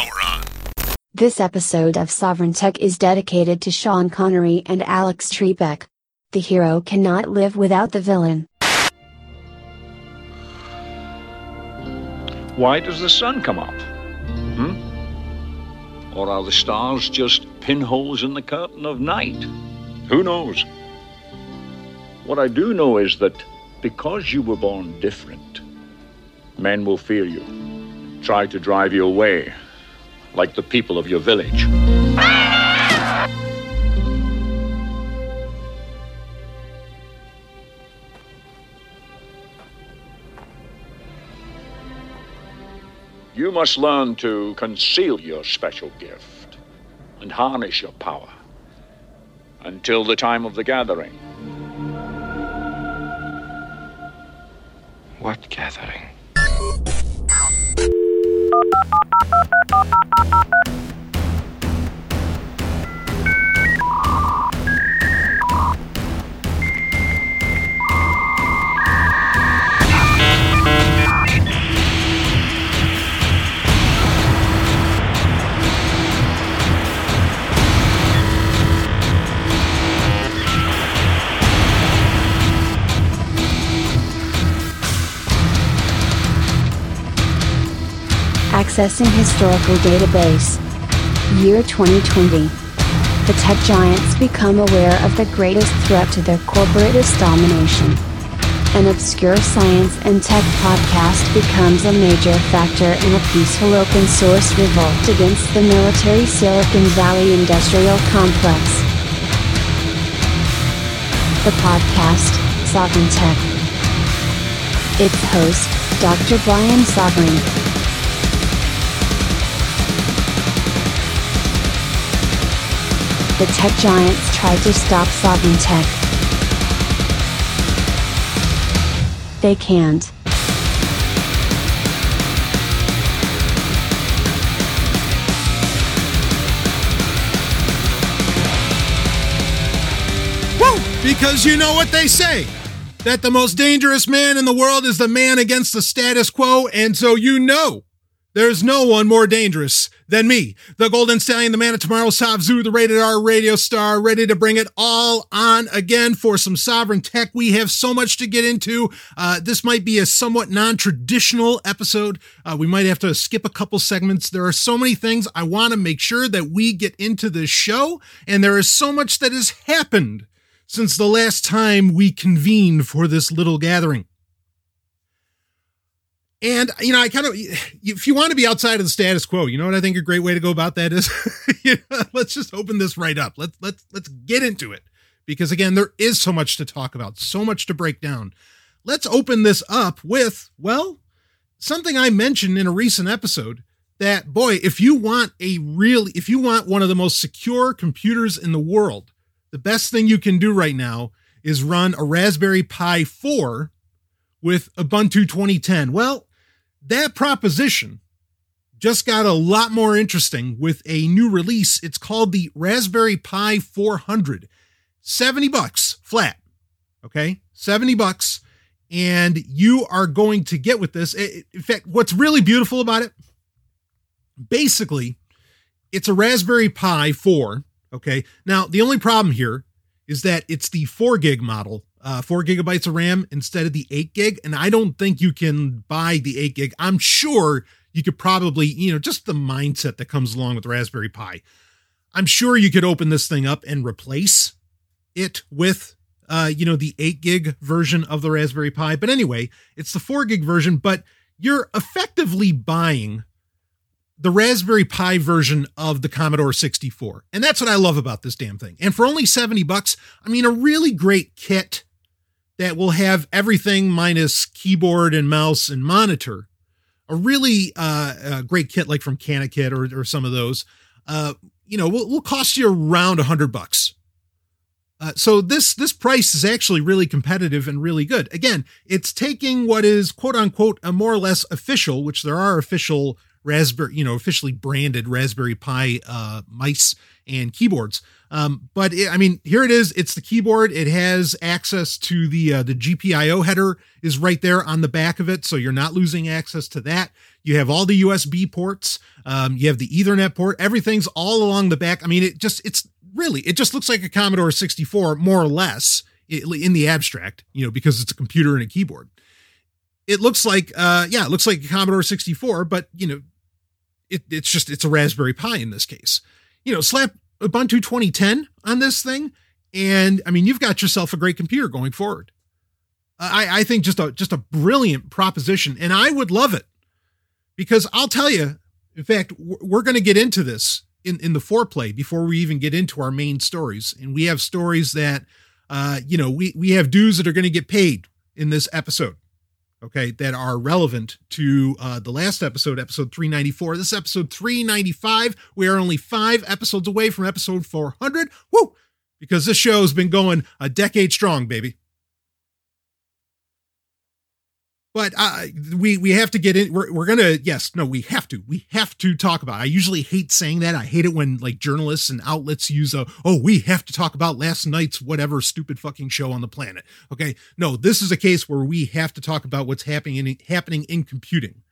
Power on. This episode of Sovereign Tech is dedicated to Sean Connery and Alex Trebek. The hero cannot live without the villain. Why does the sun come up? Hmm? Or are the stars just pinholes in the curtain of night? Who knows? What I do know is that because you were born different, men will fear you, try to drive you away, like the people of your village. You must learn to conceal your special gift and harness your power until the time of the gathering. What gathering? Thank you. Accessing historical database. Year 2020. The tech giants become aware of the greatest threat to their corporatist domination. An obscure science and tech podcast becomes a major factor in a peaceful open source revolt against the military Silicon Valley industrial complex. The podcast, Sovereign Tech. Its host, Dr. Brian Sovereign. The tech giants tried to stop sovereign tech. They can't. Because you know what they say that the most dangerous man in the world is the man against the status quo, and so you know there's no one more dangerous than me, the Golden Stallion, the man of tomorrow, Savzu, the rated R radio star, ready to bring it all on again for some sovereign tech. We have so much to get into. Uh, this might be a somewhat non traditional episode. Uh, we might have to skip a couple segments. There are so many things I want to make sure that we get into this show, and there is so much that has happened since the last time we convened for this little gathering. And you know, I kind of, if you want to be outside of the status quo, you know what I think a great way to go about that is, you know, let's just open this right up. Let's let's let's get into it because again, there is so much to talk about, so much to break down. Let's open this up with well, something I mentioned in a recent episode that boy, if you want a really, if you want one of the most secure computers in the world, the best thing you can do right now is run a Raspberry Pi 4 with Ubuntu 2010. Well, that proposition just got a lot more interesting with a new release. It's called the Raspberry Pi 400. 70 bucks flat. Okay? 70 bucks. And you are going to get with this. In fact, what's really beautiful about it, basically, it's a Raspberry Pi 4. Okay. Now, the only problem here is that it's the 4 gig model uh, four gigabytes of RAM instead of the eight gig. And I don't think you can buy the eight gig. I'm sure you could probably, you know, just the mindset that comes along with Raspberry Pi. I'm sure you could open this thing up and replace it with, uh, you know, the eight gig version of the Raspberry Pi. But anyway, it's the four gig version, but you're effectively buying the Raspberry Pi version of the Commodore 64. And that's what I love about this damn thing. And for only 70 bucks, I mean, a really great kit that will have everything minus keyboard and mouse and monitor. A really uh, great kit like from CanaKit or, or some of those, uh, you know, will, will cost you around a hundred bucks. Uh, so this this price is actually really competitive and really good. Again, it's taking what is quote unquote a more or less official, which there are official Raspberry, you know, officially branded Raspberry Pi uh, mice and keyboards. Um, but it, I mean, here it is. It's the keyboard. It has access to the uh, the GPIO header is right there on the back of it, so you're not losing access to that. You have all the USB ports. Um, you have the Ethernet port. Everything's all along the back. I mean, it just it's really it just looks like a Commodore 64 more or less in the abstract, you know, because it's a computer and a keyboard. It looks like, uh, yeah, it looks like a Commodore 64, but you know, it, it's just it's a Raspberry Pi in this case. You know, slap Ubuntu 2010 on this thing, and I mean, you've got yourself a great computer going forward. I, I think just a just a brilliant proposition, and I would love it because I'll tell you. In fact, we're going to get into this in in the foreplay before we even get into our main stories, and we have stories that, uh, you know, we we have dues that are going to get paid in this episode okay, that are relevant to uh, the last episode, episode 394. This episode 395. We are only five episodes away from episode 400. Woo! Because this show has been going a decade strong, baby. But uh, we we have to get in. We're, we're gonna yes no we have to we have to talk about. It. I usually hate saying that. I hate it when like journalists and outlets use a oh we have to talk about last night's whatever stupid fucking show on the planet. Okay, no, this is a case where we have to talk about what's happening in, happening in computing.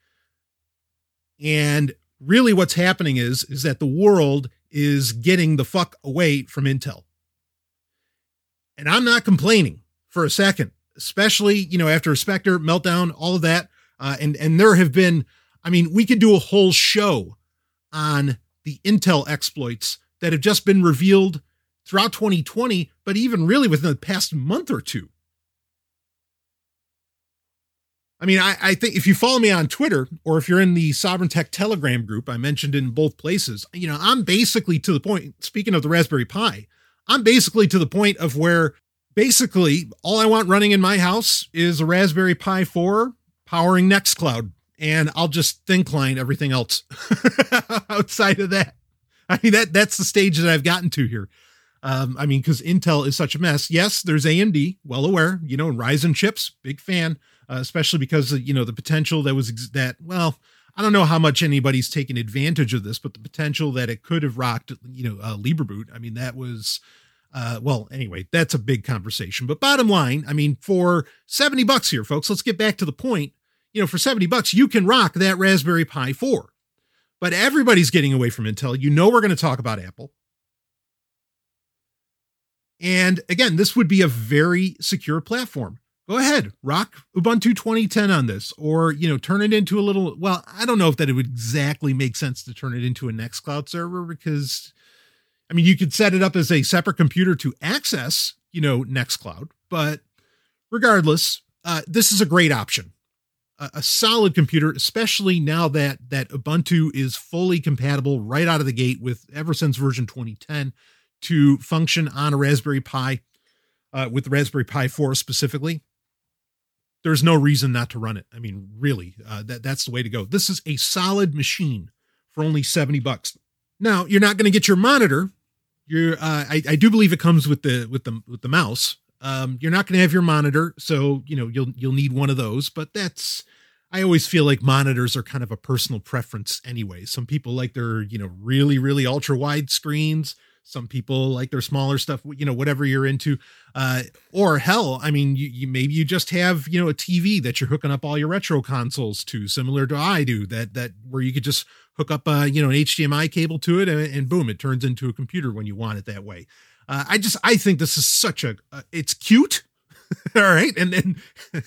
And really, what's happening is is that the world is getting the fuck away from Intel. And I'm not complaining for a second especially you know after Spectre meltdown, all of that, uh, and and there have been, I mean, we could do a whole show on the Intel exploits that have just been revealed throughout 2020, but even really within the past month or two. I mean, I, I, think if you follow me on Twitter or if you're in the Sovereign Tech Telegram group, I mentioned in both places, you know, I'm basically to the point, speaking of the Raspberry Pi, I'm basically to the point of where basically all I want running in my house is a Raspberry Pi 4 powering Nextcloud, and I'll just thin client everything else outside of that. I mean that that's the stage that I've gotten to here. Um, I mean, because Intel is such a mess. Yes, there's AMD, well aware. You know, and Ryzen chips, big fan, uh, especially because you know the potential that was ex- that. Well, I don't know how much anybody's taken advantage of this, but the potential that it could have rocked, you know, uh, Libreboot. I mean, that was uh, well, anyway, that's a big conversation. But bottom line, I mean, for 70 bucks here, folks, let's get back to the point. You know, for 70 bucks, you can rock that Raspberry Pi 4. But everybody's getting away from Intel. You know, we're going to talk about Apple. And again, this would be a very secure platform. Go ahead, rock Ubuntu 2010 on this, or you know, turn it into a little. Well, I don't know if that it would exactly make sense to turn it into a Nextcloud server because I mean, you could set it up as a separate computer to access, you know, Nextcloud, but regardless, uh, this is a great option. A, a, solid computer, especially now that that Ubuntu is fully compatible right out of the gate with ever since version 2010 to function on a Raspberry Pi, uh, with Raspberry Pi 4 specifically. There's no reason not to run it. I mean, really, uh, that that's the way to go. This is a solid machine for only 70 bucks. Now, you're not going to get your monitor you're uh, I, I do believe it comes with the with the with the mouse. Um, you're not going to have your monitor, so you know you'll you'll need one of those. But that's I always feel like monitors are kind of a personal preference anyway. Some people like their you know really really ultra wide screens. Some people like their smaller stuff, you know, whatever you're into. Uh, or hell, I mean, you, you maybe you just have you know a TV that you're hooking up all your retro consoles to, similar to I do. That that where you could just hook up a you know an HDMI cable to it, and, and boom, it turns into a computer when you want it that way. Uh, I just I think this is such a uh, it's cute, all right, and then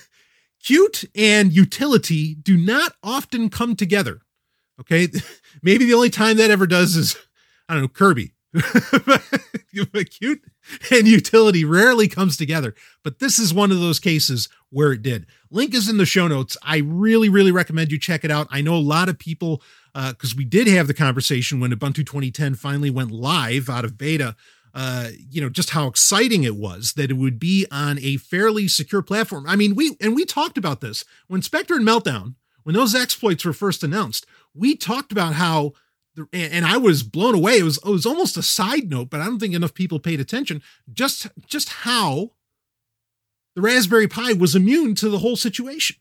cute and utility do not often come together. Okay, maybe the only time that ever does is I don't know Kirby. cute and utility rarely comes together, but this is one of those cases where it did. Link is in the show notes. I really, really recommend you check it out. I know a lot of people because uh, we did have the conversation when Ubuntu 2010 finally went live out of beta. Uh, you know, just how exciting it was that it would be on a fairly secure platform. I mean, we and we talked about this when Spectre and Meltdown, when those exploits were first announced, we talked about how and I was blown away. It was it was almost a side note, but I don't think enough people paid attention. Just just how the Raspberry Pi was immune to the whole situation.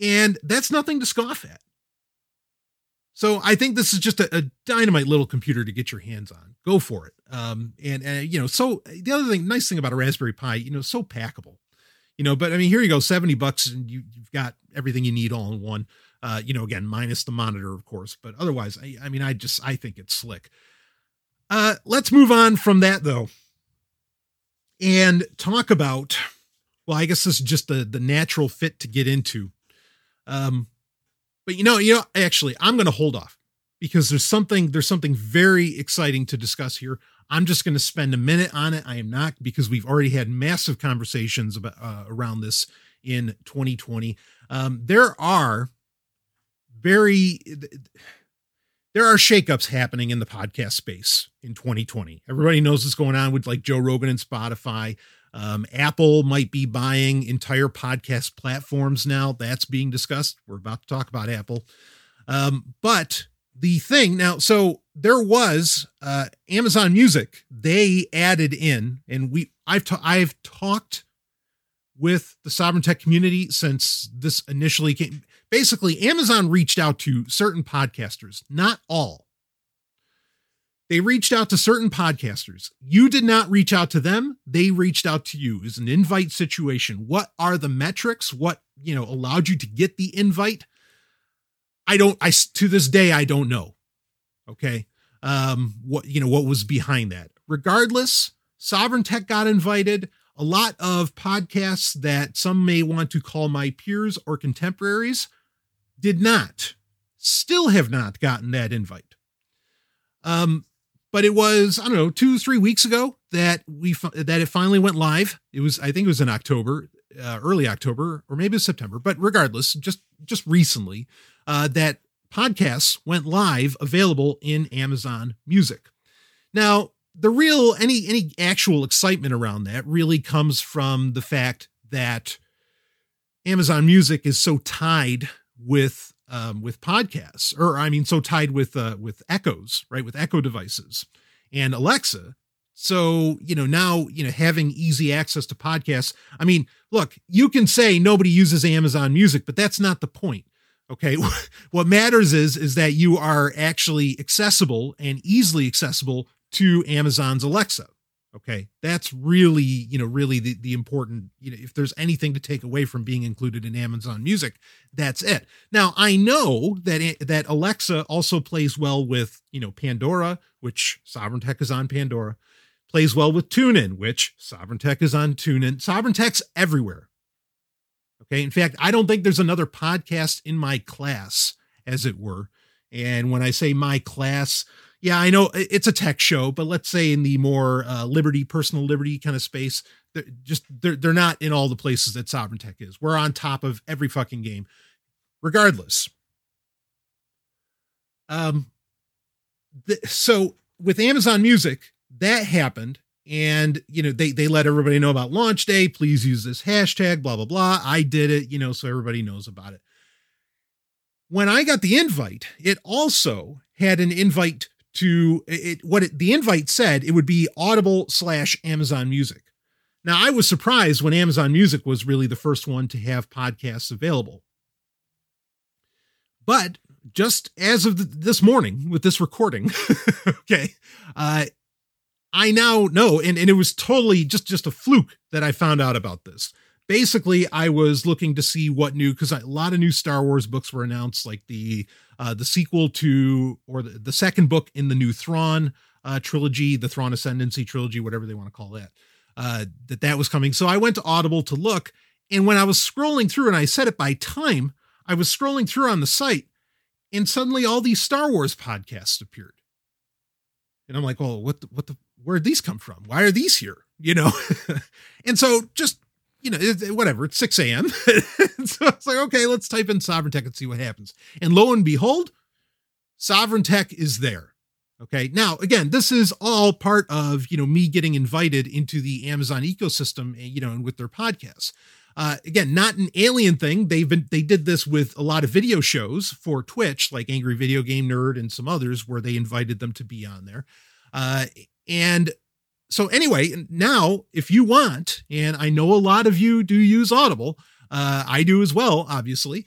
And that's nothing to scoff at. So I think this is just a, a, dynamite little computer to get your hands on. Go for it. Um, and, and you know, so the other thing, nice thing about a Raspberry Pi, you know, so packable. You know, but I mean, here you go, seventy bucks, and you, you've got everything you need all in one. Uh, you know, again, minus the monitor, of course, but otherwise, I, I mean, I just I think it's slick. Uh, let's move on from that though, and talk about. Well, I guess this is just the the natural fit to get into. Um, but you know, you know, actually, I'm going to hold off because there's something there's something very exciting to discuss here. I'm just going to spend a minute on it. I am not because we've already had massive conversations about uh, around this in 2020. Um, there are very there are shakeups happening in the podcast space in 2020. Everybody knows what's going on with like Joe Rogan and Spotify. Um, Apple might be buying entire podcast platforms now. That's being discussed. We're about to talk about Apple. Um, but the thing now, so there was uh, Amazon Music. They added in, and we I've ta- I've talked with the sovereign tech community since this initially came. Basically, Amazon reached out to certain podcasters, not all, they reached out to certain podcasters. You did not reach out to them. They reached out to you. Is an invite situation. What are the metrics? What, you know, allowed you to get the invite? I don't, I, to this day, I don't know. Okay. Um, what, you know, what was behind that? Regardless, Sovereign Tech got invited. A lot of podcasts that some may want to call my peers or contemporaries did not, still have not gotten that invite. Um, but it was I don't know two three weeks ago that we that it finally went live. It was I think it was in October, uh, early October, or maybe September. But regardless, just just recently uh, that podcasts went live, available in Amazon Music. Now the real any any actual excitement around that really comes from the fact that Amazon Music is so tied with um, with podcasts, or I mean, so tied with uh, with Echoes, right, with Echo devices and Alexa. So you know now you know having easy access to podcasts. I mean, look, you can say nobody uses Amazon Music, but that's not the point. Okay, what matters is is that you are actually accessible and easily accessible to Amazon's Alexa. Okay. That's really, you know, really the, the important, you know, if there's anything to take away from being included in Amazon Music, that's it. Now, I know that, it, that Alexa also plays well with, you know, Pandora, which Sovereign Tech is on Pandora, plays well with TuneIn, which Sovereign Tech is on TuneIn. Sovereign Tech's everywhere. Okay. In fact, I don't think there's another podcast in my class, as it were. And when I say my class, yeah, I know it's a tech show, but let's say in the more uh, liberty, personal liberty kind of space, they're just they're they're not in all the places that Sovereign Tech is. We're on top of every fucking game, regardless. Um, the, so with Amazon Music, that happened, and you know they they let everybody know about launch day. Please use this hashtag, blah blah blah. I did it, you know, so everybody knows about it. When I got the invite, it also had an invite to it what it, the invite said it would be audible slash amazon music. Now i was surprised when amazon music was really the first one to have podcasts available. But just as of this morning with this recording okay uh i now know and, and it was totally just just a fluke that i found out about this. Basically i was looking to see what new because a lot of new star wars books were announced like the uh, the sequel to or the, the second book in the new Thrawn uh, trilogy, the Thrawn Ascendancy trilogy, whatever they want to call that, uh, that that was coming. So I went to Audible to look, and when I was scrolling through, and I set it by time, I was scrolling through on the site, and suddenly all these Star Wars podcasts appeared, and I'm like, well, what the, what the where'd these come from? Why are these here? You know, and so just you know, whatever, it's 6 a.m. so it's like, okay, let's type in Sovereign Tech and see what happens. And lo and behold, Sovereign Tech is there. Okay. Now, again, this is all part of, you know, me getting invited into the Amazon ecosystem, eh, you know, and with their podcasts. Uh, again, not an alien thing. They've been, they did this with a lot of video shows for Twitch, like Angry Video Game Nerd and some others where they invited them to be on there. Uh, and so anyway, now if you want, and I know a lot of you do use Audible, uh, I do as well, obviously.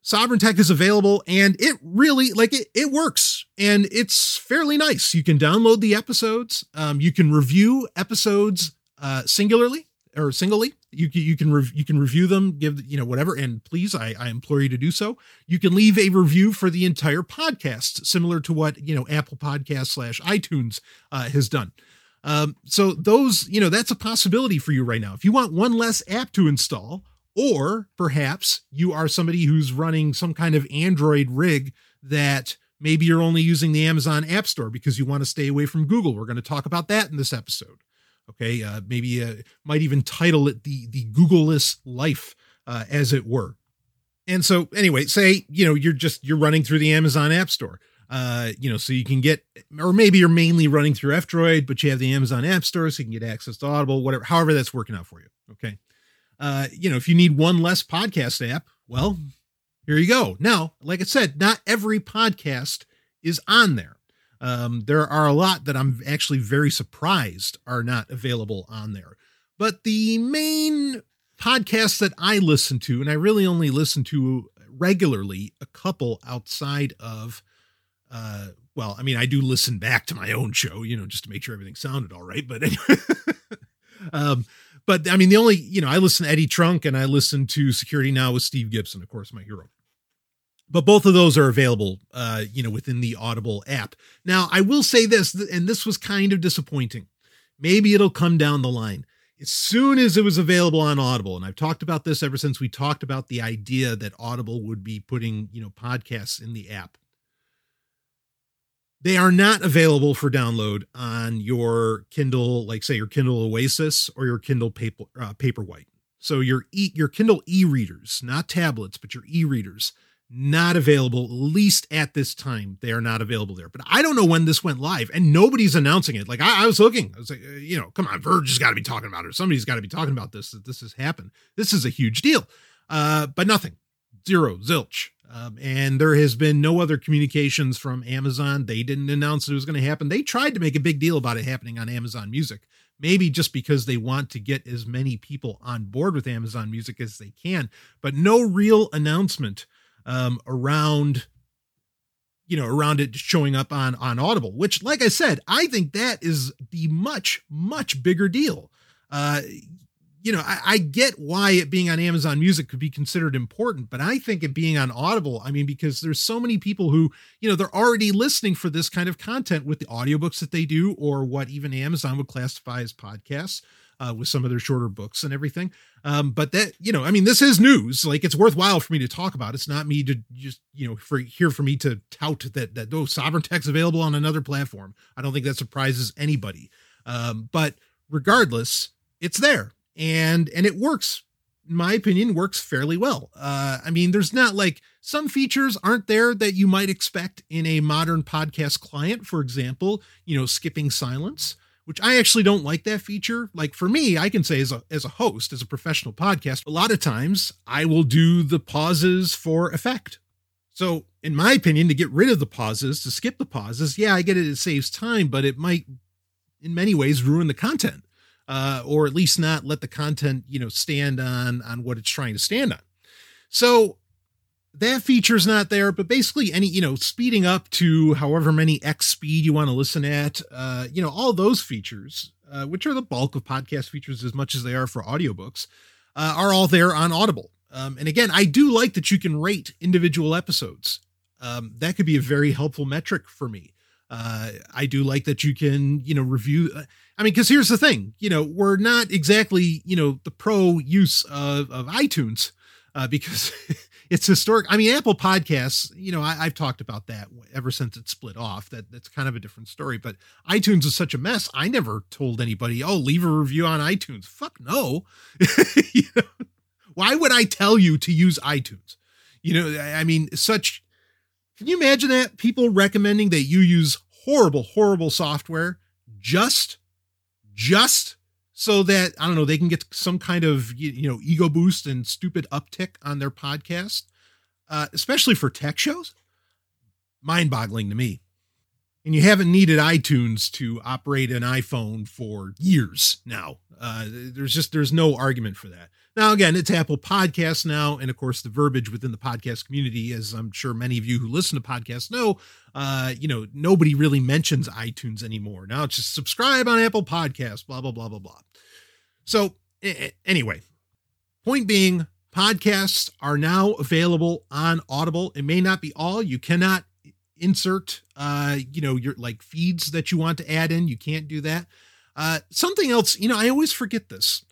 Sovereign Tech is available and it really like it, it works and it's fairly nice. You can download the episodes. Um, you can review episodes uh, singularly or singly. You you can rev- you can review them, give you know whatever, and please, I, I implore you to do so. You can leave a review for the entire podcast, similar to what you know Apple Podcast slash iTunes uh, has done. Um, so those you know that's a possibility for you right now. If you want one less app to install, or perhaps you are somebody who's running some kind of Android rig that maybe you're only using the Amazon App Store because you want to stay away from Google. We're going to talk about that in this episode. Okay, uh, maybe uh, might even title it the the Googleless life, uh, as it were. And so, anyway, say you know you're just you're running through the Amazon App Store, uh, you know, so you can get, or maybe you're mainly running through F-Droid, but you have the Amazon App Store, so you can get access to Audible, whatever, however that's working out for you. Okay, uh, you know, if you need one less podcast app, well, here you go. Now, like I said, not every podcast is on there. Um, there are a lot that I'm actually very surprised are not available on there. But the main podcasts that I listen to, and I really only listen to regularly a couple outside of, uh, well, I mean, I do listen back to my own show, you know, just to make sure everything sounded all right. But anyway, um, but I mean, the only, you know, I listen to Eddie Trunk and I listen to Security Now with Steve Gibson, of course, my hero. But both of those are available uh, you know within the audible app. Now i will say this and this was kind of disappointing. Maybe it'll come down the line. As soon as it was available on audible and i've talked about this ever since we talked about the idea that audible would be putting you know podcasts in the app they are not available for download on your kindle like say your kindle oasis or your kindle paper uh, paperwhite so your e your kindle e-readers not tablets but your e-readers not available, at least at this time. They are not available there. But I don't know when this went live, and nobody's announcing it. Like I, I was looking, I was like, uh, you know, come on, Verge has got to be talking about it, or somebody's got to be talking about this. That this has happened. This is a huge deal. Uh, but nothing, zero, zilch. Um, and there has been no other communications from Amazon. They didn't announce it was going to happen. They tried to make a big deal about it happening on Amazon Music, maybe just because they want to get as many people on board with Amazon Music as they can, but no real announcement um, around you know around it showing up on on audible which like i said i think that is the much much bigger deal uh you know I, I get why it being on amazon music could be considered important but i think it being on audible i mean because there's so many people who you know they're already listening for this kind of content with the audiobooks that they do or what even amazon would classify as podcasts uh, with some of their shorter books and everything. Um, but that, you know, I mean, this is news. Like it's worthwhile for me to talk about. It's not me to just, you know, for here for me to tout that that oh, sovereign tech's available on another platform. I don't think that surprises anybody. Um, but regardless, it's there and and it works. In my opinion, works fairly well. Uh, I mean, there's not like some features aren't there that you might expect in a modern podcast client. For example, you know, skipping silence which I actually don't like that feature. Like for me, I can say as a as a host, as a professional podcast, a lot of times I will do the pauses for effect. So, in my opinion, to get rid of the pauses, to skip the pauses, yeah, I get it, it saves time, but it might in many ways ruin the content. Uh, or at least not let the content, you know, stand on on what it's trying to stand on. So that feature's not there, but basically any, you know, speeding up to however many X speed you want to listen at, uh, you know, all those features, uh, which are the bulk of podcast features as much as they are for audiobooks, uh, are all there on Audible. Um, and again, I do like that you can rate individual episodes. Um, that could be a very helpful metric for me. Uh, I do like that you can, you know, review. I mean, because here's the thing, you know, we're not exactly, you know, the pro use of, of iTunes uh, because it's historic. I mean, Apple Podcasts, you know, I, have talked about that ever since it split off. That that's kind of a different story. But iTunes is such a mess. I never told anybody, oh, leave a review on iTunes. Fuck no. you know, why would I tell you to use iTunes? You know, I mean, such. Can you imagine that people recommending that you use horrible, horrible software just, just so that I don't know they can get some kind of you know ego boost and stupid uptick on their podcast, uh, especially for tech shows. Mind-boggling to me. And you haven't needed iTunes to operate an iPhone for years now. Uh, there's just there's no argument for that. Now, again, it's Apple Podcasts now. And of course, the verbiage within the podcast community, as I'm sure many of you who listen to podcasts know, uh, you know, nobody really mentions iTunes anymore. Now it's just subscribe on Apple Podcasts, blah, blah, blah, blah, blah. So, anyway, point being, podcasts are now available on Audible. It may not be all. You cannot insert, uh, you know, your like feeds that you want to add in. You can't do that. Uh, something else, you know, I always forget this,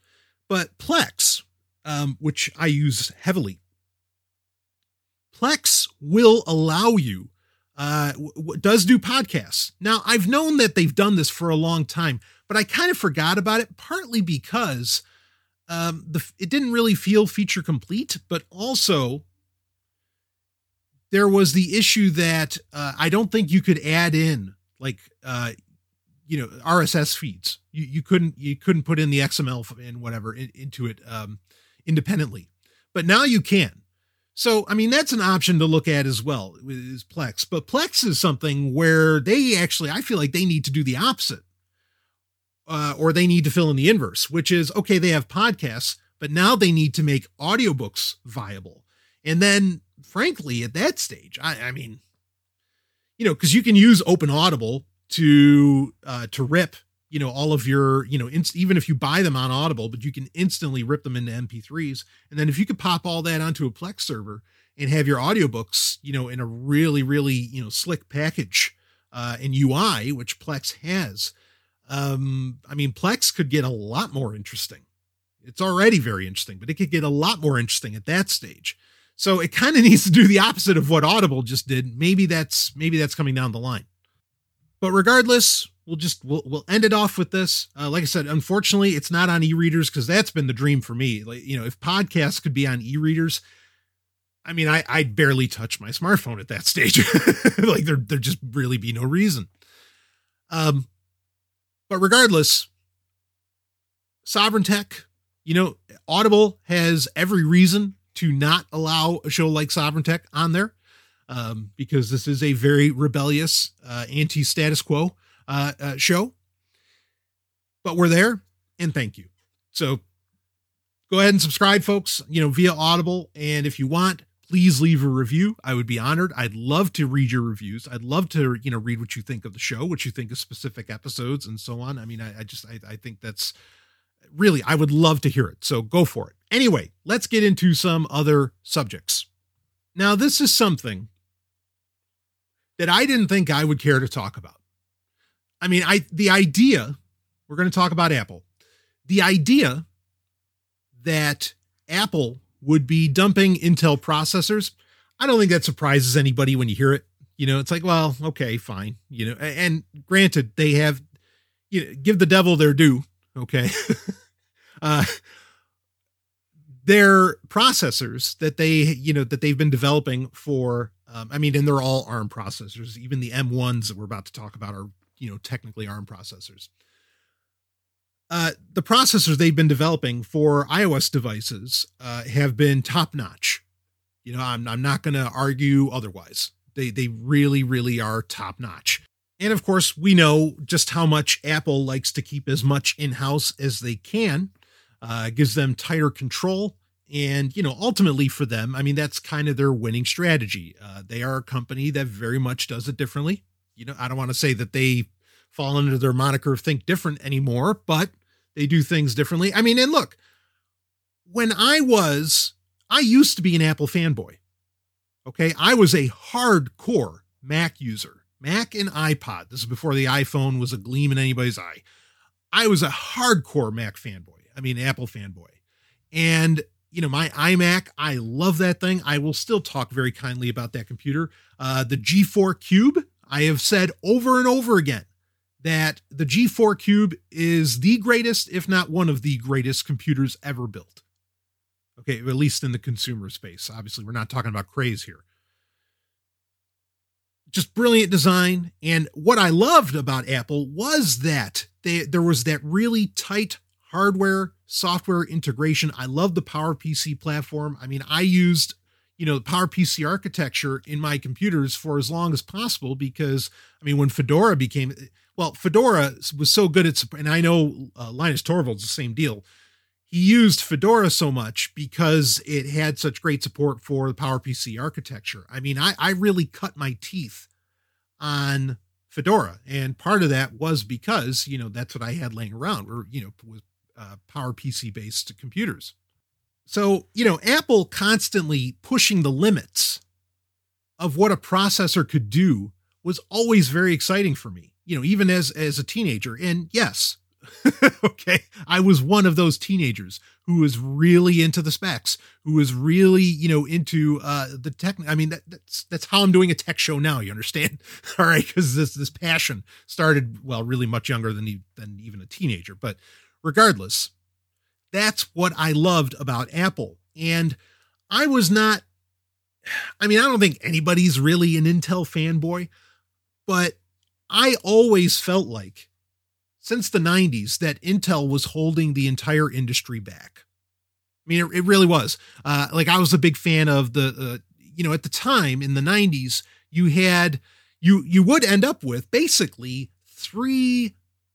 but Plex, um, which I use heavily. Plex will allow you, uh, w- does do podcasts. Now, I've known that they've done this for a long time, but I kind of forgot about it, partly because um, the it didn't really feel feature complete, but also there was the issue that uh, I don't think you could add in like uh, you know RSS feeds. You you couldn't you couldn't put in the XML and whatever in, into it um, independently. But now you can. So, I mean, that's an option to look at as well is Plex. But Plex is something where they actually, I feel like they need to do the opposite. Uh, or they need to fill in the inverse, which is okay, they have podcasts, but now they need to make audiobooks viable. And then, frankly, at that stage, I, I mean, you know, because you can use Open Audible to uh, to rip you know all of your you know inst- even if you buy them on audible but you can instantly rip them into mp3s and then if you could pop all that onto a plex server and have your audiobooks you know in a really really you know slick package uh in ui which plex has um i mean plex could get a lot more interesting. It's already very interesting but it could get a lot more interesting at that stage. So it kind of needs to do the opposite of what audible just did. Maybe that's maybe that's coming down the line but regardless we'll just we'll, we'll end it off with this. Uh, like i said unfortunately it's not on e-readers because that's been the dream for me. Like you know if podcasts could be on e-readers i mean i i'd barely touch my smartphone at that stage. Like there there just really be no reason. Um but regardless sovereign tech you know audible has every reason to not allow a show like sovereign tech on there um, because this is a very rebellious uh, anti-status quo uh, uh, show. But we're there, and thank you. So go ahead and subscribe, folks. You know via Audible, and if you want, please leave a review. I would be honored. I'd love to read your reviews. I'd love to you know read what you think of the show, what you think of specific episodes, and so on. I mean, I, I just I, I think that's really I would love to hear it. So go for it. Anyway, let's get into some other subjects. Now, this is something that I didn't think I would care to talk about. I mean, I the idea, we're going to talk about Apple. The idea that Apple would be dumping Intel processors, I don't think that surprises anybody when you hear it. You know, it's like, well, okay, fine. You know, and granted, they have you know, give the devil their due, okay? uh their processors that they you know that they've been developing for um, i mean and they're all arm processors even the m1s that we're about to talk about are you know technically ARM processors. Uh, the processors they've been developing for iOS devices uh, have been top notch. You know, I'm I'm not going to argue otherwise. They they really really are top notch. And of course, we know just how much Apple likes to keep as much in house as they can. Uh, gives them tighter control, and you know, ultimately for them, I mean, that's kind of their winning strategy. Uh, they are a company that very much does it differently you know, I don't want to say that they fall under their moniker of think different anymore, but they do things differently. I mean, and look, when I was, I used to be an Apple fanboy. Okay. I was a hardcore Mac user, Mac and iPod. This is before the iPhone was a gleam in anybody's eye. I was a hardcore Mac fanboy. I mean, Apple fanboy. And, you know, my iMac, I love that thing. I will still talk very kindly about that computer. Uh, the G4 Cube, I have said over and over again that the G4 Cube is the greatest, if not one of the greatest computers ever built. Okay, at least in the consumer space. Obviously, we're not talking about Crays here. Just brilliant design. And what I loved about Apple was that they, there was that really tight hardware software integration. I love the PowerPC platform. I mean, I used you know, the PowerPC architecture in my computers for as long as possible because, I mean, when Fedora became, well, Fedora was so good at, and I know uh, Linus Torvalds the same deal. he used Fedora so much because it had such great support for the PowerPC architecture. I mean, I, I really cut my teeth on Fedora, and part of that was because you know that's what I had laying around, or you know, with uh, PowerPC based computers. So you know, Apple constantly pushing the limits of what a processor could do was always very exciting for me. You know, even as as a teenager, and yes, okay. I was one of those teenagers who was really into the specs, who was really, you know, into uh the tech. I mean, that, that's that's how I'm doing a tech show now. You understand? All right, because this this passion started well, really much younger than than even a teenager. But regardless, that's what I loved about Apple, and I was not. I mean, I don't think anybody's really an Intel fanboy, but I always felt like since the 90s that Intel was holding the entire industry back. I mean, it, it really was. Uh, like I was a big fan of the, uh, you know, at the time in the 90s, you had you you would end up with basically three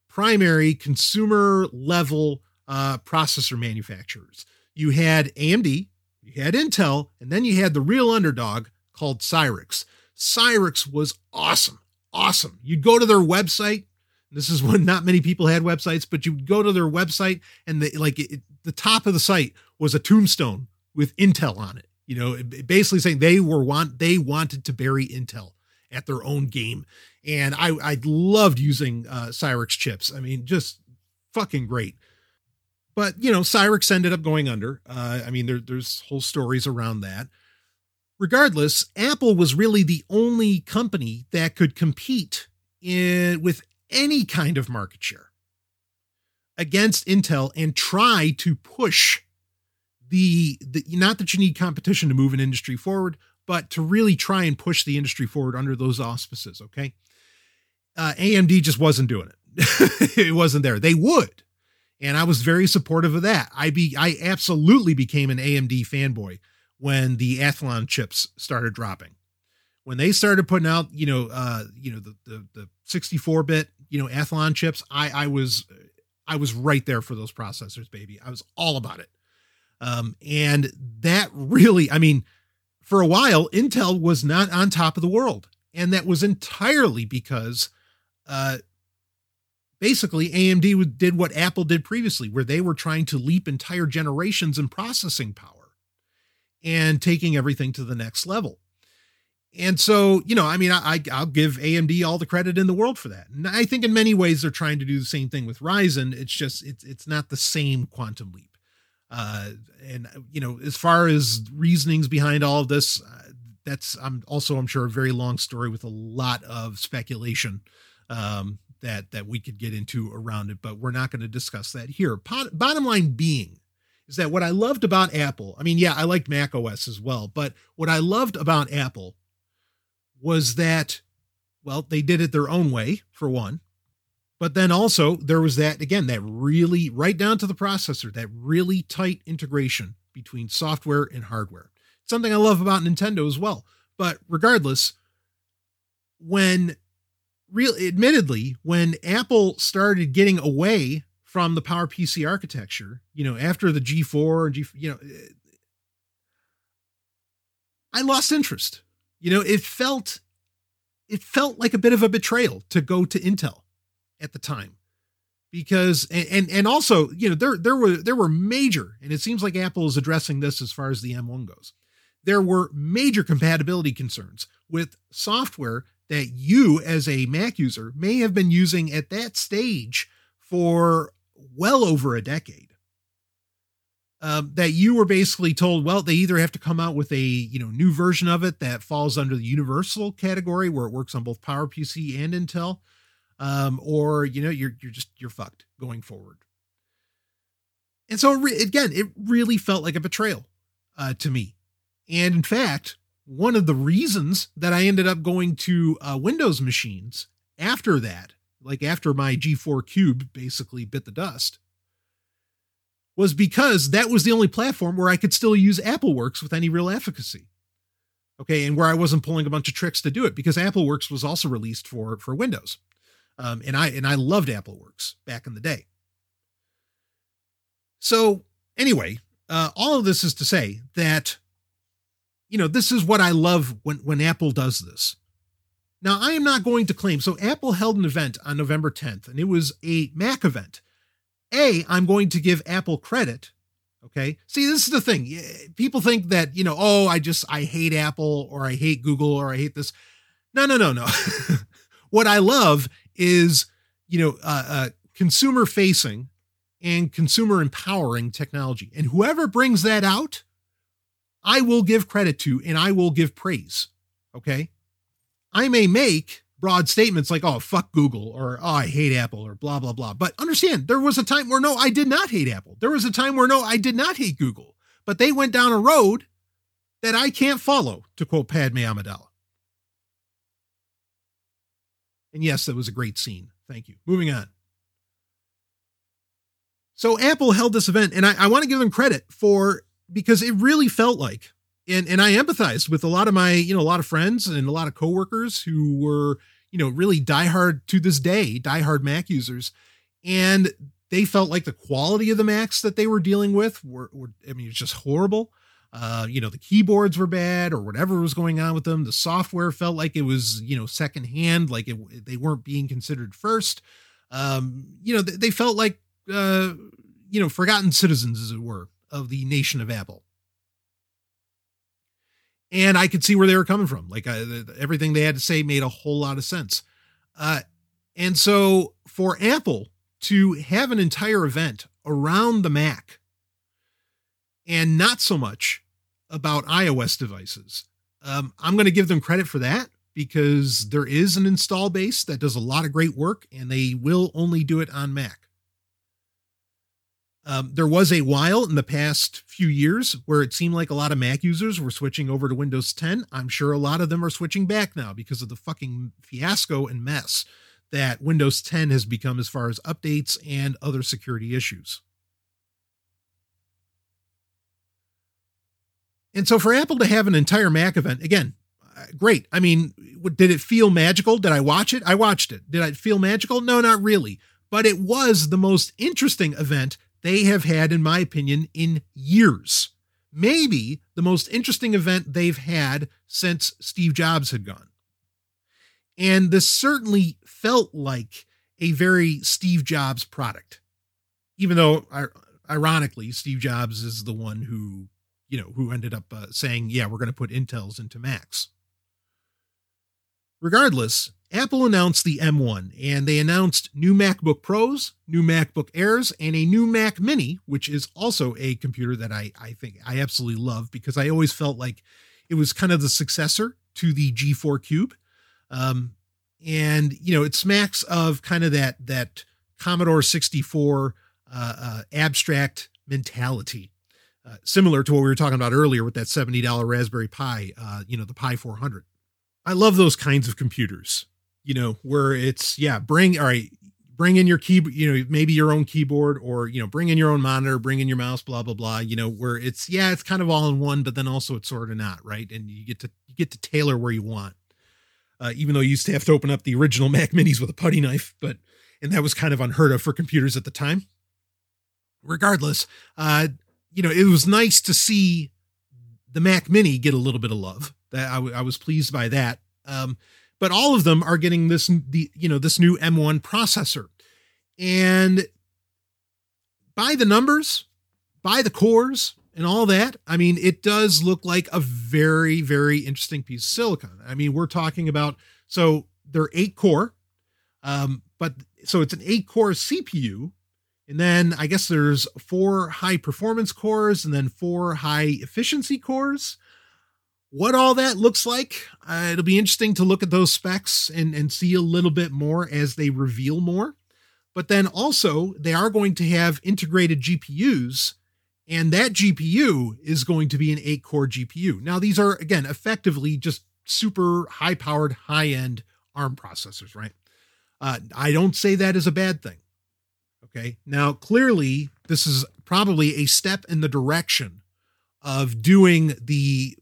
primary consumer level uh, processor manufacturers. You had AMD, you had Intel, and then you had the real underdog called Cyrix. Cyrix was awesome, awesome. You'd go to their website this is when not many people had websites, but you would go to their website and the like it, the top of the site was a tombstone with Intel on it. You know, basically saying they were want they wanted to bury Intel at their own game. And I I loved using uh, Cyrix chips. I mean, just fucking great. But you know, Cyrix ended up going under. Uh, I mean, there, there's whole stories around that. Regardless, Apple was really the only company that could compete in with any kind of market share against Intel and try to push the, the not that you need competition to move an industry forward, but to really try and push the industry forward under those auspices. Okay. Uh, AMD just wasn't doing it. it wasn't there. They would. And I was very supportive of that. I be I absolutely became an AMD fanboy when the Athlon chips started dropping. When they started putting out, you know, uh, you know, the the, the 64 bit you know, Athlon chips, I I was I was right there for those processors, baby. I was all about it. Um, and that really, I mean, for a while, Intel was not on top of the world. And that was entirely because uh, basically AMD did what Apple did previously, where they were trying to leap entire generations in processing power and taking everything to the next level. And so, you know, I mean, I, I'll give AMD all the credit in the world for that. And I think in many ways they're trying to do the same thing with Ryzen. It's just it's it's not the same quantum leap. Uh, and you know, as far as reasonings behind all of this, uh, that's I'm also I'm sure a very long story with a lot of speculation um, that that we could get into around it. But we're not going to discuss that here. Pot, bottom line being is that what I loved about Apple. I mean, yeah, I liked Mac OS as well, but what I loved about Apple was that, well, they did it their own way, for one. But then also, there was that, again, that really, right down to the processor, that really tight integration between software and hardware. Something I love about Nintendo as well. But regardless, when real admittedly, when Apple started getting away from the PowerPC architecture, you know, after the G4 and G, you know, uh, I lost interest. You know, it felt it felt like a bit of a betrayal to go to Intel at the time. Because and and also, you know, there there were there were major, and it seems like Apple is addressing this as far as the M1 goes. There were major compatibility concerns with software that you as a Mac user may have been using at that stage for well over a decade um, that you were basically told, well, they either have to come out with a you know new version of it that falls under the universal category where it works on both PowerPC and Intel, um, or you know you're you're just you're fucked going forward. And so again, it really felt like a betrayal uh, to me. And in fact, one of the reasons that I ended up going to uh, Windows machines after that, like after my G4 Cube basically bit the dust, was because that was the only platform where I could still use AppleWorks with any real efficacy. Okay, and where I wasn't pulling a bunch of tricks to do it because AppleWorks was also released for for Windows, um, and I and I loved AppleWorks back in the day. So Anyway, uh, all of this is to say that, you know, this is what I love when, when Apple does this. Now, I am not going to claim. So, Apple held an event on November 10th, and it was a Mac event. A, I'm going to give Apple credit. Okay. See, this is the thing. People think that, you know, oh, I just, I hate Apple or I hate Google or I hate this. No, no, no, no. what I love is, you know, uh, uh, consumer facing and consumer empowering technology. And whoever brings that out, I will give credit to and I will give praise. Okay. I may make broad statements like, oh, fuck Google or oh, I hate Apple or blah, blah, blah. But understand, there was a time where no, I did not hate Apple. There was a time where no, I did not hate Google. But they went down a road that I can't follow, to quote Padme Amidala. And yes, that was a great scene. Thank you. Moving on. So Apple held this event, and I, I want to give them credit for because it really felt like, and and I empathized with a lot of my, you know, a lot of friends and a lot of coworkers who were, you know, really diehard to this day, diehard Mac users, and they felt like the quality of the Macs that they were dealing with were, were I mean, it's just horrible. Uh, you know, the keyboards were bad or whatever was going on with them. The software felt like it was, you know, secondhand, like it, they weren't being considered first. Um, you know, they, they felt like uh, you know, forgotten citizens, as it were, of the nation of Apple. And I could see where they were coming from. Like uh, everything they had to say made a whole lot of sense. Uh, and so for Apple to have an entire event around the Mac and not so much about iOS devices, um, I'm going to give them credit for that because there is an install base that does a lot of great work and they will only do it on Mac. Um, there was a while in the past few years where it seemed like a lot of Mac users were switching over to Windows 10. I'm sure a lot of them are switching back now because of the fucking fiasco and mess that Windows 10 has become as far as updates and other security issues. And so for Apple to have an entire Mac event, again, uh, great. I mean, did it feel magical? Did I watch it? I watched it. Did I feel magical? No, not really. But it was the most interesting event they have had, in my opinion, in years. Maybe the most interesting event they've had since Steve Jobs had gone. And this certainly felt like a very Steve Jobs product, even though, ironically, Steve Jobs is the one who, you know, who ended up uh, saying, yeah, we're going to put Intels into Macs. Regardless, Apple announced the M1 and they announced new MacBook Pros, new MacBook Airs, and a new Mac Mini, which is also a computer that I, I think I absolutely love because I always felt like it was kind of the successor to the G4 Cube. Um, and you know, it smacks of kind of that that Commodore 64 uh, uh, abstract mentality, uh, similar to what we were talking about earlier with that $70 Raspberry Pi, uh, you know, the Pi 400. I love those kinds of computers you know, where it's, yeah, bring, all right, bring in your keyboard, you know, maybe your own keyboard or, you know, bring in your own monitor, bring in your mouse, blah, blah, blah, you know, where it's, yeah, it's kind of all in one, but then also it's sort of not, right? And you get to, you get to tailor where you want. Uh, even though you used to have to open up the original Mac minis with a putty knife, but, and that was kind of unheard of for computers at the time. Regardless, uh, you know, it was nice to see the Mac mini get a little bit of love. That I, w- I was pleased by that. Um, but all of them are getting this the you know this new M1 processor. And by the numbers, by the cores and all that, I mean it does look like a very very interesting piece of silicon. I mean, we're talking about so they're 8 core um but so it's an 8 core CPU and then I guess there's four high performance cores and then four high efficiency cores what all that looks like. Uh, it'll be interesting to look at those specs and, and see a little bit more as they reveal more. But then also, they are going to have integrated GPUs, and that GPU is going to be an eight core GPU. Now, these are, again, effectively just super high powered, high end ARM processors, right? Uh, I don't say that is a bad thing. Okay. Now, clearly, this is probably a step in the direction of doing the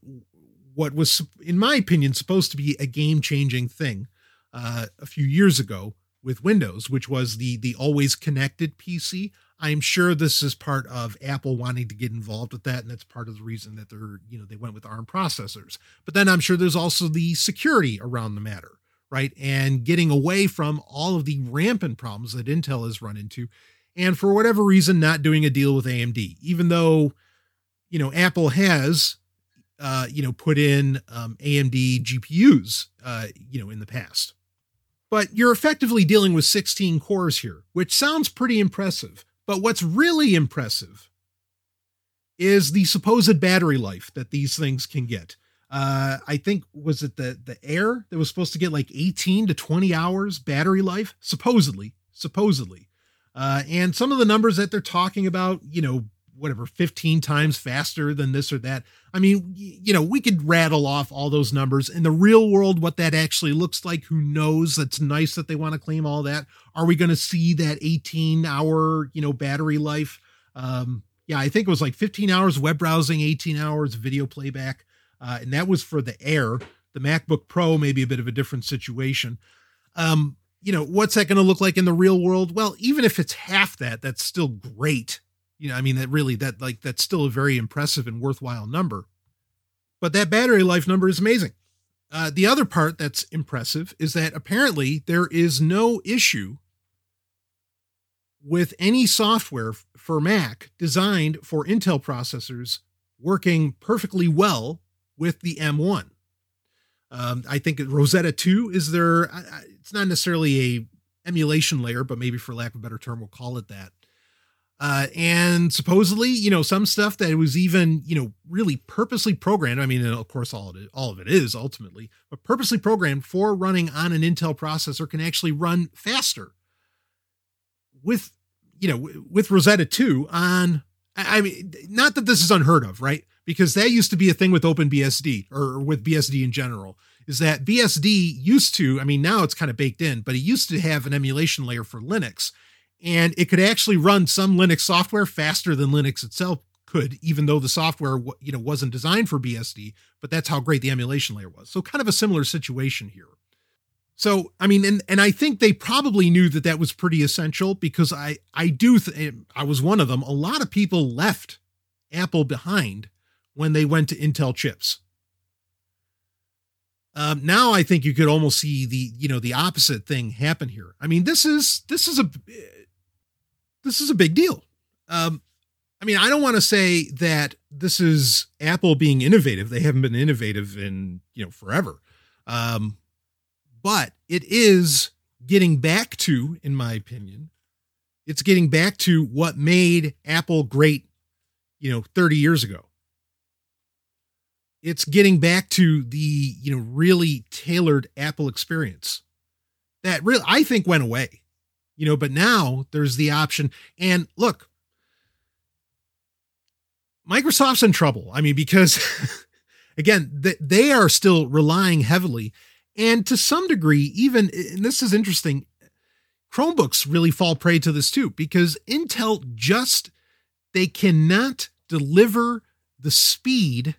what was, in my opinion, supposed to be a game changing thing uh, a few years ago with Windows, which was the the always connected PC. I'm sure this is part of Apple wanting to get involved with that, and that's part of the reason that they're, you know, they went with ARM processors. But then I'm sure there's also the security around the matter, right? And getting away from all of the rampant problems that Intel has run into, and for whatever reason, not doing a deal with AMD, even though, you know, Apple has, uh, you know, put in um, AMD GPUs, uh, you know, in the past. But you're effectively dealing with 16 cores here, which sounds pretty impressive. But what's really impressive is the supposed battery life that these things can get. Uh, I think was it the the Air that was supposed to get like 18 to 20 hours battery life, supposedly, supposedly. Uh, and some of the numbers that they're talking about, you know, whatever 15 times faster than this or that. I mean, you know, we could rattle off all those numbers in the real world what that actually looks like. Who knows? That's nice that they want to claim all that. Are we going to see that 18 hour, you know, battery life? Um, yeah, I think it was like 15 hours web browsing, 18 hours video playback. Uh, and that was for the Air. The MacBook Pro may be a bit of a different situation. Um, you know, what's that going to look like in the real world? Well, even if it's half that, that's still great you know, I mean, that really, that like, that's still a very impressive and worthwhile number. But that battery life number is amazing. Uh, the other part that's impressive is that apparently there is no issue with any software for Mac designed for Intel processors working perfectly well with the M1. Um, I think Rosetta 2 is there. It's not necessarily a emulation layer, but maybe for lack of a better term, we'll call it that. Uh, and supposedly, you know, some stuff that was even, you know, really purposely programmed. I mean, of course, all of it, all of it is ultimately, but purposely programmed for running on an Intel processor can actually run faster with, you know, with Rosetta 2 on. I mean, not that this is unheard of, right? Because that used to be a thing with OpenBSD or with BSD in general. Is that BSD used to? I mean, now it's kind of baked in, but it used to have an emulation layer for Linux and it could actually run some Linux software faster than Linux itself could, even though the software you know wasn't designed for BSD. But that's how great the emulation layer was. So kind of a similar situation here. So I mean, and and I think they probably knew that that was pretty essential because I I do th- I was one of them. A lot of people left Apple behind when they went to Intel chips. Um, now I think you could almost see the you know the opposite thing happen here. I mean, this is this is a this is a big deal. Um, I mean, I don't want to say that this is Apple being innovative. They haven't been innovative in, you know, forever. Um, but it is getting back to, in my opinion, it's getting back to what made Apple great, you know, 30 years ago. It's getting back to the, you know, really tailored Apple experience that really, I think, went away you know, but now there's the option. And look, Microsoft's in trouble. I mean, because again, they are still relying heavily. And to some degree, even, and this is interesting, Chromebooks really fall prey to this too, because Intel just, they cannot deliver the speed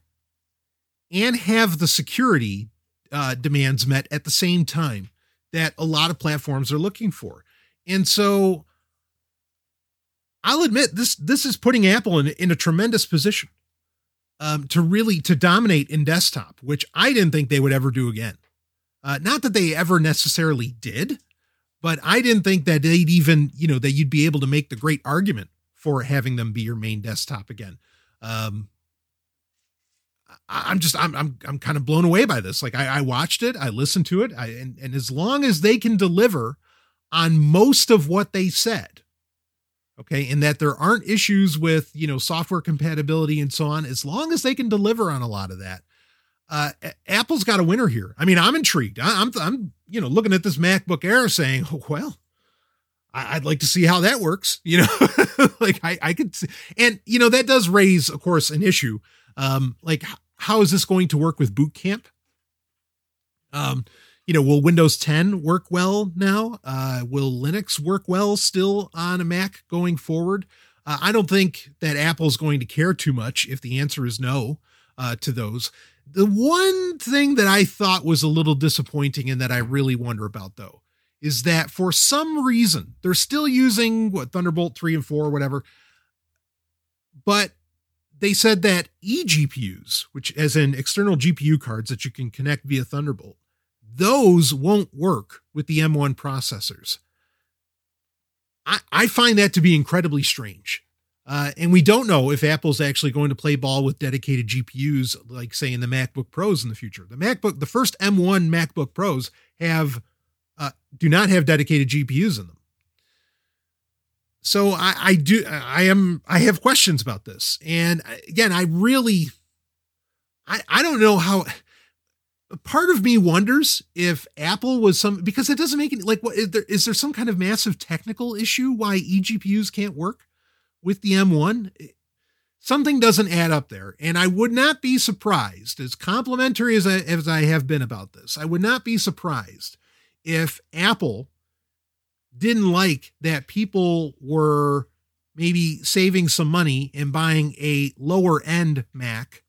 and have the security uh, demands met at the same time that a lot of platforms are looking for. And so I'll admit this this is putting Apple in, in a tremendous position um, to really to dominate in desktop, which I didn't think they would ever do again. Uh, not that they ever necessarily did, but I didn't think that they'd even you know that you'd be able to make the great argument for having them be your main desktop again. Um, I'm just I'm I'm I'm kind of blown away by this. Like I, I watched it, I listened to it, I, and and as long as they can deliver on most of what they said. Okay. And that there aren't issues with, you know, software compatibility and so on, as long as they can deliver on a lot of that. Uh, Apple's got a winner here. I mean, I'm intrigued. I, am I'm, you know, looking at this MacBook Air saying, oh, well, I, would like to see how that works. You know, like I, I could, see, and you know, that does raise, of course, an issue. Um, like, how is this going to work with Boot Camp? Um, you know, will Windows 10 work well now? Uh, will Linux work well still on a Mac going forward? Uh, I don't think that Apple's going to care too much if the answer is no uh, to those. The one thing that I thought was a little disappointing and that I really wonder about, though, is that for some reason they're still using what Thunderbolt 3 and 4 or whatever. But they said that eGPUs, which as in external GPU cards that you can connect via Thunderbolt, those won't work with the M1 processors. I, I find that to be incredibly strange. Uh, and we don't know if Apple's actually going to play ball with dedicated GPUs, like say in the MacBook Pros in the future. The MacBook, the first M1 MacBook Pros have uh, do not have dedicated GPUs in them. So I, I do I am I have questions about this, and again I really I I don't know how part of me wonders if Apple was some because it doesn't make it like what is there is there some kind of massive technical issue why eGPUs can't work with the M1? Something doesn't add up there, and I would not be surprised, as complimentary as I, as I have been about this, I would not be surprised if Apple didn't like that people were maybe saving some money and buying a lower end Mac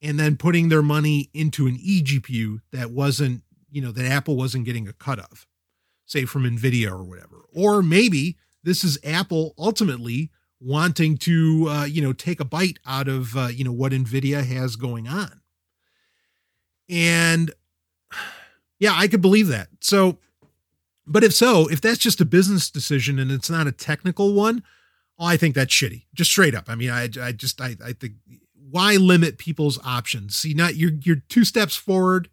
and then putting their money into an eGPU that wasn't, you know, that Apple wasn't getting a cut of, say from Nvidia or whatever. Or maybe this is Apple ultimately wanting to, uh, you know, take a bite out of, uh, you know, what Nvidia has going on. And yeah, I could believe that. So, but if so, if that's just a business decision and it's not a technical one, oh, I think that's shitty. Just straight up. I mean, I, I just, I, I think why limit people's options? See, not you're you're two steps forward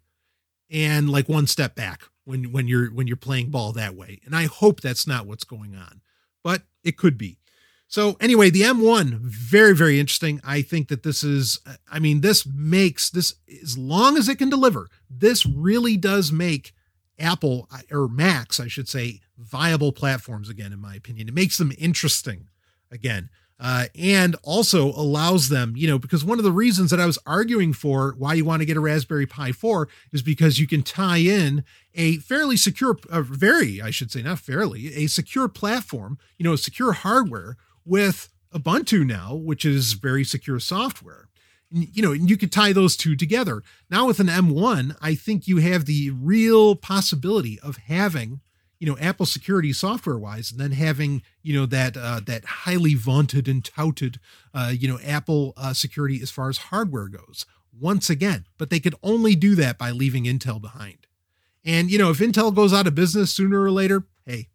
and like one step back when when you're when you're playing ball that way. And I hope that's not what's going on, but it could be. So anyway, the M1 very very interesting. I think that this is I mean this makes this as long as it can deliver, this really does make Apple or Macs, I should say, viable platforms again in my opinion. It makes them interesting again uh, and also allows them, you know, because one of the reasons that I was arguing for why you want to get a Raspberry Pi 4 is because you can tie in a fairly secure, uh, very, I should say, not fairly, a secure platform, you know, a secure hardware with Ubuntu now, which is very secure software. You know, and you could tie those two together. Now with an M1, I think you have the real possibility of having you know apple security software wise and then having you know that uh, that highly vaunted and touted uh, you know apple uh, security as far as hardware goes once again. But they could only do that by leaving intel behind. And you know if intel goes out of business sooner or later hey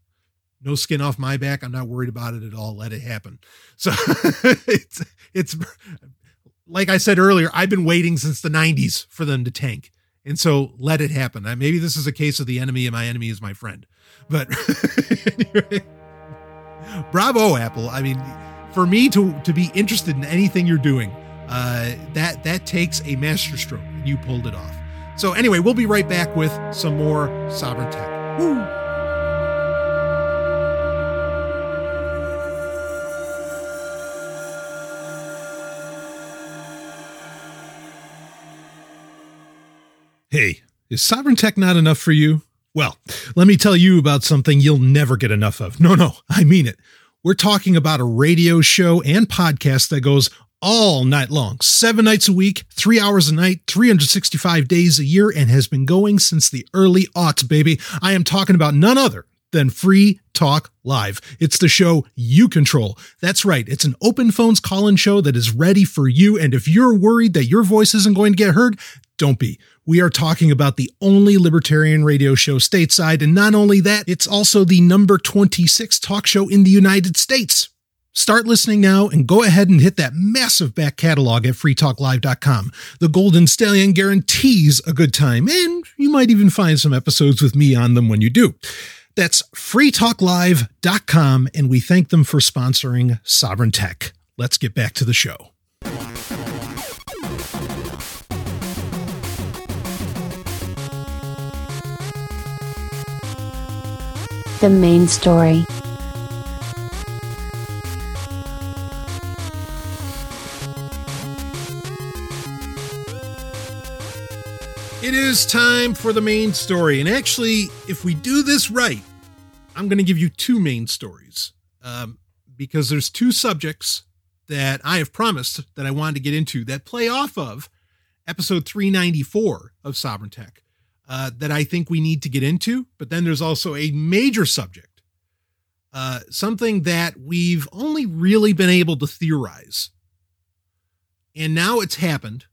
no skin off my back. I'm not worried about it at all. Let it happen. So it's it's like i said earlier i've been waiting since the 90s for them to tank and so let it happen. Maybe this is a case of the enemy and my enemy is my friend. But anyway, bravo, Apple. I mean, for me to to be interested in anything you're doing, uh, that that takes a masterstroke. You pulled it off. So anyway, we'll be right back with some more sovereign tech. Woo! Hey, is sovereign tech not enough for you? Well, let me tell you about something you'll never get enough of. No, no, I mean it. We're talking about a radio show and podcast that goes all night long, seven nights a week, three hours a night, 365 days a year, and has been going since the early aughts, baby. I am talking about none other than Free Talk Live. It's the show you control. That's right. It's an open phones call in show that is ready for you. And if you're worried that your voice isn't going to get heard, don't be. We are talking about the only libertarian radio show stateside. And not only that, it's also the number 26 talk show in the United States. Start listening now and go ahead and hit that massive back catalog at freetalklive.com. The Golden Stallion guarantees a good time, and you might even find some episodes with me on them when you do. That's freetalklive.com, and we thank them for sponsoring Sovereign Tech. Let's get back to the show. The main story. It is time for the main story. And actually, if we do this right, I'm going to give you two main stories um, because there's two subjects that I have promised that I wanted to get into that play off of episode 394 of Sovereign Tech. Uh, that I think we need to get into. But then there's also a major subject, uh, something that we've only really been able to theorize. And now it's happened.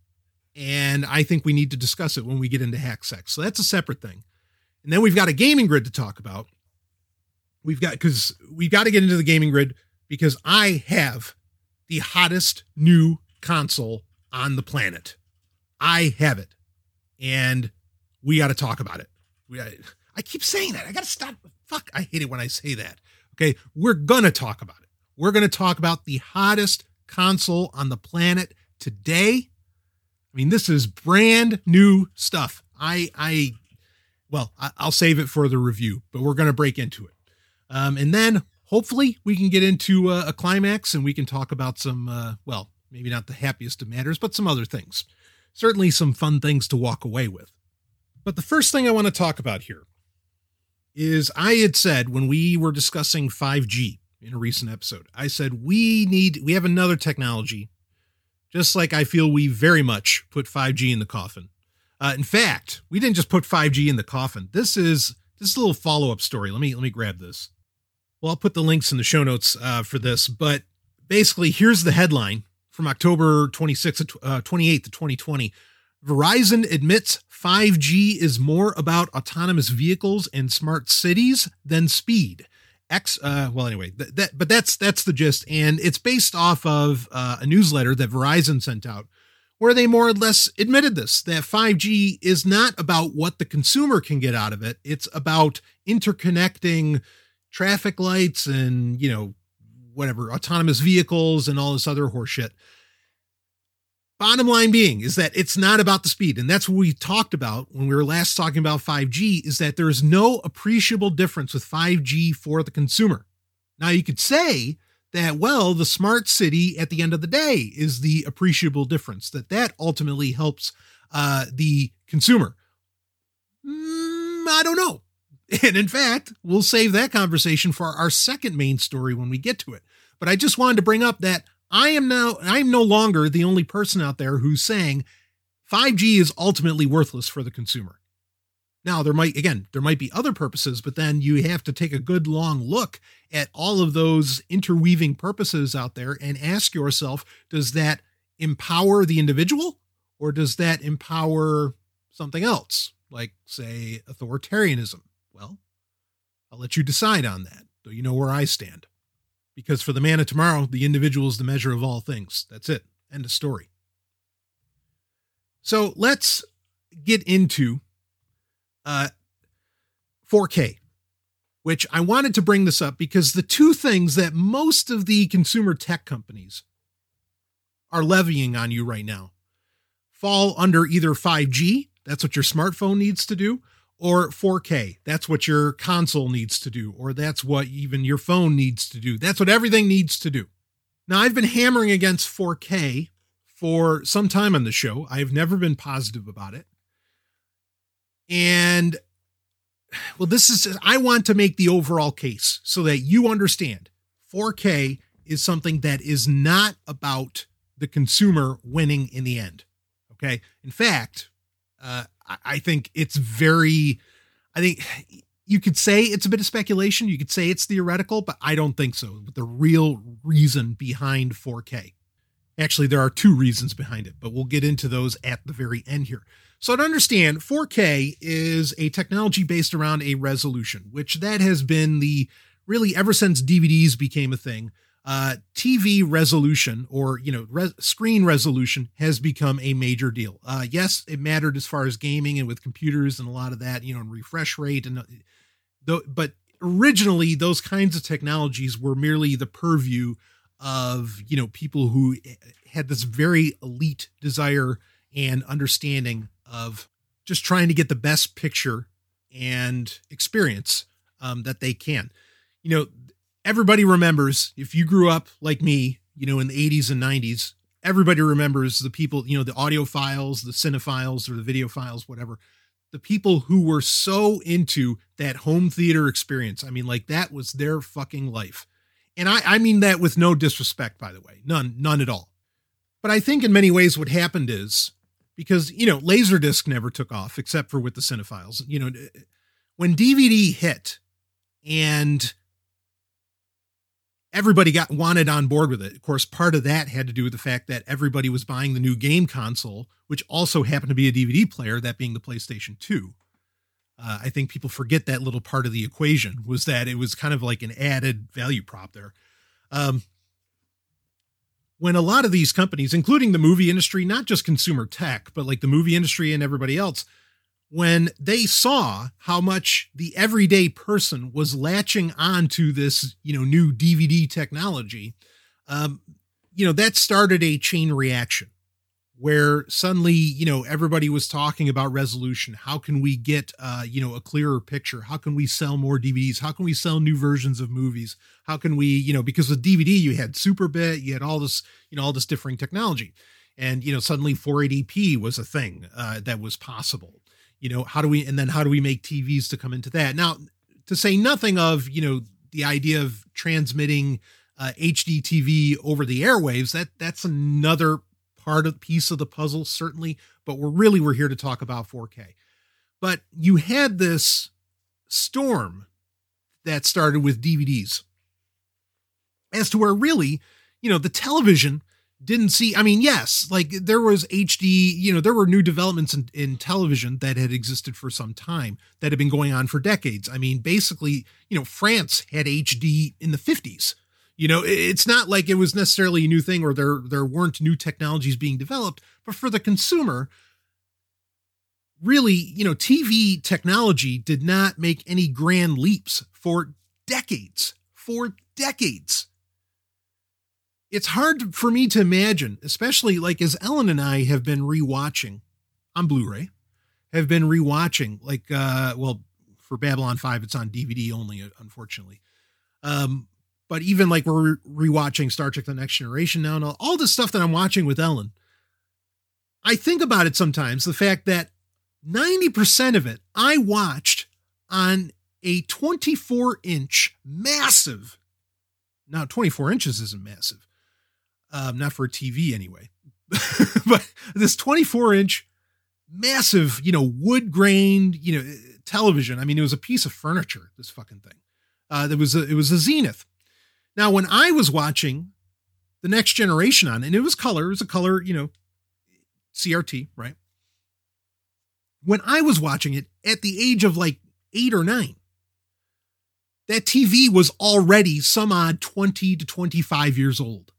And I think we need to discuss it when we get into hack sex. So that's a separate thing. And then we've got a gaming grid to talk about. We've got, because we've got to get into the gaming grid because I have the hottest new console on the planet. I have it. And we got to talk about it. We, I, I keep saying that. I got to stop. Fuck, I hate it when I say that. Okay, we're going to talk about it. We're going to talk about the hottest console on the planet today. I mean, this is brand new stuff. I, I, well, I, will save it for the review, but we're going to break into it. Um, and then hopefully we can get into a, a climax and we can talk about some, uh, well, maybe not the happiest of matters, but some other things. Certainly some fun things to walk away with. But the first thing I want to talk about here is I had said when we were discussing 5G in a recent episode, I said we need, we have another technology, just like I feel we very much put 5G in the coffin. Uh, in fact, we didn't just put 5G in the coffin. This is this is a little follow up story. Let me let me grab this. Well, I'll put the links in the show notes uh, for this, but basically, here's the headline from October 26th, uh, 28th to 2020. Verizon admits 5G is more about autonomous vehicles and smart cities than speed. X, uh, well, anyway, th- that, but that's that's the gist, and it's based off of uh, a newsletter that Verizon sent out, where they more or less admitted this that 5G is not about what the consumer can get out of it; it's about interconnecting traffic lights and you know whatever autonomous vehicles and all this other horseshit. Bottom line being is that it's not about the speed. And that's what we talked about when we were last talking about 5G is that there is no appreciable difference with 5G for the consumer. Now you could say that, well, the smart city at the end of the day is the appreciable difference, that that ultimately helps uh, the consumer. Mm, I don't know. And in fact, we'll save that conversation for our second main story when we get to it. But I just wanted to bring up that I am now, I'm no longer the only person out there who's saying 5G is ultimately worthless for the consumer. Now, there might, again, there might be other purposes, but then you have to take a good long look at all of those interweaving purposes out there and ask yourself does that empower the individual or does that empower something else, like, say, authoritarianism? Well, I'll let you decide on that, though you know where I stand. Because for the man of tomorrow, the individual is the measure of all things. That's it. End of story. So let's get into uh, 4K, which I wanted to bring this up because the two things that most of the consumer tech companies are levying on you right now fall under either 5G, that's what your smartphone needs to do, or 4K. That's what your console needs to do, or that's what even your phone needs to do. That's what everything needs to do. Now, I've been hammering against 4K for some time on the show. I've never been positive about it. And well, this is, I want to make the overall case so that you understand 4K is something that is not about the consumer winning in the end. Okay. In fact, uh, I think it's very, I think you could say it's a bit of speculation. You could say it's theoretical, but I don't think so. The real reason behind 4K. Actually, there are two reasons behind it, but we'll get into those at the very end here. So to understand, 4K is a technology based around a resolution, which that has been the really ever since DVDs became a thing uh, TV resolution or you know res- screen resolution has become a major deal. Uh, yes, it mattered as far as gaming and with computers and a lot of that, you know, and refresh rate and uh, but originally those kinds of technologies were merely the purview of you know people who had this very elite desire and understanding of just trying to get the best picture and experience um, that they can. You know, everybody remembers if you grew up like me, you know, in the 80s and 90s, everybody remembers the people, you know, the audiophiles, the cinephiles or the videophiles, whatever. The people who were so into that home theater experience. I mean, like that was their fucking life. And I, I mean that with no disrespect, by the way. None, none at all. But I think in many ways what happened is because you know laserdisc never took off except for with the cinephiles you know when dvd hit and everybody got wanted on board with it. Of course part of that had to do with the fact that everybody was buying the new game console which also happened to be a dvd player that being the playstation 2 uh, i think people forget that little part of the equation was that it was kind of like an added value prop there. Um, when a lot of these companies, including the movie industry, not just consumer tech, but like the movie industry and everybody else, when they saw how much the everyday person was latching on to this, you know, new DVD technology, um, you know, that started a chain reaction where suddenly you know everybody was talking about resolution. How can we get uh you know a clearer picture? How can we sell more dvds how can we sell new versions of movies? How can we you know because with dvd you had superbit you had all this you know all this differing technology. And you know suddenly 480p was a thing uh that was possible you know how do we and then how do we make tvs to come into that now to say nothing of you know the idea of transmitting uh, HD TV over the airwaves that that's another part of piece of the puzzle, certainly, but we're really we're here to talk about 4K. But you had this storm that started with DVDs. As to where really, you know, the television didn't see i mean yes like there was hd you know there were new developments in, in television that had existed for some time that had been going on for decades i mean basically you know france had hd in the 50s you know, it's not like it was necessarily a new thing or there there weren't new technologies being developed, but for the consumer, really, you know, TV technology did not make any grand leaps for decades. For decades. It's hard for me to imagine, especially like as Ellen and I have been rewatching on Blu-ray, have been rewatching like uh well for Babylon 5 it's on DVD only unfortunately. Um but even like we're rewatching Star Trek The Next Generation now and all, all this stuff that I'm watching with Ellen, I think about it sometimes the fact that 90% of it I watched on a 24 inch massive. Now, 24 inches isn't massive, um, not for TV anyway, but this 24 inch massive, you know, wood grained, you know, television. I mean, it was a piece of furniture, this fucking thing. Uh, there was a, it was a Zenith now, when I was watching the next generation on, and it was color, it was a color, you know, CRT, right? When I was watching it at the age of like eight or nine, that TV was already some odd 20 to 25 years old.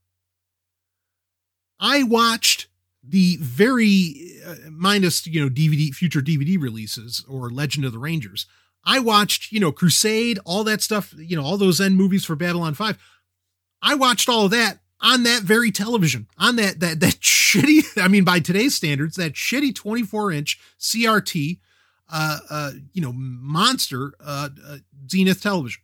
I watched the very uh, minus, you know, DVD, future DVD releases or Legend of the Rangers. I watched, you know, Crusade, all that stuff, you know, all those end movies for Babylon 5. I watched all of that on that very television, on that that that shitty, I mean, by today's standards, that shitty 24-inch CRT uh uh you know, monster uh, uh Zenith television.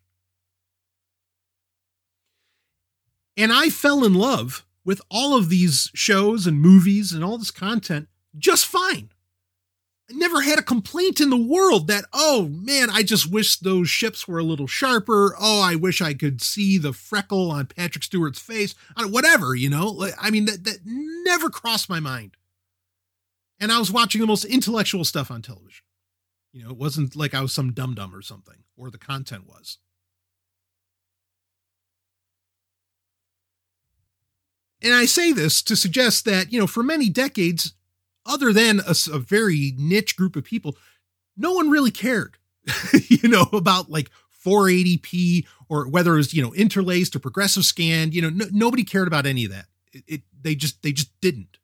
And I fell in love with all of these shows and movies and all this content just fine. I never had a complaint in the world that, oh man, I just wish those ships were a little sharper. Oh, I wish I could see the freckle on Patrick Stewart's face. Whatever, you know? I mean, that, that never crossed my mind. And I was watching the most intellectual stuff on television. You know, it wasn't like I was some dum dum or something, or the content was. And I say this to suggest that, you know, for many decades, other than a, a very niche group of people, no one really cared, you know, about like 480p or whether it was, you know, interlaced or progressive scanned, you know, no, nobody cared about any of that. It, it, they just, they just didn't.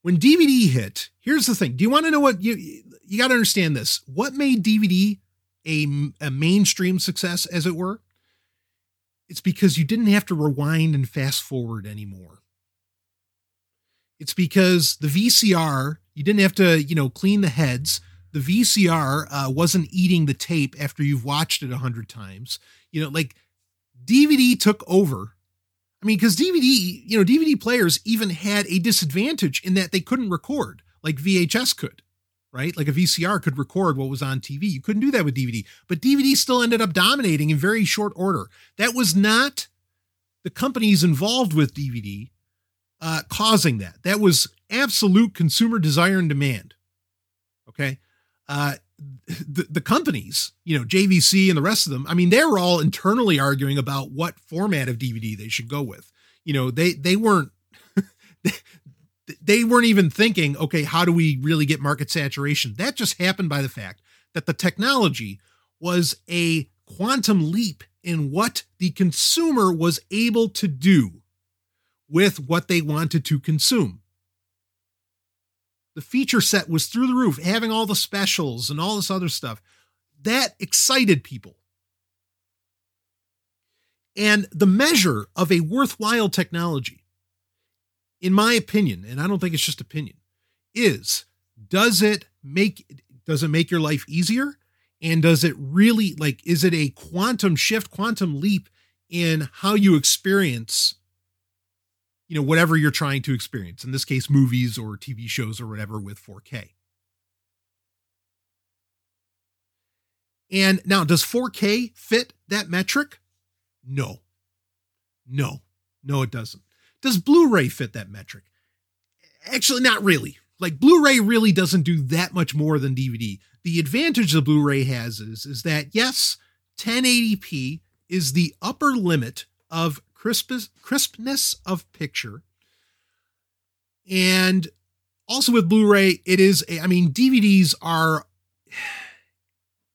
When DVD hit, here's the thing. Do you want to know what you, you got to understand this. What made DVD a, a mainstream success, as it were? It's because you didn't have to rewind and fast forward anymore. It's because the VCR, you didn't have to, you know, clean the heads. The VCR uh, wasn't eating the tape after you've watched it a hundred times. You know, like DVD took over. I mean, because DVD, you know, DVD players even had a disadvantage in that they couldn't record like VHS could, right? Like a VCR could record what was on TV. You couldn't do that with DVD, but DVD still ended up dominating in very short order. That was not the companies involved with DVD uh, causing that. That was absolute consumer desire and demand. Okay. Uh, the, the companies, you know, JVC and the rest of them, I mean, they were all internally arguing about what format of DVD they should go with. You know, they they weren't they weren't even thinking, okay, how do we really get market saturation? That just happened by the fact that the technology was a quantum leap in what the consumer was able to do with what they wanted to consume. The feature set was through the roof, having all the specials and all this other stuff. That excited people. And the measure of a worthwhile technology, in my opinion, and I don't think it's just opinion, is does it make does it make your life easier? And does it really like is it a quantum shift, quantum leap in how you experience you know, whatever you're trying to experience. In this case, movies or TV shows or whatever with 4K. And now, does 4K fit that metric? No. No. No, it doesn't. Does Blu ray fit that metric? Actually, not really. Like, Blu ray really doesn't do that much more than DVD. The advantage the Blu ray has is, is that, yes, 1080p is the upper limit of crispness, crispness of picture. And also with Blu-ray, it is a, I mean, DVDs are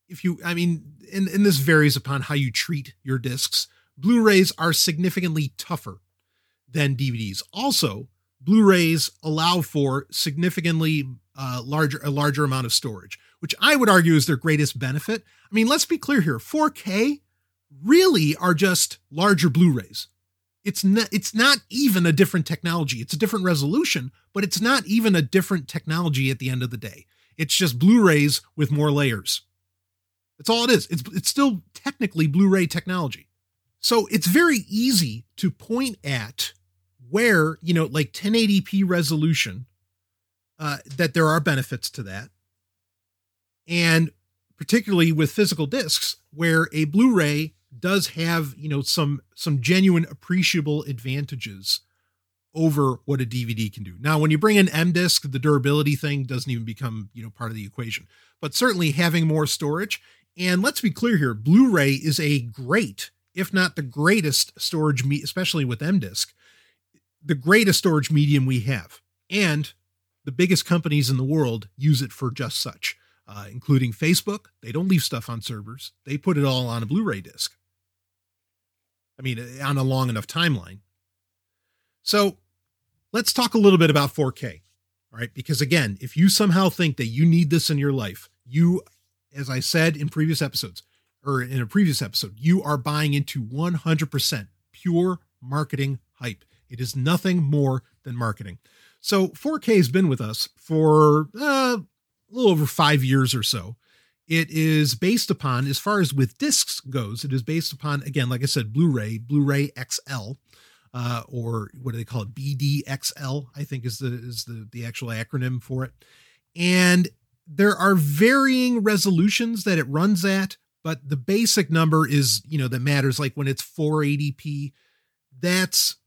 if you I mean, and, and this varies upon how you treat your discs. Blu-rays are significantly tougher than DVDs. Also, Blu-rays allow for significantly uh, larger a larger amount of storage, which I would argue is their greatest benefit. I mean, let's be clear here: 4K really are just larger Blu-rays it's not it's not even a different technology. It's a different resolution, but it's not even a different technology at the end of the day. It's just Blu-rays with more layers. That's all it is. It's it's still technically Blu-ray technology. So it's very easy to point at where, you know, like 1080p resolution, uh, that there are benefits to that. And particularly with physical discs, where a Blu-ray does have you know some some genuine appreciable advantages over what a DVD can do. Now, when you bring in M-DISC, the durability thing doesn't even become you know part of the equation. But certainly having more storage, and let's be clear here, Blu-ray is a great, if not the greatest storage, me- especially with M-DISC, the greatest storage medium we have, and the biggest companies in the world use it for just such. Uh, including Facebook. They don't leave stuff on servers. They put it all on a Blu-ray disc. I mean, on a long enough timeline. So let's talk a little bit about 4K. All right. Because again, if you somehow think that you need this in your life, you, as I said in previous episodes, or in a previous episode, you are buying into 100% pure marketing hype. It is nothing more than marketing. So 4K has been with us for uh, a little over five years or so. It is based upon, as far as with discs goes, it is based upon, again, like I said, Blu ray, Blu ray XL. Uh, or what do they call it? BDXL, I think is the is the the actual acronym for it. And there are varying resolutions that it runs at, but the basic number is, you know, that matters. Like when it's 480p, that's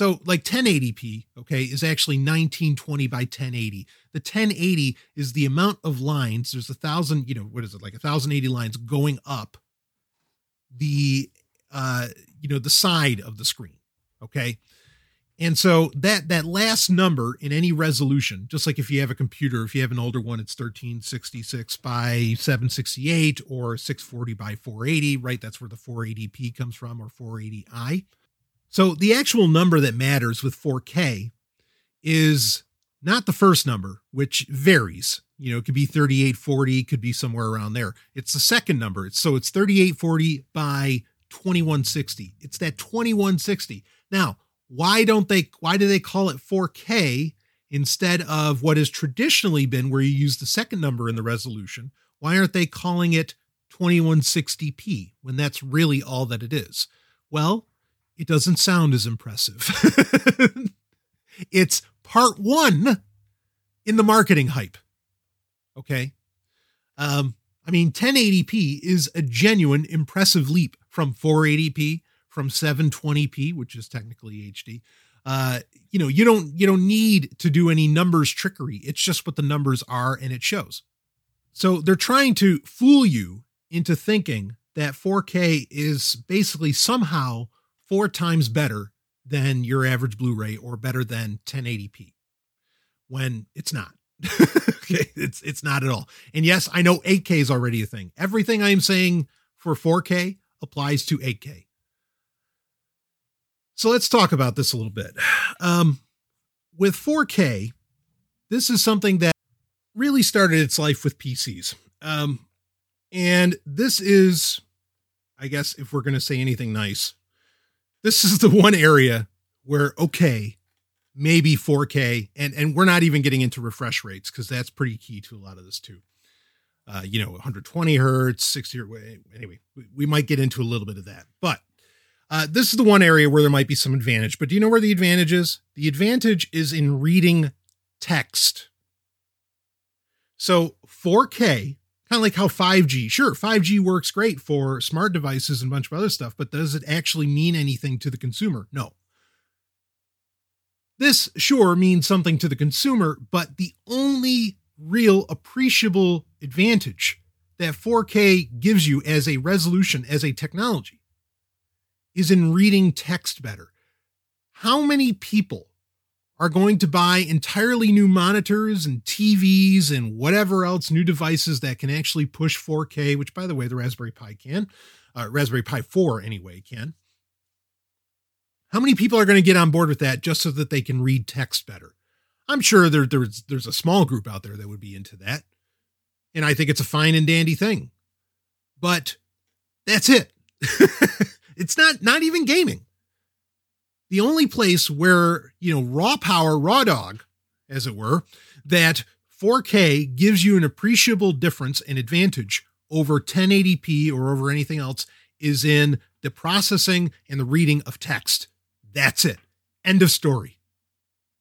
so like 1080p, okay, is actually 1920 by 1080. The 1080 is the amount of lines. There's a thousand, you know, what is it, like a thousand eighty lines going up the uh, you know, the side of the screen. Okay. And so that that last number in any resolution, just like if you have a computer, if you have an older one, it's 1366 by 768 or 640 by 480, right? That's where the 480p comes from or 480i. So the actual number that matters with 4K is not the first number, which varies. You know, it could be 3840, could be somewhere around there. It's the second number. It's, so it's 3840 by 2160. It's that 2160. Now, why don't they why do they call it 4K instead of what has traditionally been where you use the second number in the resolution? Why aren't they calling it 2160p when that's really all that it is? Well, it doesn't sound as impressive. it's part one in the marketing hype. Okay. Um, I mean, 1080p is a genuine impressive leap from 480p, from 720p, which is technically HD, Uh, you know, you don't you don't need to do any numbers trickery. It's just what the numbers are and it shows. So they're trying to fool you into thinking that 4K is basically somehow four times better than your average Blu-ray or better than 1080p when it's not. okay, it's it's not at all. And yes, I know 8K is already a thing. Everything I am saying for 4K applies to 8K. So let's talk about this a little bit. Um, with 4K, this is something that really started its life with PCs. Um, and this is, I guess, if we're going to say anything nice, this is the one area where, okay, maybe 4K, and, and we're not even getting into refresh rates because that's pretty key to a lot of this too. Uh, you know, 120 hertz, 60 anyway, we, we might get into a little bit of that. But uh, this is the one area where there might be some advantage, but do you know where the advantage is? The advantage is in reading text. So 4K, kind of like how 5G, sure, 5G works great for smart devices and a bunch of other stuff, but does it actually mean anything to the consumer? No. This sure means something to the consumer, but the only real appreciable advantage that 4K gives you as a resolution, as a technology, is in reading text better. How many people are going to buy entirely new monitors and TVs and whatever else new devices that can actually push 4K, which by the way, the Raspberry Pi can, uh, Raspberry Pi 4 anyway can. How many people are going to get on board with that just so that they can read text better? I'm sure there, there's there's a small group out there that would be into that. And I think it's a fine and dandy thing. But that's it. It's not not even gaming. The only place where, you know, raw power, raw dog, as it were, that 4K gives you an appreciable difference and advantage over 1080p or over anything else is in the processing and the reading of text. That's it. End of story.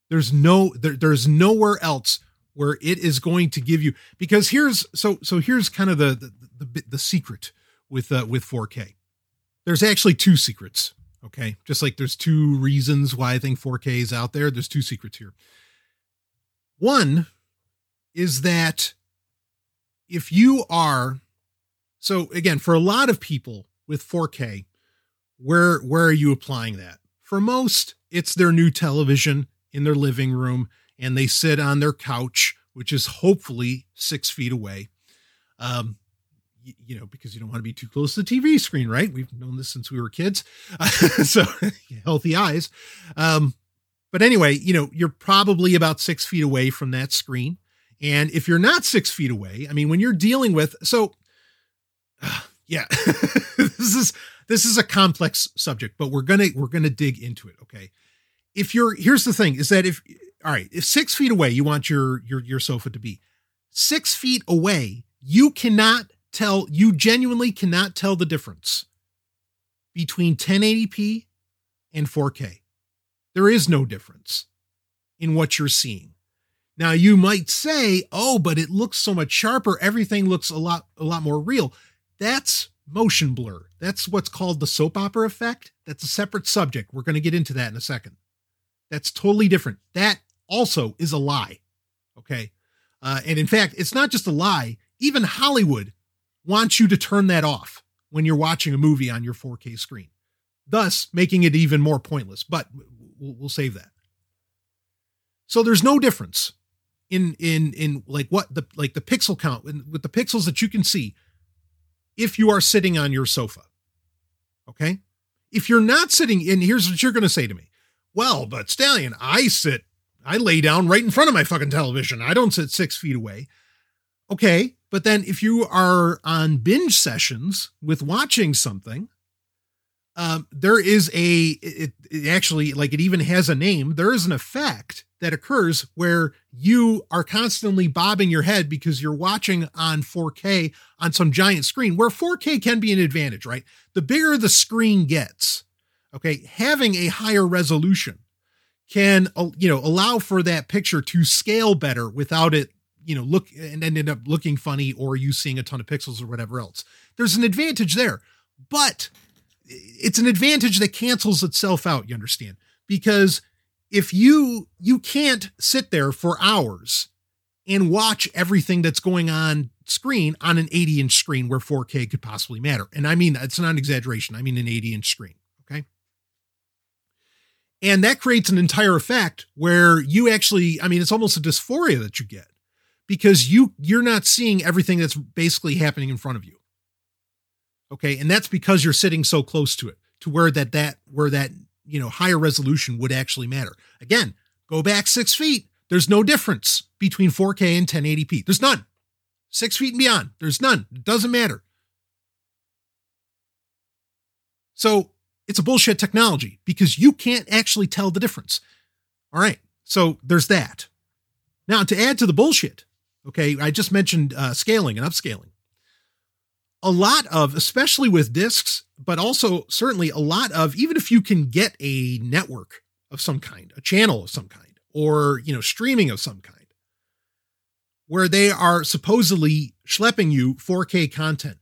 There's no there, there's nowhere else where it is going to give you because here's so so here's kind of the the the, the secret with uh, with 4K there's actually two secrets. Okay. Just like there's two reasons why I think 4K is out there, there's two secrets here. One is that if you are, so again, for a lot of people with 4K, where where are you applying that? For most, it's their new television in their living room, and they sit on their couch, which is hopefully six feet away. Um, you know, because you don't want to be too close to the TV screen, right? We've known this since we were kids. so healthy eyes. Um, but anyway, you know, you're probably about six feet away from that screen. And if you're not six feet away, I mean, when you're dealing with, so uh, yeah, this is, this is a complex subject, but we're going to, we're going to dig into it. Okay. If you're, here's the thing is that if, all right, if six feet away, you want your, your, your sofa to be six feet away, you cannot tell, you genuinely cannot tell the difference between 1080p and 4K. There is no difference in what you're seeing. Now you might say, "Oh, but it looks so much sharper. Everything looks a lot a lot more real." That's motion blur. That's what's called the soap opera effect. That's a separate subject. We're going to get into that in a second. That's totally different. That also is a lie. Okay. Uh, and in fact, it's not just a lie. Even Hollywood wants you to turn that off when you're watching a movie on your 4K screen, thus making it even more pointless. But we'll, save that. So there's no difference in in in like what the like the pixel count with the pixels that you can see if you are sitting on your sofa. Okay? If you're not sitting in here's what you're going to say to me. Well, but Stallion, I sit I lay down right in front of my fucking television. I don't sit 6 feet away. Okay, but then if you are on binge sessions with watching something, um, there is a it, it, actually like it even has a name. There is an effect that occurs where you are constantly bobbing your head because you're watching on 4K on some giant screen where 4K can be an advantage, right? The bigger the screen gets, okay, having a higher resolution can you know allow for that picture to scale better without it you know look and end up looking funny or you seeing a ton of pixels or whatever else there's an advantage there but it's an advantage that cancels itself out you understand because if you you can't sit there for hours and watch everything that's going on screen on an 80 inch screen where 4K could possibly matter. And I mean, it's not an exaggeration. I mean, an 80 inch screen. Okay. And that creates an entire effect where you actually, I mean, it's almost a dysphoria that you get because you, you're not seeing everything that's basically happening in front of you. Okay. And that's because you're sitting so close to it to where that, that, where that, you know, higher resolution would actually matter. Again, go back six feet there's no difference between 4K and 1080p. There's none. Six feet and beyond, there's none. It doesn't matter. So it's a bullshit technology because you can't actually tell the difference. All right. So there's that. Now, to add to the bullshit, okay, I just mentioned uh, scaling and upscaling. A lot of, especially with discs, but also certainly a lot of, even if you can get a network of some kind, a channel of some kind, or, you know, streaming of some kind, where they are supposedly schlepping you 4K content.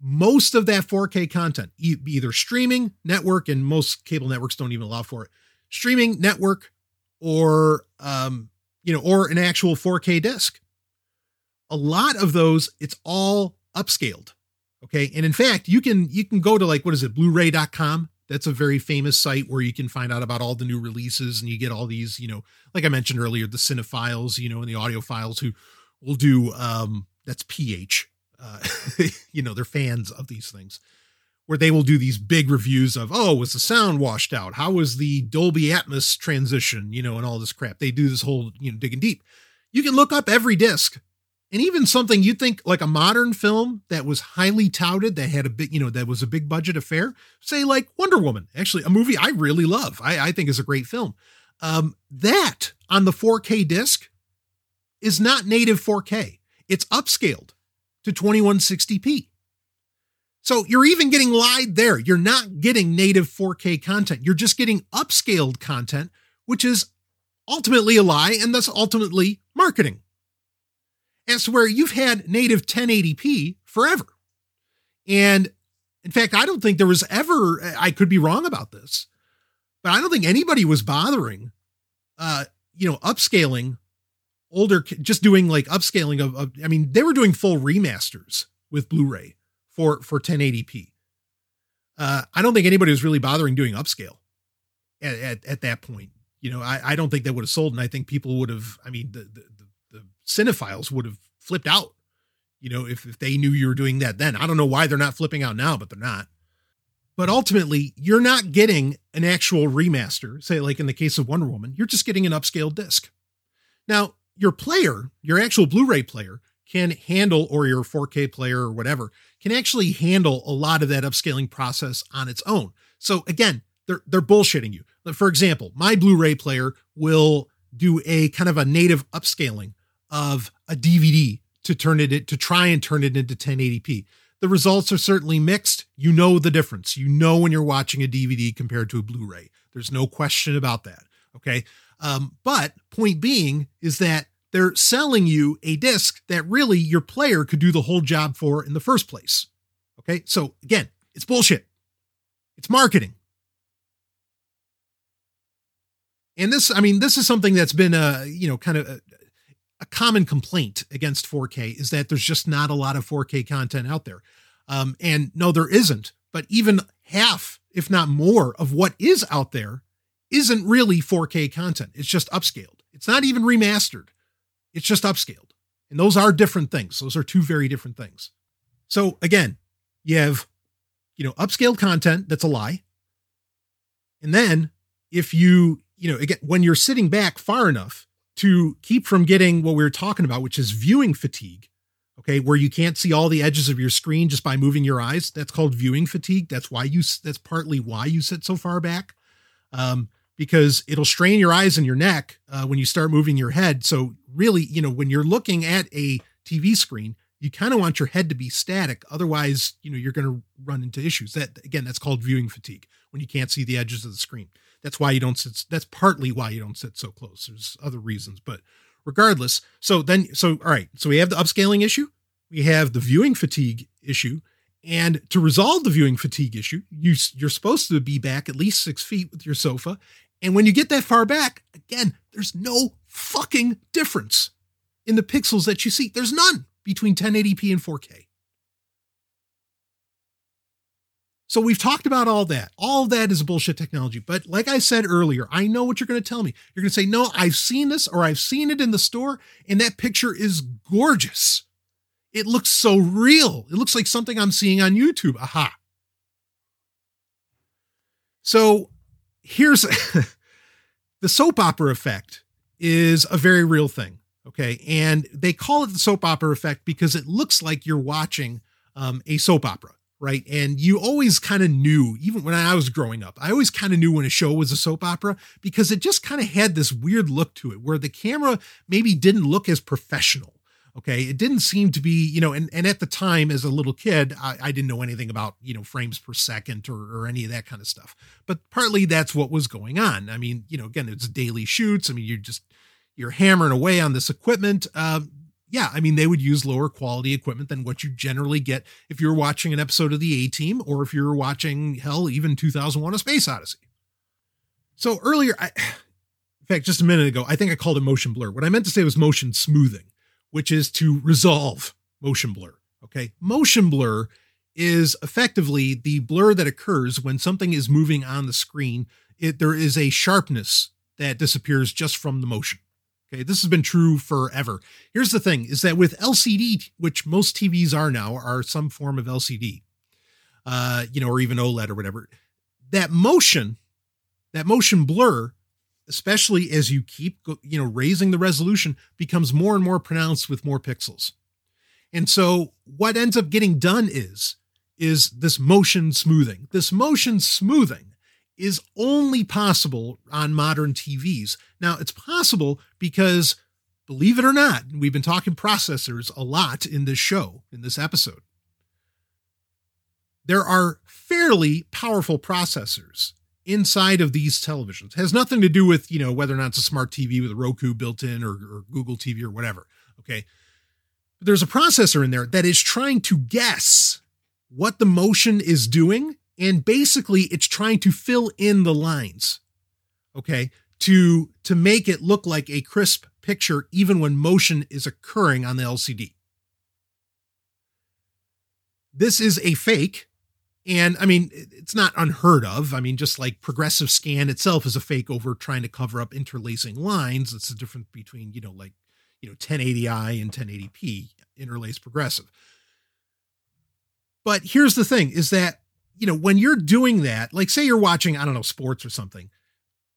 Most of that 4K content, either streaming, network, and most cable networks don't even allow for it, streaming, network, or, um, you know, or an actual 4K disc. A lot of those, it's all upscaled. Okay. And in fact, you can, you can go to like, what is it, blu-ray.com that's a very famous site where you can find out about all the new releases and you get all these, you know, like I mentioned earlier, the cinephiles, you know, and the audiophiles who will do um that's PH. Uh, you know, they're fans of these things where they will do these big reviews of, oh, was the sound washed out? How was the Dolby Atmos transition? You know, and all this crap. They do this whole, you know, digging deep. You can look up every disc and even something you'd think like a modern film that was highly touted that had a big you know that was a big budget affair say like wonder woman actually a movie i really love i, I think is a great film. Um, that on the 4k disc is not native 4k it's upscaled to 2160p so you're even getting lied there. You're not getting native 4k content. You're just getting upscaled content which is ultimately a lie and thus ultimately marketing as to where you've had native 1080p forever. And in fact, I don't think there was ever, I could be wrong about this, but I don't think anybody was bothering, uh, you know, upscaling older, just doing like upscaling of, of I mean, they were doing full remasters with Blu-ray for, for 1080p. Uh, I don't think anybody was really bothering doing upscale at, at, at that point. You know, I, I don't think that would have sold. And I think people would have, I mean, the, the, cinephiles would have flipped out, you know, if, if they knew you were doing that then. I don't know why they're not flipping out now, but they're not. But ultimately, you're not getting an actual remaster, say, like in the case of Wonder Woman, you're just getting an upscaled disc. Now, your player, your actual Blu ray player, can handle, or your 4K player or whatever, can actually handle a lot of that upscaling process on its own. So again, they're they're bullshitting you. For example, my Blu-ray player will do a kind of a native upscaling of a DVD to turn it to try and turn it into 1080p. The results are certainly mixed. You know the difference. You know when you're watching a DVD compared to a Blu-ray. There's no question about that. Okay. Um, but point being is that they're selling you a disc that really your player could do the whole job for in the first place. Okay. So again, it's bullshit. It's marketing. And this, I mean, this is something that's been, uh, you know, kind of uh, a common complaint against 4K is that there's just not a lot of 4K content out there. Um, and no, there isn't. But even half, if not more, of what is out there isn't really 4K content. It's just upscaled. It's not even remastered. It's just upscaled. And those are different things. Those are two very different things. So again, you have, you know, upscaled content that's a lie. And then if you, you know, again, when you're sitting back far enough, to keep from getting what we were talking about, which is viewing fatigue. Okay, where you can't see all the edges of your screen just by moving your eyes. That's called viewing fatigue. That's why you. That's partly why you sit so far back, um, because it'll strain your eyes and your neck uh, when you start moving your head. So really, you know, when you're looking at a TV screen, you kind of want your head to be static. Otherwise, you know, you're going to run into issues. That again, that's called viewing fatigue when you can't see the edges of the screen. That's why you don't sit. That's partly why you don't sit so close. There's other reasons, but regardless. So then, so all right. So we have the upscaling issue. We have the viewing fatigue issue. And to resolve the viewing fatigue issue, you you're supposed to be back at least six feet with your sofa, And when you get that far back, again, there's no fucking difference in the pixels that you see. There's none between 1080p and 4K. So we've talked about all that. All that is bullshit technology. But like I said earlier, I know what you're going to tell me. You're going to say, no, I've seen this or I've seen it in the store and that picture is gorgeous. It looks so real. It looks like something I'm seeing on YouTube. Aha. So here's the soap opera effect is a very real thing. Okay. And they call it the soap opera effect because it looks like you're watching um, a soap opera right? And you always kind of knew, even when I was growing up, I always kind of knew when a show was a soap opera because it just kind of had this weird look to it where the camera maybe didn't look as professional. Okay. It didn't seem to be, you know, and, and at the time as a little kid, I, I didn't know anything about, you know, frames per second or, or any of that kind of stuff. But partly that's what was going on. I mean, you know, again, it's daily shoots. I mean, you're just, you're hammering away on this equipment. Uh, yeah, I mean, they would use lower quality equipment than what you generally get if you're watching an episode of the A Team or if you're watching, hell, even 2001 A Space Odyssey. So earlier, I, in fact, just a minute ago, I think I called it motion blur. What I meant to say was motion smoothing, which is to resolve motion blur. Okay. Motion blur is effectively the blur that occurs when something is moving on the screen. It, there is a sharpness that disappears just from the motion. Okay, this has been true forever. Here's the thing is that with LCD, which most TVs are now, are some form of LCD, uh, you know, or even OLED or whatever, that motion, that motion blur, especially as you keep, you know, raising the resolution, becomes more and more pronounced with more pixels. And so what ends up getting done is, is this motion smoothing. This motion smoothing is only possible on modern TVs. Now, it's possible because, believe it or not, we've been talking processors a lot in this show, in this episode. There are fairly powerful processors inside of these televisions. It has nothing to do with, you know, whether or not it's a smart TV with a Roku built in or, or Google TV or whatever. Okay. But there's a processor in there that is trying to guess what the motion is doing and basically it's trying to fill in the lines okay to to make it look like a crisp picture even when motion is occurring on the LCD this is a fake and i mean it's not unheard of. I mean just like progressive scan itself is a fake over trying to cover up interlacing lines. It's the difference between you know like you know 1080i and 1080p interlaced progressive. But here's the thing is that you know, when you're doing that, like say you're watching, I don't know, sports or something,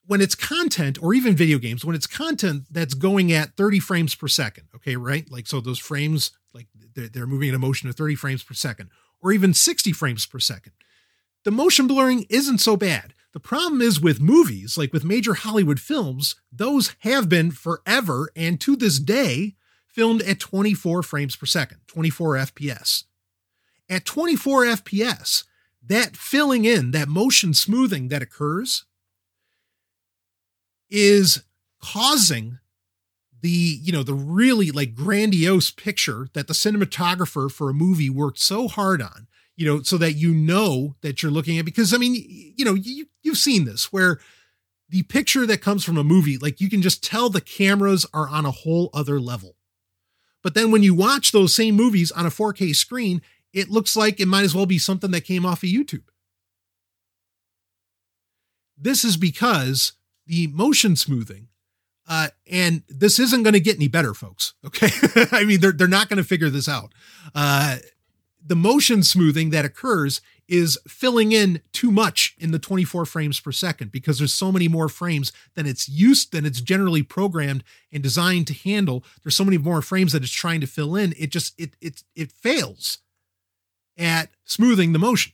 when it's content or even video games, when it's content that's going at 30 frames per second, okay, right? Like, so those frames, like they're, they're moving in a motion of 30 frames per second or even 60 frames per second. The motion blurring isn't so bad. The problem is with movies, like with major Hollywood films, those have been forever and to this day filmed at 24 frames per second, 24 FPS. At 24 FPS, that filling in, that motion smoothing that occurs is causing the you know the really like grandiose picture that the cinematographer for a movie worked so hard on you know so that you know that you're looking at because i mean you know you, you've seen this where the picture that comes from a movie like you can just tell the cameras are on a whole other level. But then when you watch those same movies on a 4k screen it looks like it might as well be something that came off of YouTube. This is because the motion smoothing, uh, and this isn't going to get any better, folks. Okay. I mean, they're, they're not going to figure this out. Uh, the motion smoothing that occurs is filling in too much in the 24 frames per second because there's so many more frames than it's used than it's generally programmed and designed to handle there's so many more frames that it's trying to fill in it just it it it fails at smoothing the motion.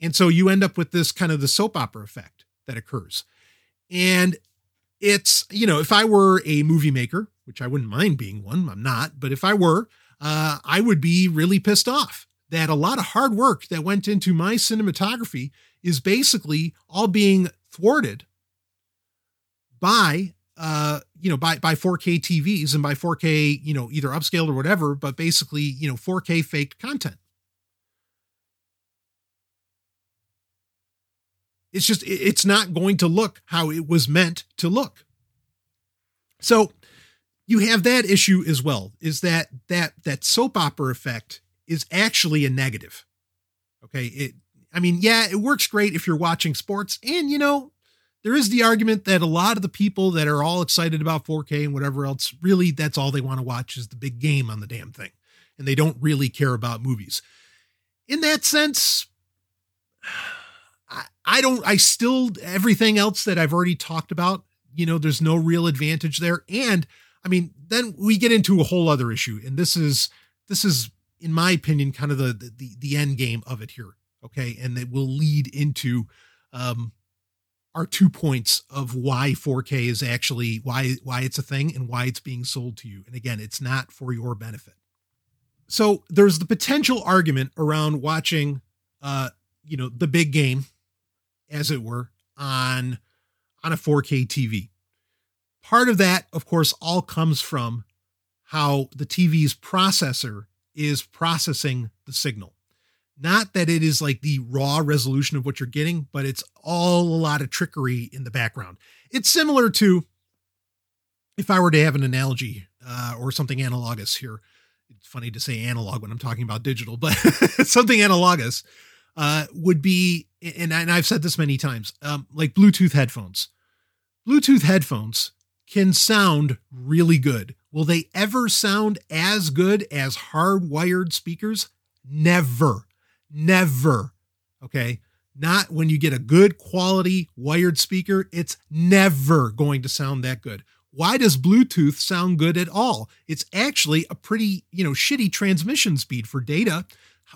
And so you end up with this kind of the soap opera effect that occurs. And it's, you know, if I were a movie maker, which I wouldn't mind being one, I'm not, but if I were, uh, I would be really pissed off that a lot of hard work that went into my cinematography is basically all being thwarted by uh you know by by 4K TVs and by 4K you know either upscaled or whatever but basically you know 4K faked content It's just it's not going to look how it was meant to look. So you have that issue as well is that that that soap opera effect is actually a negative. Okay, it I mean, yeah, it works great if you're watching sports and you know, there is the argument that a lot of the people that are all excited about 4K and whatever else, really that's all they want to watch is the big game on the damn thing. And they don't really care about movies. In that sense, I, I don't, I still, everything else that I've already talked about, you know, there's no real advantage there. And I mean, then we get into a whole other issue. And this is, this is, in my opinion, kind of the, the, the end game of it here. Okay. And it will lead into, um, our two points of why 4K is actually why why it's a thing and why it's being sold to you. And again, it's not for your benefit. So there's the potential argument around watching uh you know the big game as it were on on a 4K TV. Part of that of course all comes from how the TV's processor is processing the signal. Not that it is like the raw resolution of what you're getting, but it's all a lot of trickery in the background. It's similar to if I were to have an analogy uh, or something analogous here. It's funny to say analog when I'm talking about digital, but something analogous uh, would be, and, and I've said this many times, um, like Bluetooth headphones. Bluetooth headphones can sound really good. Will they ever sound as good as hardwired speakers? Never. Never. Okay. Not when you get a good quality wired speaker, it's never going to sound that good. Why does Bluetooth sound good at all? It's actually a pretty, you know, shitty transmission speed for data.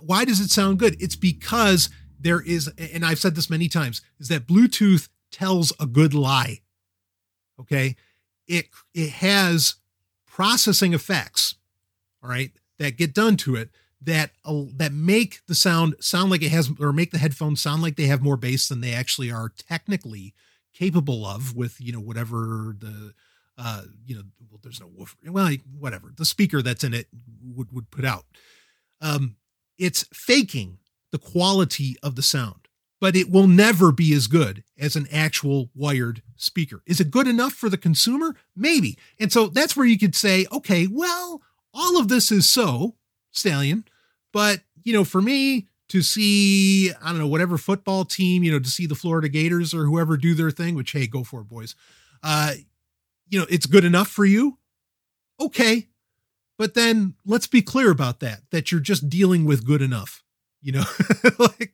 Why does it sound good? It's because there is, and I've said this many times, is that Bluetooth tells a good lie. Okay. It, it has processing effects, all right, that get done to it that uh, that make the sound sound like it has or make the headphones sound like they have more bass than they actually are technically capable of with you know whatever the uh you know well there's no woofer well whatever the speaker that's in it would would put out. Um it's faking the quality of the sound but it will never be as good as an actual wired speaker. Is it good enough for the consumer? Maybe. And so that's where you could say okay well all of this is so Stallion. But, you know, for me to see, I don't know, whatever football team, you know, to see the Florida Gators or whoever do their thing, which, hey, go for it, boys. Uh, you know, it's good enough for you. Okay. But then let's be clear about that, that you're just dealing with good enough, you know, like,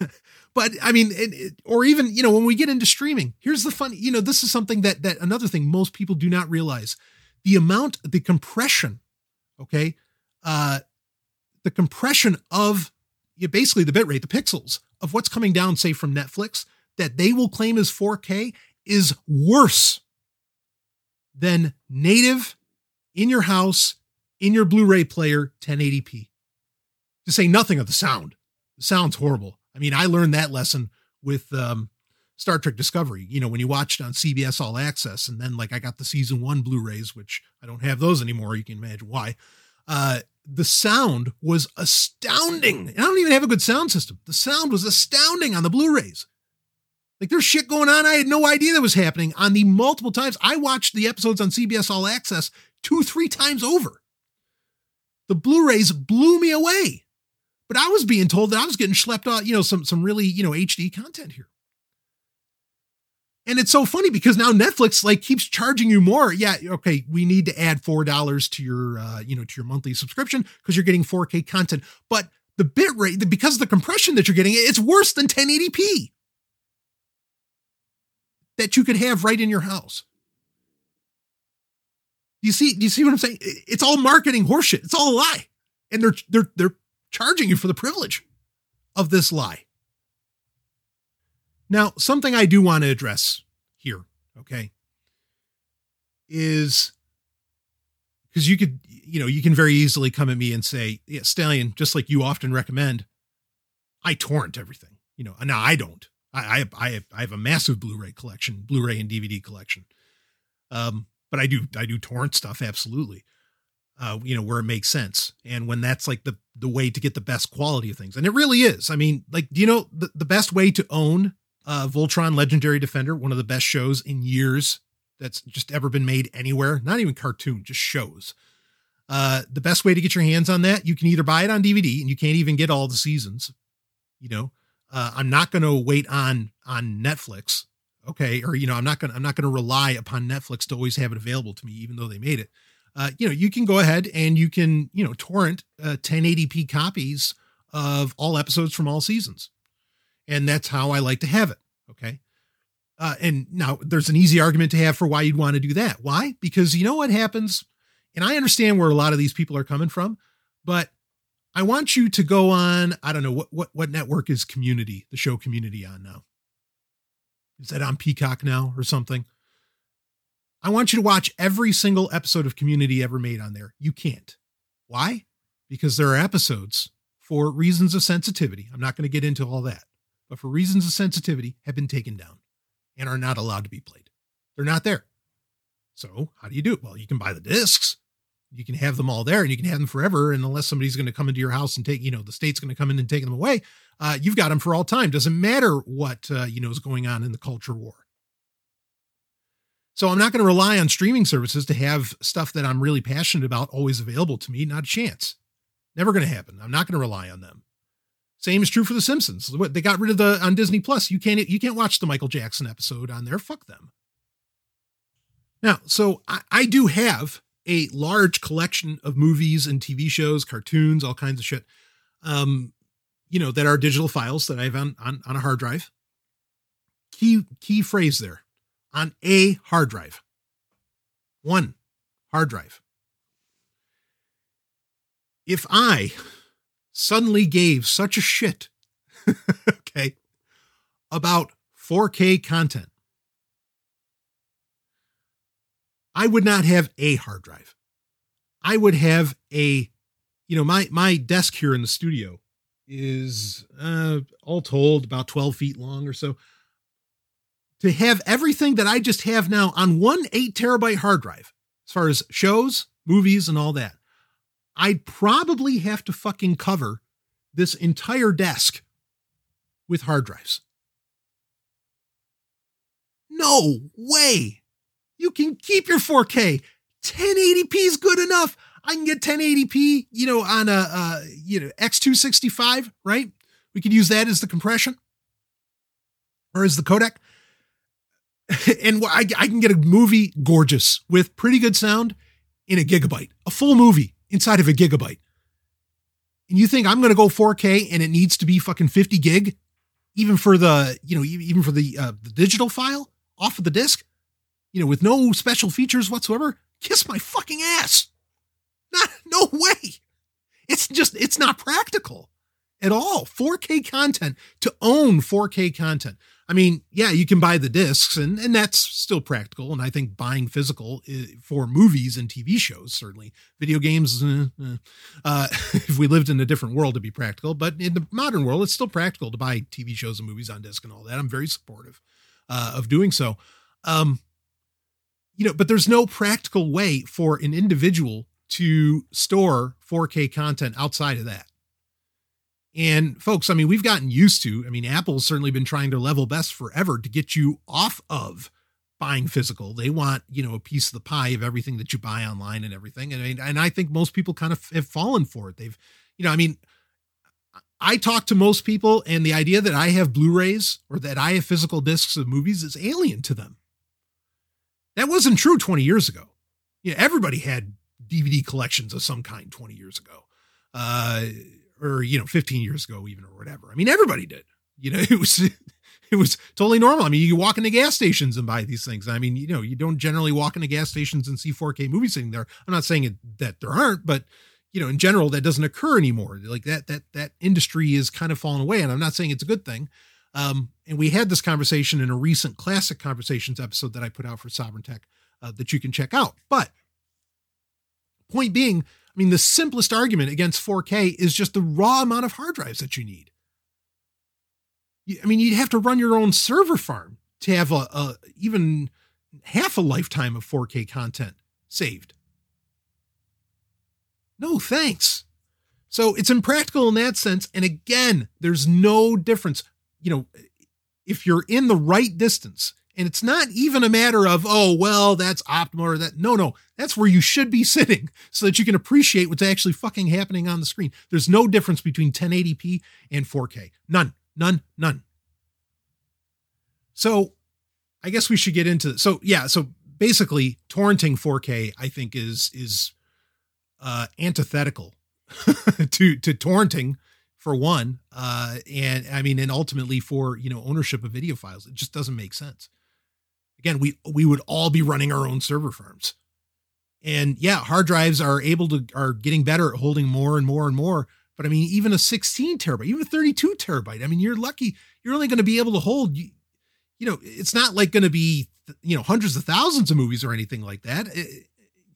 but I mean, it, it, or even, you know, when we get into streaming, here's the fun, you know, this is something that, that another thing most people do not realize the amount, the compression, okay, uh, the compression of you know, basically the bitrate, the pixels of what's coming down, say from Netflix, that they will claim as 4K is worse than native in your house, in your Blu ray player, 1080p. To say nothing of the sound. The sound's horrible. I mean, I learned that lesson with um, Star Trek Discovery, you know, when you watched on CBS All Access, and then like I got the season one Blu rays, which I don't have those anymore. You can imagine why. Uh, the sound was astounding. And I don't even have a good sound system. The sound was astounding on the Blu-rays. Like there's shit going on. I had no idea that was happening on the multiple times. I watched the episodes on CBS All Access two, three times over. The Blu-rays blew me away. But I was being told that I was getting schlepped out, you know, some some really, you know, HD content here. And it's so funny because now Netflix like keeps charging you more. Yeah, okay, we need to add four dollars to your uh, you know to your monthly subscription because you're getting 4K content. But the bit rate, because of the compression that you're getting, it's worse than 1080p that you could have right in your house. Do you see? Do you see what I'm saying? It's all marketing horseshit. It's all a lie, and they're they're they're charging you for the privilege of this lie. Now, something I do want to address here, okay, is because you could, you know, you can very easily come at me and say, yeah, Stallion, just like you often recommend, I torrent everything. You know, now I don't. I I I have, I have a massive Blu-ray collection, Blu-ray and DVD collection. Um, but I do I do torrent stuff absolutely. Uh, you know, where it makes sense. And when that's like the the way to get the best quality of things. And it really is. I mean, like, do you know the, the best way to own Uh, Voltron Legendary Defender, one of the best shows in years that's just ever been made anywhere. Not even cartoon, just shows. Uh, the best way to get your hands on that, you can either buy it on DVD and you can't even get all the seasons. You know, uh, I'm not going to wait on on Netflix, okay, or you know, I'm not to I'm not going to rely upon Netflix to always have it available to me, even though they made it. Uh, you know, you can go ahead and you can you know torrent uh, 1080p uh, copies of all episodes from all seasons, and that's how I like to have it. Okay. Uh, and now there's an easy argument to have for why you'd want to do that. Why? Because you know what happens, and I understand where a lot of these people are coming from, but I want you to go on. I don't know what what what network is Community, the show Community, on now. Is that on Peacock now or something? I want you to watch every single episode of Community ever made on there. You can't. Why? Because there are episodes for reasons of sensitivity. I'm not going to get into all that, but for reasons of sensitivity have been taken down and are not allowed to be played. They're not there. So, how do you do it? Well, you can buy the discs. You can have them all there and you can have them forever. And unless somebody's going to come into your house and take, you know, the state's going to come in and take them away, uh, you've got them for all time. Doesn't matter what, uh, you know, is going on in the culture war. So I'm not going to rely on streaming services to have stuff that I'm really passionate about always available to me. Not a chance. Never going to happen. I'm not going to rely on them. Same is true for The Simpsons. They got rid of the on Disney Plus. You can't you can't watch the Michael Jackson episode on there. Fuck them. Now, so I, I do have a large collection of movies and TV shows, cartoons, all kinds of shit. Um, you know, that are digital files that I have on, on, on a hard drive. Key key phrase there. On a hard drive. One hard drive. If I suddenly gave such a shit, okay, about 4K content, I would not have a hard drive. I would have a, you know, my my desk here in the studio is uh, all told about 12 feet long or so. To have everything that I just have now on one eight terabyte hard drive, as far as shows, movies, and all that, I'd probably have to fucking cover this entire desk with hard drives. No way. You can keep your 4K. 1080p is good enough. I can get 1080p, you know, on a, uh, you know, X265, right? We could use that as the compression or as the codec. and I, I can get a movie gorgeous with pretty good sound in a gigabyte, a full movie inside of a gigabyte. And you think I'm going to go 4K and it needs to be fucking 50 gig, even for the, you know, even for the, uh, the digital file off of the disk? you know, with no special features whatsoever, kiss my fucking ass. Not, no way. It's just, it's not practical at all. 4K content to own 4K content. I mean, yeah, you can buy the discs and, and that's still practical. And I think buying physical eh, for movies and TV shows, certainly video games, eh, eh, uh, if we lived in a different world to be practical, but in the modern world, it's still practical to buy TV shows and movies on disc and all that. I'm very supportive uh, of doing so. Um, you know, but there's no practical way for an individual to store 4K content outside of that. And folks, I mean, we've gotten used to, I mean, Apple's certainly been trying to level best forever to get you off of buying physical. They want, you know, a piece of the pie of everything that you buy online and everything. And I, mean, and I think most people kind of have fallen for it. They've, you know, I mean, I talk to most people and the idea that I have Blu-rays or that I have physical discs of movies is alien to them. That wasn't true 20 years ago. You know, everybody had DVD collections of some kind 20 years ago. Uh, or, you know, 15 years ago, even, or whatever. I mean, everybody did. You know, it was it was totally normal. I mean, you walk into gas stations and buy these things. I mean, you know, you don't generally walk into gas stations and see 4K movies sitting there. I'm not saying that there aren't, but you know, in general, that doesn't occur anymore. Like that, that, that industry is kind of fallen away. And I'm not saying it's a good thing. Um, and we had this conversation in a recent classic conversations episode that I put out for Sovereign Tech uh, that you can check out. But point being, I mean, the simplest argument against 4K is just the raw amount of hard drives that you need. I mean, you'd have to run your own server farm to have a, a even half a lifetime of 4K content saved. No, thanks. So it's impractical in that sense. And again, there's no difference you know, if you're in the right distance, and it's not even a matter of, oh, well, that's optimal or that. No, no, that's where you should be sitting so that you can appreciate what's actually fucking happening on the screen. There's no difference between 1080p and 4K. None, none, none. So I guess we should get into it. So yeah, so basically torrenting 4K, I think is is uh antithetical to to torrenting for one. Uh and I mean and ultimately for, you know, ownership of video files. It just doesn't make sense. Again, we we would all be running our own server farms. And yeah, hard drives are able to are getting better at holding more and more and more. But I mean, even a 16 terabyte, even a 32 terabyte. I mean, you're lucky. You're only going to be able to hold you know, it's not like going to be, you know, hundreds of thousands of movies or anything like that.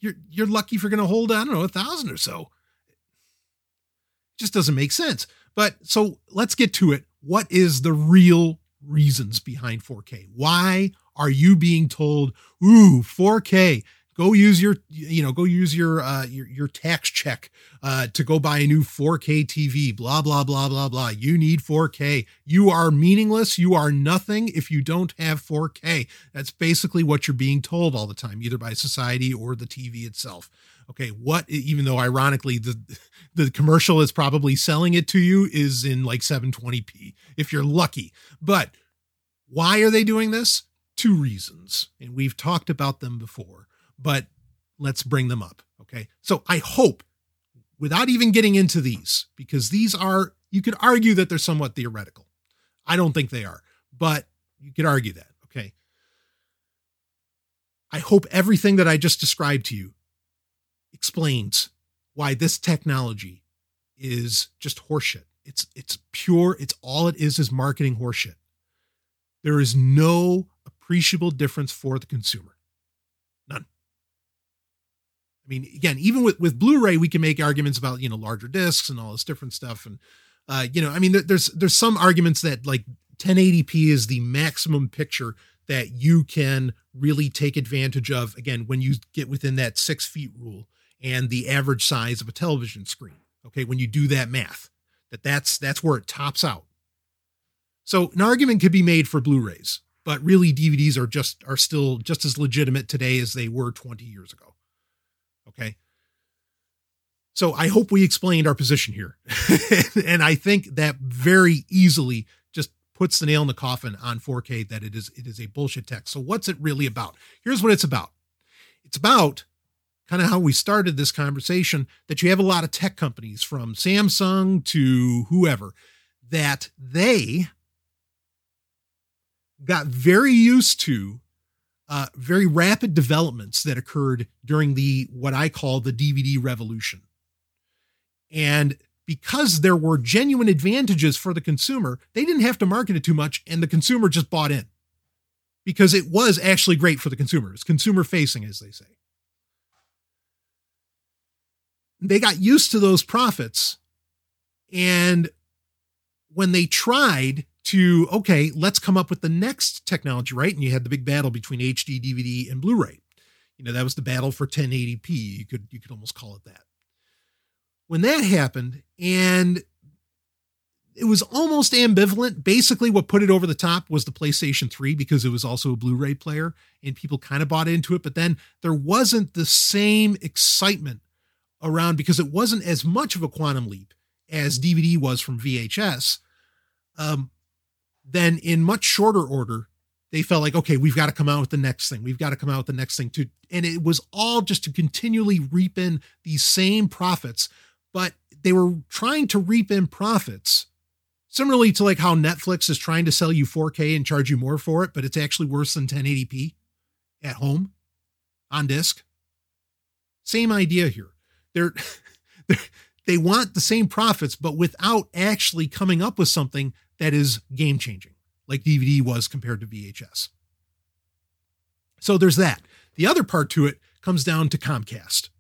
You're you're lucky if you're going to hold, I don't know, a thousand or so. It just doesn't make sense. But so let's get to it. What is the real reasons behind 4K? Why are you being told, ooh, 4K? go use your you know go use your uh your, your tax check uh to go buy a new 4k tv blah blah blah blah blah. You need 4k you are meaningless. You are nothing if you don't have 4k that's basically what you're being told all the time either by society or the tv itself. Okay what even though ironically the the commercial is probably selling it to you is in like 720p if you're lucky. But why are they doing this two reasons and we've talked about them before but let's bring them up. Okay. So I hope, without even getting into these, because these are, you could argue that they're somewhat theoretical. I don't think they are, but you could argue that. Okay. I hope everything that I just described to you explains why this technology is just horseshit. It's it's pure, it's all it is is marketing horseshit. There is no appreciable difference for the consumer. None. I mean, again, even with with Blu-ray, we can make arguments about you know larger discs and all this different stuff, and uh, you know, I mean, there's there's some arguments that like 1080p is the maximum picture that you can really take advantage of. Again, when you get within that six feet rule and the average size of a television screen. Okay, when you do that math, that that's that's where it tops out. So an argument could be made for Blu-rays, but really DVDs are just are still just as legitimate today as they were 20 years ago. Okay. So I hope we explained our position here. and I think that very easily just puts the nail in the coffin on 4K that it is it is a bullshit tech. So what's it really about? Here's what it's about. It's about kind of how we started this conversation that you have a lot of tech companies from Samsung to whoever that they got very used to uh, very rapid developments that occurred during the what I call the DVD revolution. And because there were genuine advantages for the consumer, they didn't have to market it too much, and the consumer just bought in because it was actually great for the consumer. It's consumer facing, as they say. They got used to those profits. And when they tried to okay, let's come up with the next technology, right? And you had the big battle between HD, DVD, and Blu-ray. You know, that was the battle for 1080p. You could you could almost call it that. When that happened, and it was almost ambivalent. Basically, what put it over the top was the PlayStation 3 because it was also a Blu ray player and people kind of bought into it. But then there wasn't the same excitement around because it wasn't as much of a quantum leap as DVD was from VHS. Um, then in much shorter order, they felt like, okay, we've got to come out with the next thing. We've got to come out with the next thing to, and it was all just to continually reap in these same profits, but they were trying to reap in profits similarly to like how Netflix is trying to sell you 4K and charge you more for it, but it's actually worse than 1080p at home on disk. Same idea here. They're, they're they want the same profits, but without actually coming up with something that is game changing, like DVD was compared to VHS. So there's that. The other part to it comes down to Comcast.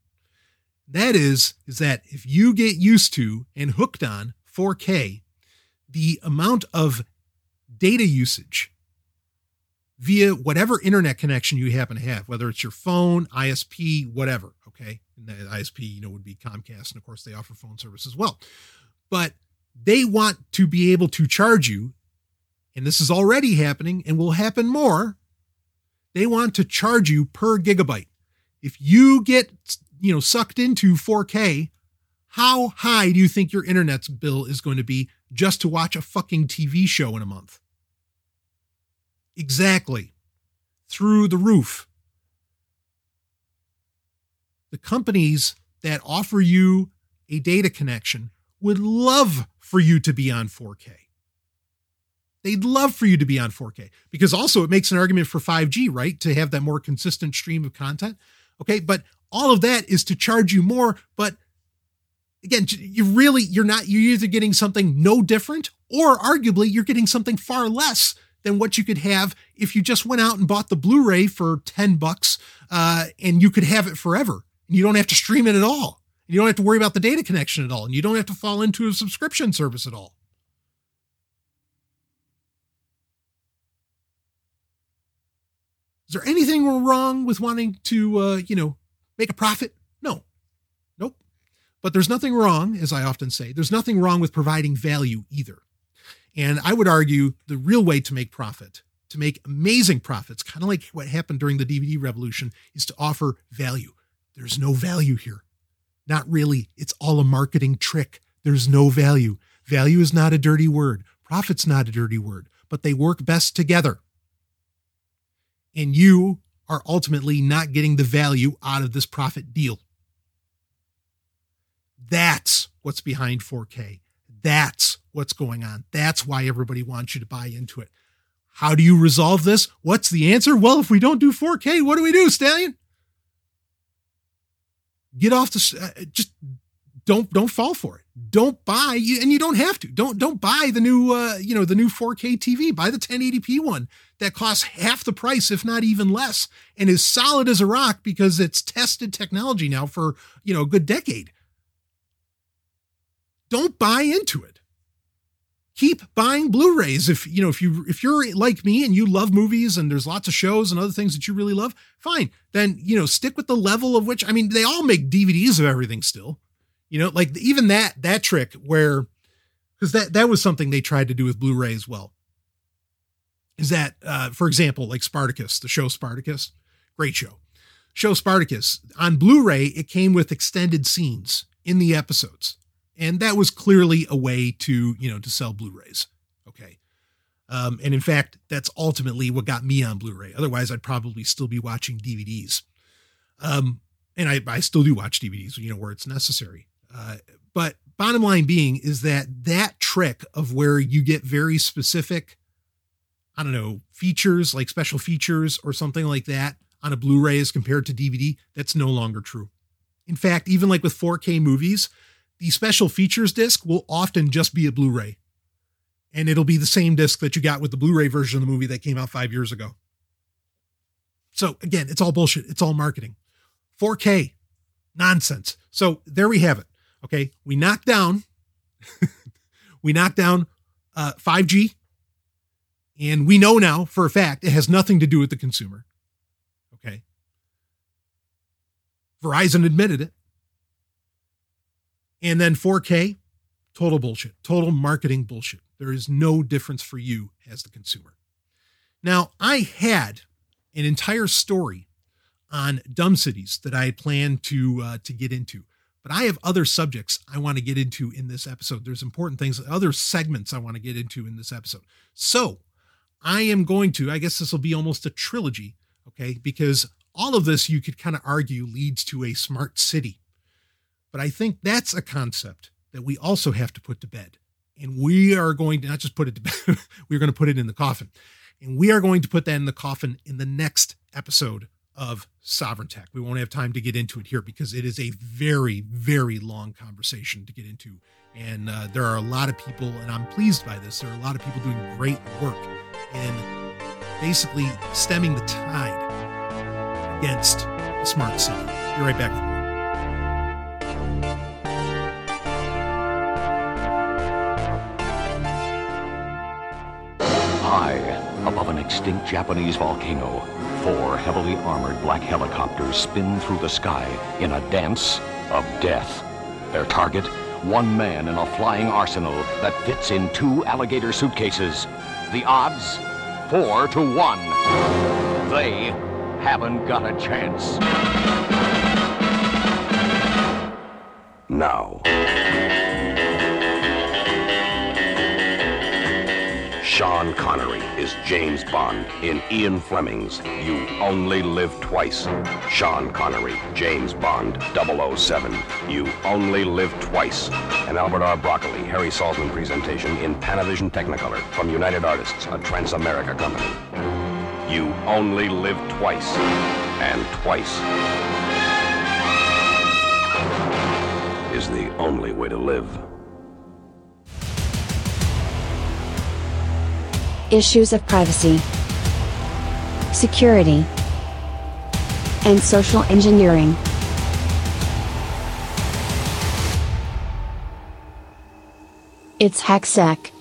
That is, is that if you get used to and hooked on 4K, the amount of data usage via whatever internet connection you happen to have, whether it's your phone, ISP, whatever. Okay. And the ISP, you know, would be Comcast. And of course, they offer phone service as well. But they want to be able to charge you and this is already happening and will happen more, they want to charge you per gigabyte. If you get, you know, sucked into 4K, how high do you think your internet's bill is going to be just to watch a fucking TV show in a month? Exactly. Through the roof. The companies that offer you a data connection would love for you to be on 4K. They'd love for you to be on 4K because also it makes an argument for 5G, right? To have that more consistent stream of content. Okay. But all of that is to charge you more. But again, you really, you're not, you're either getting something no different or arguably you're getting something far less than what you could have if you just went out and bought the Blu ray for 10 bucks uh, and you could have it forever. And you don't have to stream it at all. You don't have to worry about the data connection at all. And you don't have to fall into a subscription service at all. Is there anything wrong with wanting to, uh, you know, make a profit? No. Nope. But there's nothing wrong, as I often say, there's nothing wrong with providing value either. And I would argue the real way to make profit, to make amazing profits, kind of like what happened during the DVD revolution, is to offer value. There's no value here. Not really. It's all a marketing trick. There's no value. Value is not a dirty word. Profit's not a dirty word, but they work best together. And you are ultimately not getting the value out of this profit deal. That's what's behind 4K. That's what's going on. That's why everybody wants you to buy into it. How do you resolve this? What's the answer? Well, if we don't do 4K, what do we do, Stallion? Get off the uh, just don't don't fall for it. Don't buy and you don't have to. Don't don't buy the new uh, you know the new 4K TV. Buy the 1080p one that costs half the price, if not even less, and is solid as a rock because it's tested technology now for you know a good decade. Don't buy into it keep buying blu-rays. If you know if you if you're like me and you love movies and there's lots of shows and other things that you really love fine. Then you know stick with the level of which i mean they all make dvds of everything still. You know like even that that trick where because that that was something they tried to do with blu-ray as well. Is that uh for example like spartacus the show spartacus great show. Show spartacus on blu-ray it came with extended scenes in the episodes and that was clearly a way to you know to sell blu-rays. Okay. Um, and in fact that's ultimately what got me on blu-ray. Otherwise i'd probably still be watching dvds um, and I, I still do watch dvds you know where it's necessary. Uh, but bottom line being is that that trick of where you get very specific i don't know features like special features or something like that on a blu-ray as compared to dvd that's no longer true. In fact even like with 4k movies the special features disc will often just be a Blu ray. And it'll be the same disc that you got with the Blu ray version of the movie that came out five years ago. So again, it's all bullshit. It's all marketing. 4K, nonsense. So there we have it. Okay. We knocked down, we knocked down uh, 5G. And we know now for a fact it has nothing to do with the consumer. Okay. Verizon admitted it. And then 4K, total bullshit, total marketing bullshit. There is no difference for you as the consumer. Now, I had an entire story on dumb cities that I had planned to uh, to get into, but I have other subjects I want to get into in this episode. There's important things, other segments I want to get into in this episode. So I am going to, I guess this will be almost a trilogy, okay? Because all of this you could kind of argue leads to a smart city but I think that's a concept that we also have to put to bed. And we are going to not just put it to bed, we're going to put it in the coffin. And we are going to put that in the coffin in the next episode of Sovereign Tech. We won't have time to get into it here because it is a very, very long conversation to get into. And uh, there are a lot of people, and I'm pleased by this, there are a lot of people doing great work in basically stemming the tide against the smart city. Be right back. High, above an extinct Japanese volcano, four heavily armored black helicopters spin through the sky in a dance of death. Their target, one man in a flying arsenal that fits in two alligator suitcases. The odds? Four to one. They haven't got a chance. Now. Sean Connery is James Bond in Ian Fleming's You Only Live Twice. Sean Connery, James Bond, 007. You Only Live Twice. An Albert R. Broccoli, Harry Saltzman presentation in Panavision Technicolor from United Artists, a Transamerica company. You only live twice, and twice is the only way to live. Issues of privacy, security, and social engineering. It's HackSec.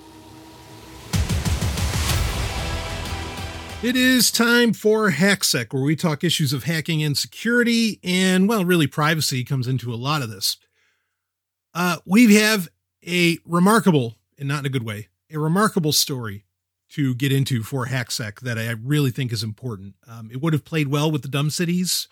It is time for HackSec, where we talk issues of hacking and security, and well, really, privacy comes into a lot of this. Uh, we have a remarkable, and not in a good way, a remarkable story to get into for HackSec that I really think is important. Um, it would have played well with the Dumb Cities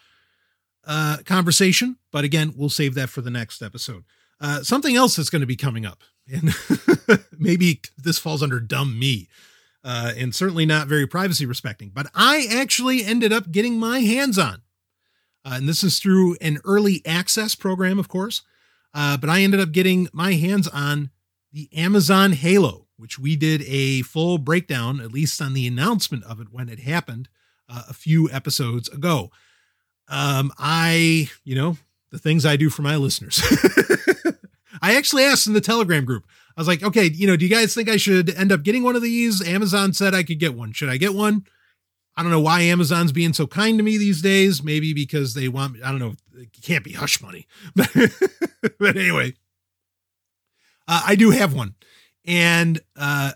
uh, conversation, but again, we'll save that for the next episode. Uh, something else that's going to be coming up, and maybe this falls under Dumb Me, uh, and certainly not very privacy respecting, but I actually ended up getting my hands on. Uh, and this is through an early access program, of course. Uh, but I ended up getting my hands on the Amazon Halo, which we did a full breakdown, at least on the announcement of it when it happened uh, a few episodes ago. Um, I, you know, the things I do for my listeners. I actually asked in the Telegram group, I was like, okay, you know, do you guys think I should end up getting one of these? Amazon said I could get one. Should I get one? I don't know why Amazon's being so kind to me these days. Maybe because they want, me. I don't know, it can't be hush money. But, anyway, uh, I do have one and uh,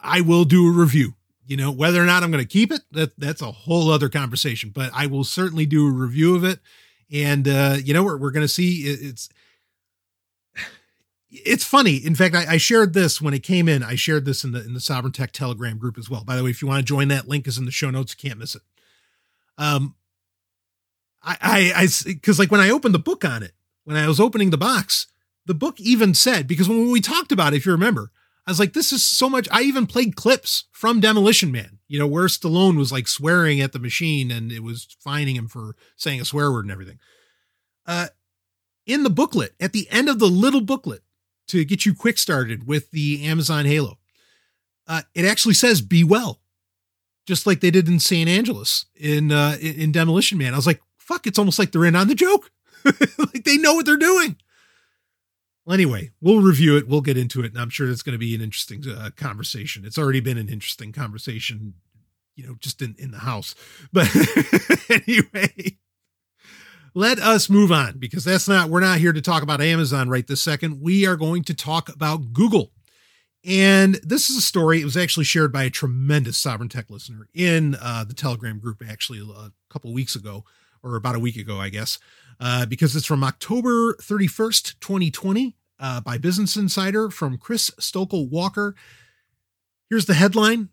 I will do a review. You know, whether or not I'm going to keep it, that, that's a whole other conversation, but I will certainly do a review of it. And, uh, you know, we're, we're going to see it's, it's funny. In fact, I, I, shared this when it came in. I shared this in the in the Sovereign Tech Telegram group as well. By the way, if you want to join that, link is in the show notes. You can't miss it. Um, I I I because like when I opened the book on it, when I was opening the box, the book even said because when we talked about it, if you remember, I was like, this is so much. I even played clips from Demolition Man. You know where Stallone was like swearing at the machine and it was fining him for saying a swear word and everything. Uh, in the booklet, at the end of the little booklet to get you quick started with the Amazon Halo. Uh, it actually says "Be well," just like they did in San Angeles in uh, in Demolition Man. I was like, "Fuck!" It's almost like they're in on the joke. like they know what they're doing. Well, anyway, we'll review it. We'll get into it, and I'm sure it's going to be an interesting uh, conversation. It's already been an interesting conversation, you know, just in in the house. But anyway let us move on because that's not, we're not here to talk about Amazon right this second. We are going to talk about Google. And this is a story, it was actually shared by a tremendous Sovereign Tech listener in uh, the Telegram group actually a couple weeks ago, or about a week ago, I guess, uh, because it's from October 31st, 2020, uh, by Business Insider from Chris Stokel Walker. Here's the headline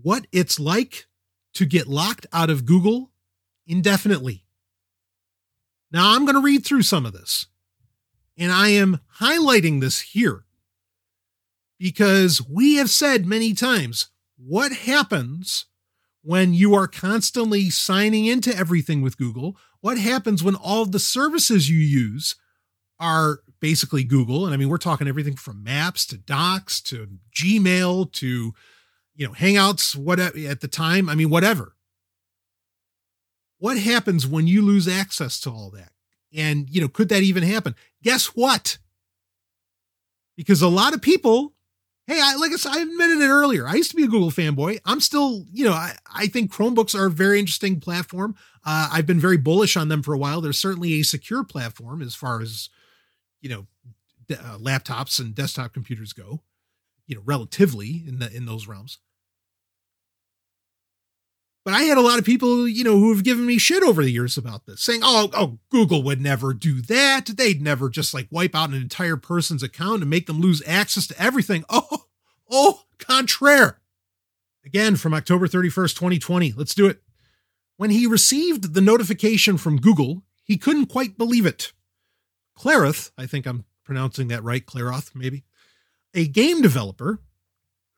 What It's Like to Get Locked Out of Google Indefinitely. Now, I'm going to read through some of this, and I am highlighting this here because we have said many times what happens when you are constantly signing into everything with Google? What happens when all the services you use are basically Google? And I mean, we're talking everything from Maps to Docs to Gmail to, you know, Hangouts, whatever at the time. I mean, whatever. What happens when you lose access to all that? And, you know, could that even happen? Guess what? Because a lot of people, hey, I, like I said, I admitted it earlier. I used to be a Google fanboy. I'm still, you know, I, I think Chromebooks are a very interesting platform. Uh, I've been very bullish on them for a while. They're certainly a secure platform as far as, you know, uh, laptops and desktop computers go, you know, relatively in the in those realms. But I had a lot of people, you know, who have given me shit over the years about this, saying, "Oh, oh, Google would never do that. They'd never just like wipe out an entire person's account and make them lose access to everything." Oh, oh, contraire. Again, from October 31st, 2020. Let's do it. When he received the notification from Google, he couldn't quite believe it. Claroth, I think I'm pronouncing that right, Claroth, maybe, a game developer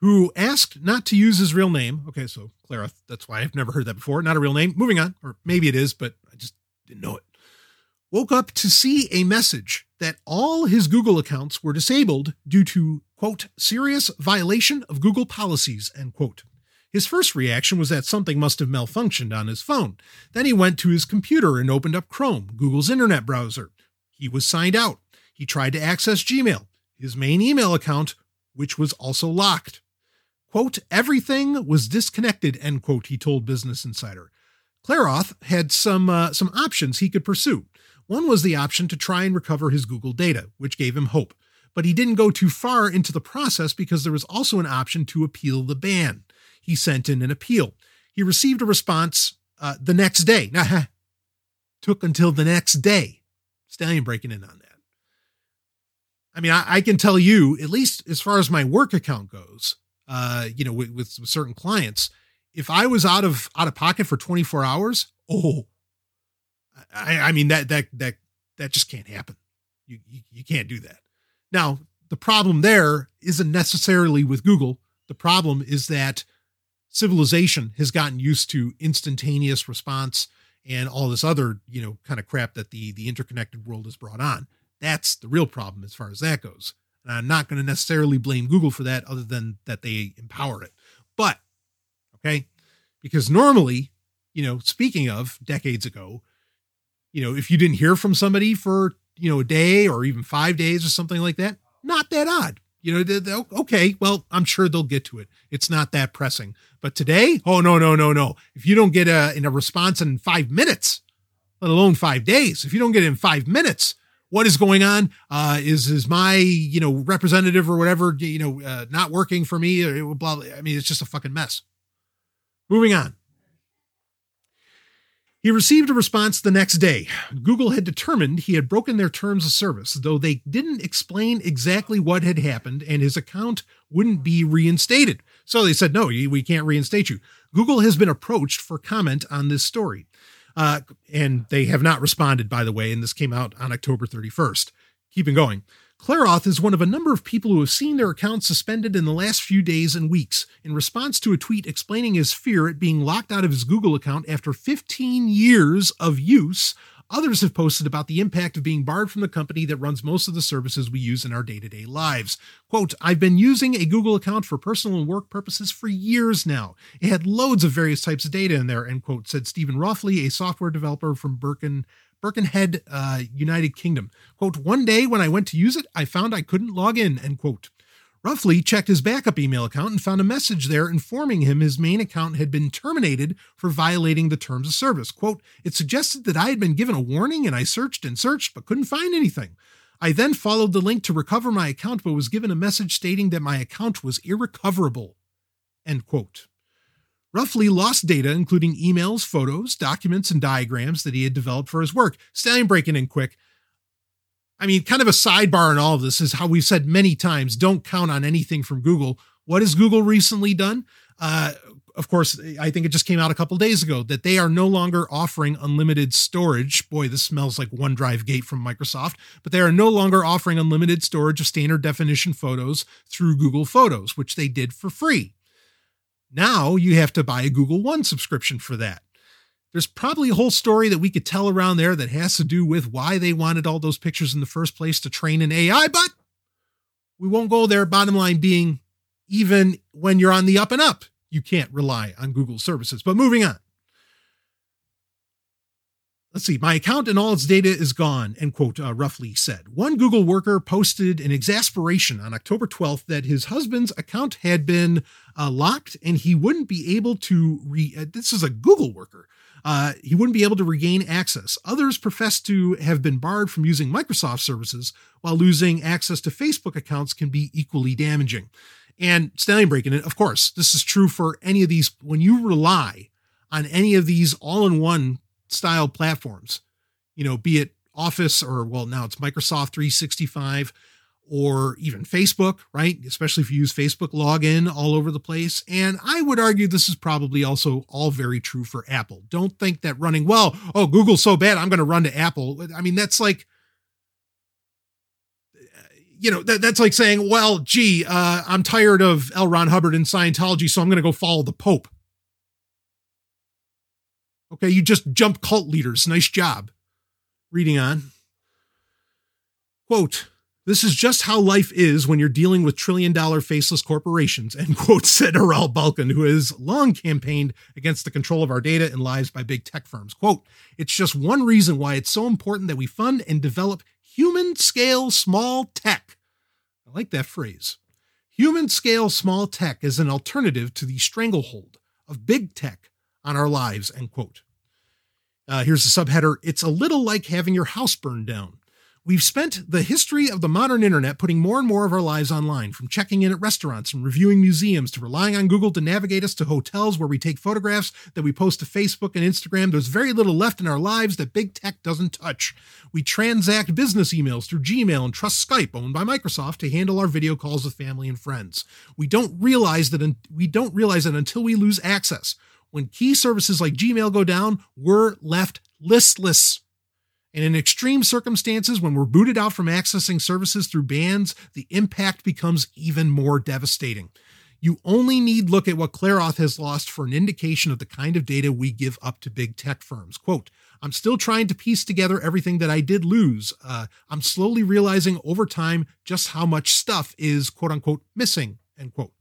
who asked not to use his real name. Okay, so Claroth, that's why I've never heard that before. Not a real name. Moving on, or maybe it is, but I just didn't know it. Woke up to see a message that all his Google accounts were disabled due to, quote, serious violation of Google policies, end quote. His first reaction was that something must have malfunctioned on his phone. Then he went to his computer and opened up Chrome, Google's internet browser. He was signed out. He tried to access Gmail, his main email account, which was also locked. Quote, everything was disconnected, end quote, he told Business Insider. Claroth had some, uh, some options he could pursue. One was the option to try and recover his Google data, which gave him hope. But he didn't go too far into the process because there was also an option to appeal the ban he sent in an appeal. He received a response uh, the next day. Took until the next day. Stallion breaking in on that. I mean, I, I, can tell you, at least as far as my work account goes, uh, you know, with, with certain clients, if I was out of out of pocket for 24 hours, oh, I, I mean that that that that just can't happen. You, you you can't do that. Now, the problem there isn't necessarily with Google. The problem is that civilization has gotten used to instantaneous response and all this other, you know, kind of crap that the the interconnected world has brought on. That's the real problem as far as that goes. And I'm not going to necessarily blame Google for that other than that they empower it. But okay, because normally, you know, speaking of decades ago, you know, if you didn't hear from somebody for, you know, a day or even 5 days or something like that, not that odd. You know, okay, well, I'm sure they'll get to it. It's not that pressing. But today, oh no, no, no, no. If you don't get a in a response in five minutes, let alone five days, if you don't get it in five minutes, what is going on? Uh, is is my you know representative or whatever you know uh, not working for me? Or blah, blah. I mean, it's just a fucking mess. Moving on. He received a response the next day. Google had determined he had broken their terms of service, though they didn't explain exactly what had happened and his account wouldn't be reinstated. So they said, no, we can't reinstate you. Google has been approached for comment on this story. Uh, and they have not responded, by the way, and this came out on October 31st. Keeping going. Claroth is one of a number of people who have seen their accounts suspended in the last few days and weeks. In response to a tweet explaining his fear at being locked out of his Google account after 15 years of use, Others have posted about the impact of being barred from the company that runs most of the services we use in our day to day lives. Quote, I've been using a Google account for personal and work purposes for years now. It had loads of various types of data in there, end quote, said Stephen Roffley, a software developer from Birken, Birkenhead, uh, United Kingdom. Quote, one day when I went to use it, I found I couldn't log in, end quote. Roffley checked his backup email account and found a message there informing him his main account had been terminated for violating the terms of service. Quote, it suggested that I had been given a warning and I searched and searched but couldn't find anything. I then followed the link to recover my account but was given a message stating that my account was irrecoverable. End quote. Roffley lost data, including emails, photos, documents, and diagrams that he had developed for his work. Stallion breaking in quick. I mean, kind of a sidebar in all of this is how we've said many times don't count on anything from Google. What has Google recently done? Uh, of course, I think it just came out a couple days ago that they are no longer offering unlimited storage. Boy, this smells like OneDrive Gate from Microsoft, but they are no longer offering unlimited storage of standard definition photos through Google Photos, which they did for free. Now you have to buy a Google One subscription for that. There's probably a whole story that we could tell around there that has to do with why they wanted all those pictures in the first place to train an AI, but we won't go there. Bottom line being, even when you're on the up and up, you can't rely on Google services. But moving on let's see, my account and all its data is gone, end quote, uh, Roffley said. One Google worker posted an exasperation on October 12th that his husband's account had been uh, locked and he wouldn't be able to re. Uh, this is a Google worker. Uh, he wouldn't be able to regain access. Others profess to have been barred from using Microsoft services, while losing access to Facebook accounts can be equally damaging. And Stallion breaking it, of course, this is true for any of these. When you rely on any of these all in one style platforms, you know, be it Office or, well, now it's Microsoft 365 or even Facebook, right? Especially if you use Facebook login all over the place. And I would argue this is probably also all very true for Apple. Don't think that running, well, oh, Google's so bad, I'm going to run to Apple. I mean, that's like, you know, that, that's like saying, well, gee, uh, I'm tired of L. Ron Hubbard and Scientology, so I'm going to go follow the Pope. Okay, you just jump cult leaders. Nice job. Reading on. Quote, this is just how life is when you're dealing with trillion dollar faceless corporations, end quote, said Aral Balkan, who has long campaigned against the control of our data and lives by big tech firms. Quote, it's just one reason why it's so important that we fund and develop human scale small tech. I like that phrase. Human scale small tech is an alternative to the stranglehold of big tech on our lives, end quote. Uh, here's the subheader It's a little like having your house burned down. We've spent the history of the modern internet putting more and more of our lives online, from checking in at restaurants and reviewing museums to relying on Google to navigate us to hotels where we take photographs that we post to Facebook and Instagram. There's very little left in our lives that big tech doesn't touch. We transact business emails through Gmail and trust Skype, owned by Microsoft, to handle our video calls with family and friends. We don't realize that un- we don't realize that until we lose access. When key services like Gmail go down, we're left listless. And in extreme circumstances, when we're booted out from accessing services through bans, the impact becomes even more devastating. You only need look at what Claroth has lost for an indication of the kind of data we give up to big tech firms. Quote, I'm still trying to piece together everything that I did lose. Uh, I'm slowly realizing over time just how much stuff is quote unquote missing, end quote.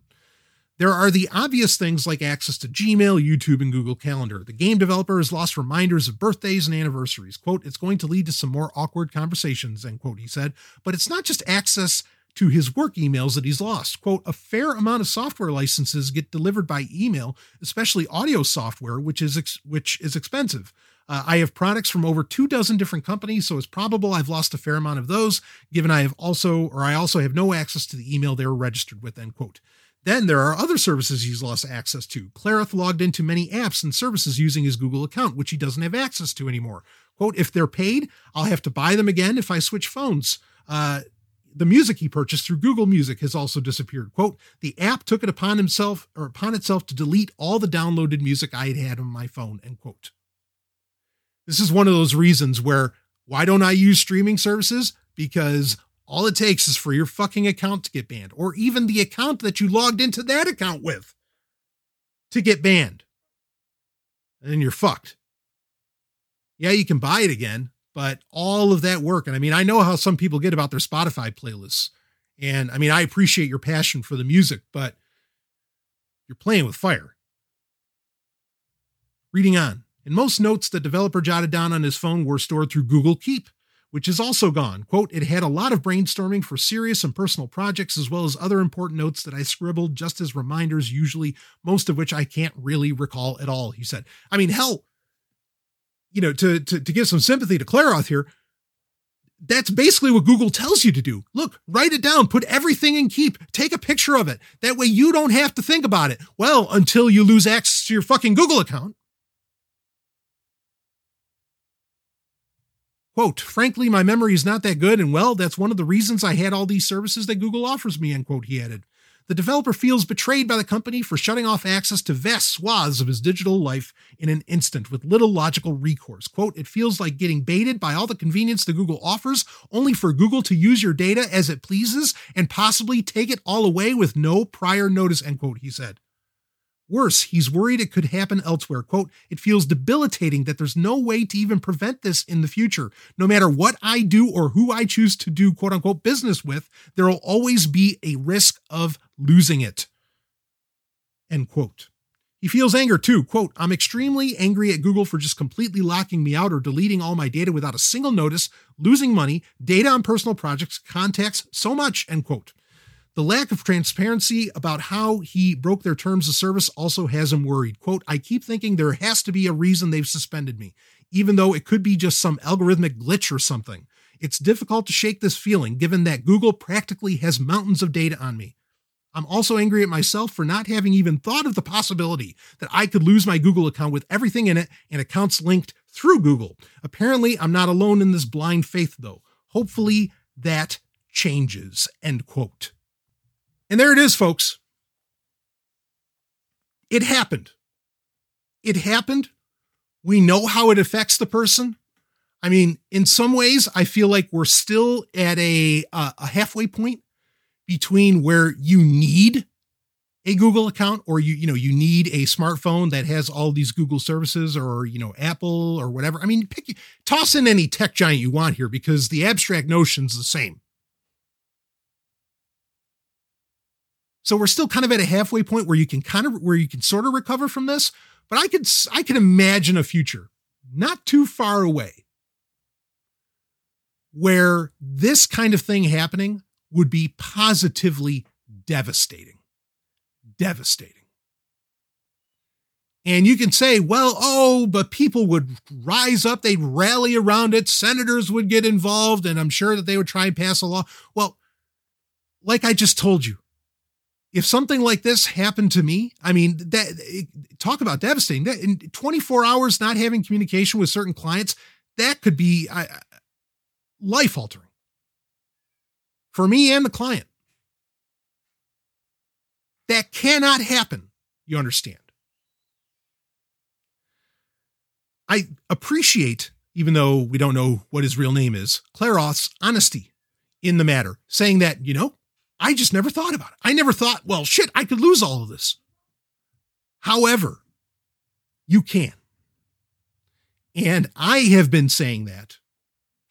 There are the obvious things like access to Gmail, YouTube, and Google Calendar. The game developer has lost reminders of birthdays and anniversaries. Quote, it's going to lead to some more awkward conversations, end quote, he said. But it's not just access to his work emails that he's lost. Quote, a fair amount of software licenses get delivered by email, especially audio software, which is ex- which is expensive. Uh, I have products from over two dozen different companies, so it's probable I've lost a fair amount of those, given I have also, or I also have no access to the email they were registered with, end quote. Then there are other services he's lost access to. Claroth logged into many apps and services using his Google account, which he doesn't have access to anymore. Quote, if they're paid, I'll have to buy them again if I switch phones. Uh, the music he purchased through Google Music has also disappeared. Quote, the app took it upon himself or upon itself to delete all the downloaded music I had had on my phone, end quote. This is one of those reasons where why don't I use streaming services? Because all it takes is for your fucking account to get banned, or even the account that you logged into that account with to get banned. And then you're fucked. Yeah, you can buy it again, but all of that work. And I mean, I know how some people get about their Spotify playlists. And I mean, I appreciate your passion for the music, but you're playing with fire. Reading on. And most notes the developer jotted down on his phone were stored through Google Keep which is also gone. Quote, it had a lot of brainstorming for serious and personal projects, as well as other important notes that I scribbled just as reminders, usually, most of which I can't really recall at all, he said. I mean, hell, you know, to, to, to give some sympathy to Claroth here, that's basically what Google tells you to do. Look, write it down, put everything in keep, take a picture of it. That way you don't have to think about it. Well, until you lose access to your fucking Google account. Quote, frankly, my memory is not that good, and well, that's one of the reasons I had all these services that Google offers me, end quote, he added. The developer feels betrayed by the company for shutting off access to vast swaths of his digital life in an instant with little logical recourse. Quote, it feels like getting baited by all the convenience that Google offers, only for Google to use your data as it pleases and possibly take it all away with no prior notice, end quote, he said. Worse, he's worried it could happen elsewhere. Quote, it feels debilitating that there's no way to even prevent this in the future. No matter what I do or who I choose to do quote unquote business with, there will always be a risk of losing it. End quote. He feels anger too. Quote, I'm extremely angry at Google for just completely locking me out or deleting all my data without a single notice, losing money, data on personal projects, contacts, so much, end quote. The lack of transparency about how he broke their terms of service also has him worried. Quote, I keep thinking there has to be a reason they've suspended me, even though it could be just some algorithmic glitch or something. It's difficult to shake this feeling given that Google practically has mountains of data on me. I'm also angry at myself for not having even thought of the possibility that I could lose my Google account with everything in it and accounts linked through Google. Apparently, I'm not alone in this blind faith, though. Hopefully, that changes, end quote. And there it is, folks. It happened. It happened. We know how it affects the person. I mean, in some ways, I feel like we're still at a, uh, a halfway point between where you need a Google account or you you know you need a smartphone that has all these Google services or you know Apple or whatever. I mean, pick toss in any tech giant you want here because the abstract notion's the same. So we're still kind of at a halfway point where you can kind of where you can sort of recover from this, but I could I could imagine a future not too far away where this kind of thing happening would be positively devastating devastating. And you can say, well, oh, but people would rise up, they'd rally around it, senators would get involved, and I'm sure that they would try and pass a law. Well, like I just told you, if something like this happened to me, I mean, that talk about devastating. That in 24 hours not having communication with certain clients, that could be life altering for me and the client. That cannot happen. You understand? I appreciate, even though we don't know what his real name is, Claroth's honesty in the matter, saying that, you know, I just never thought about it. I never thought, well, shit, I could lose all of this. However, you can. And I have been saying that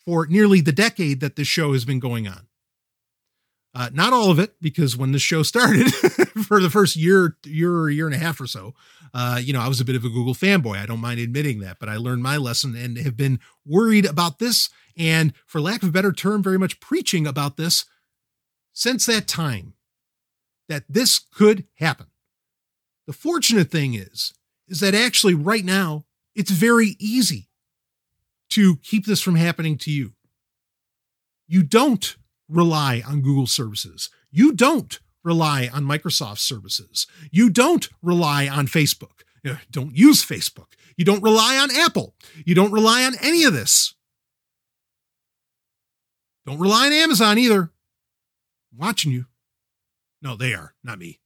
for nearly the decade that this show has been going on. Uh, not all of it, because when the show started for the first year, year or year and a half or so, uh, you know, I was a bit of a Google fanboy. I don't mind admitting that, but I learned my lesson and have been worried about this. And for lack of a better term, very much preaching about this since that time that this could happen. The fortunate thing is, is that actually right now, it's very easy to keep this from happening to you. You don't rely on Google services. You don't rely on Microsoft services. You don't rely on Facebook. don't use Facebook. You don't rely on Apple. You don't rely on any of this. Don't rely on Amazon either. Watching you. No, they are, not me.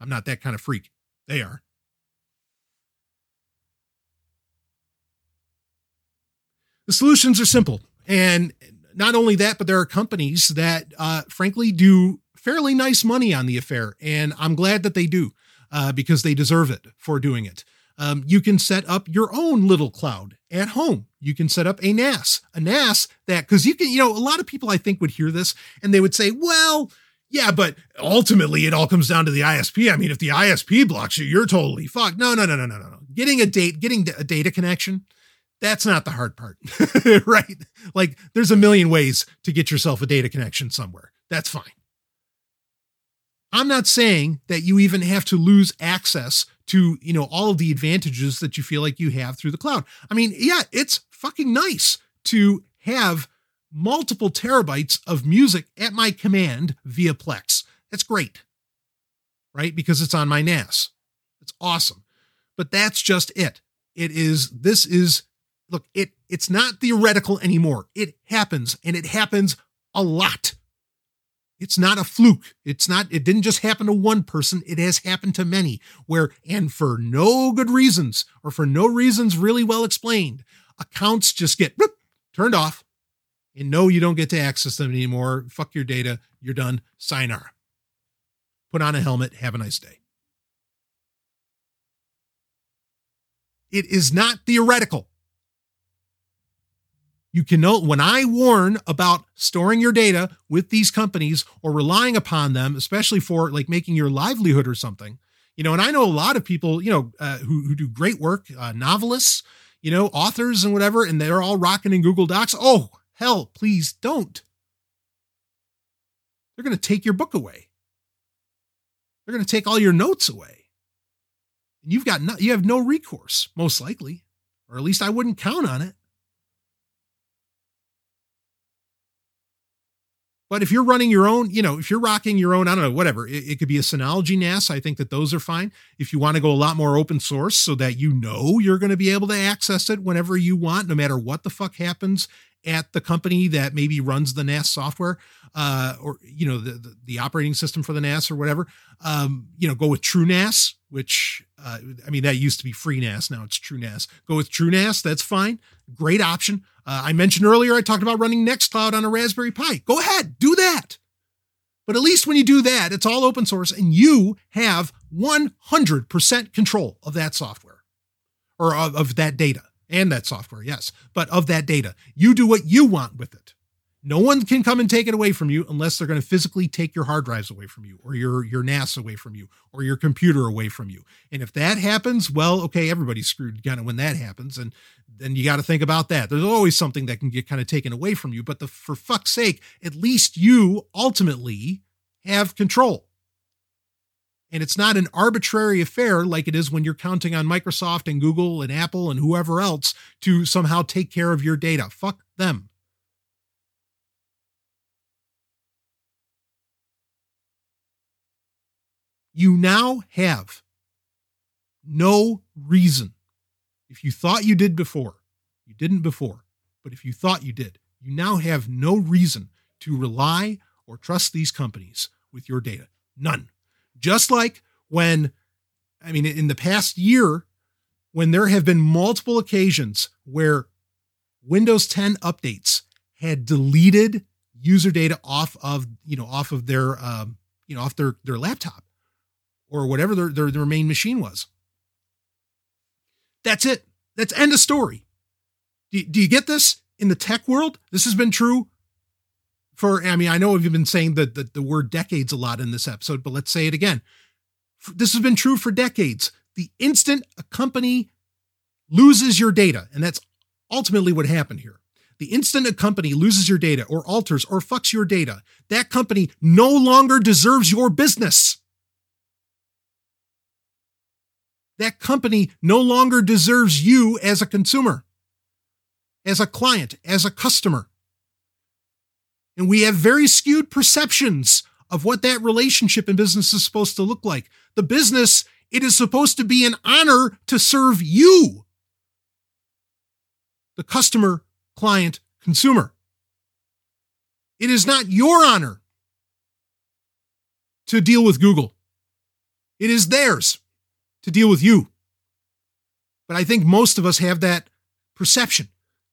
I'm not that kind of freak. They are. The solutions are simple. And not only that, but there are companies that, uh, frankly, do fairly nice money on the affair. And I'm glad that they do uh, because they deserve it for doing it. Um, you can set up your own little cloud at home. You can set up a NAS, a NAS that, because you can, you know, a lot of people I think would hear this and they would say, well, yeah, but ultimately it all comes down to the ISP. I mean, if the ISP blocks you, you're totally fucked. No, no, no, no, no, no. Getting a date, getting a data connection, that's not the hard part, right? Like there's a million ways to get yourself a data connection somewhere. That's fine. I'm not saying that you even have to lose access to, you know, all of the advantages that you feel like you have through the cloud. I mean, yeah, it's fucking nice to have multiple terabytes of music at my command via Plex. That's great. Right? Because it's on my NAS. It's awesome. But that's just it. It is this is look, it it's not theoretical anymore. It happens and it happens a lot. It's not a fluke. It's not it didn't just happen to one person, it has happened to many where and for no good reasons or for no reasons really well explained, accounts just get whoop, turned off. And no, you don't get to access them anymore. Fuck your data. You're done. Sign Sayonara. Put on a helmet. Have a nice day. It is not theoretical. You can know when I warn about storing your data with these companies or relying upon them, especially for like making your livelihood or something. You know, and I know a lot of people, you know, uh, who, who do great work, uh, novelists, you know, authors and whatever, and they're all rocking in Google Docs. Oh, hell, please don't. They're going to take your book away. They're going to take all your notes away. And you've got no, you have no recourse, most likely, or at least I wouldn't count on it. But if you're running your own, you know, if you're rocking your own, I don't know, whatever, it, it, could be a Synology NAS. I think that those are fine. If you want to go a lot more open source so that you know you're going to be able to access it whenever you want, no matter what the fuck happens at the company that maybe runs the NAS software, uh, or you know the, the, the operating system for the NAS or whatever. Um, you know, go with TrueNAS, which uh, I mean that used to be FreeNAS, now it's TrueNAS. Go with TrueNAS, that's fine, great option. Uh, I mentioned earlier I talked about running Nextcloud on a Raspberry Pi. Go ahead, do that. But at least when you do that, it's all open source and you have 100% control of that software or of, of that data and that software, yes, but of that data. You do what you want with it. No one can come and take it away from you unless they're going to physically take your hard drives away from you or your your NAS away from you or your computer away from you. And if that happens, well, okay, everybody's screwed kind of when that happens and then you got to think about that. There's always something that can get kind of taken away from you, but the, for fuck's sake, at least you ultimately have control. And it's not an arbitrary affair like it is when you're counting on Microsoft and Google and Apple and whoever else to somehow take care of your data. Fuck them. You now have no reason if you thought you did before, you didn't before, but if you thought you did, you now have no reason to rely or trust these companies with your data. None. Just like when, I mean, in the past year, when there have been multiple occasions where Windows 10 updates had deleted user data off of, you know, off of their, um, you know, off their, their laptop or whatever their, their, their main machine was. That's it. That's end of story. Do, do you get this? In the tech world, this has been true for, I mean, I know we've been saying the, the, the word decades a lot in this episode, but let's say it again. This has been true for decades. The instant a company loses your data, and that's ultimately what happened here. The instant a company loses your data or alters or fucks your data, that company no longer deserves your business. That company no longer deserves you as a consumer, as a client, as a customer. And we have very skewed perceptions of what that relationship in business is supposed to look like. The business, it is supposed to be an honor to serve you, the customer, client, consumer. It is not your honor to deal with Google. It is theirs to deal with you. But I think most of us have that perception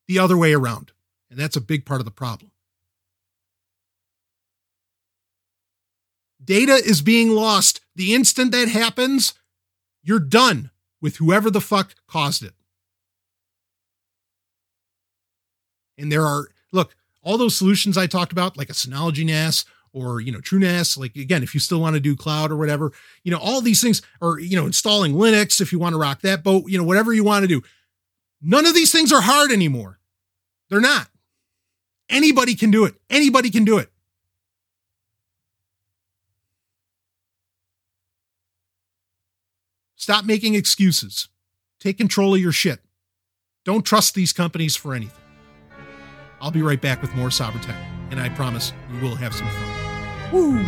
the other way around. And that's a big part of the problem. Data is being lost. The instant that happens, you're done with whoever the fuck caused it. And there are, look, all those solutions I talked about, like a Synology NAS or you know TrueNAS. Like again, if you still want to do cloud or whatever, you know all these things, or you know installing Linux if you want to rock that boat, you know whatever you want to do. None of these things are hard anymore. They're not. Anybody can do it. Anybody can do it. Stop making excuses. Take control of your shit. Don't trust these companies for anything. I'll be right back with more Sovereign Tech, and I promise we will have some fun. Woo!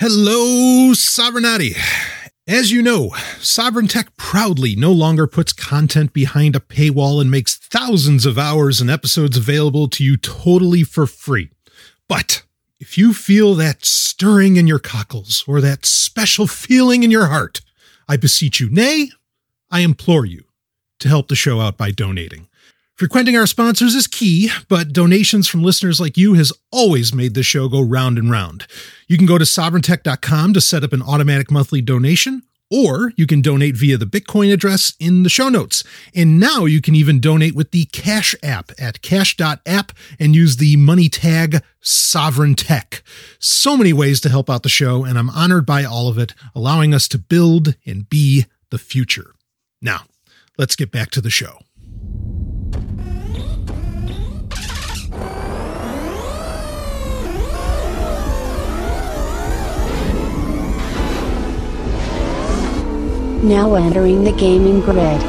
Hello, Sovereignty. As you know, Sovereign Tech proudly no longer puts content behind a paywall and makes thousands of hours and episodes available to you totally for free. But if you feel that stirring in your cockles or that special feeling in your heart, I beseech you, nay, I implore you to help the show out by donating. Frequenting our sponsors is key, but donations from listeners like you has always made the show go round and round. You can go to sovereigntech.com to set up an automatic monthly donation, or you can donate via the Bitcoin address in the show notes. And now you can even donate with the Cash app at cash.app and use the money tag Sovereign Tech. So many ways to help out the show, and I'm honored by all of it, allowing us to build and be the future. Now, let's get back to the show. Now entering the gaming grid.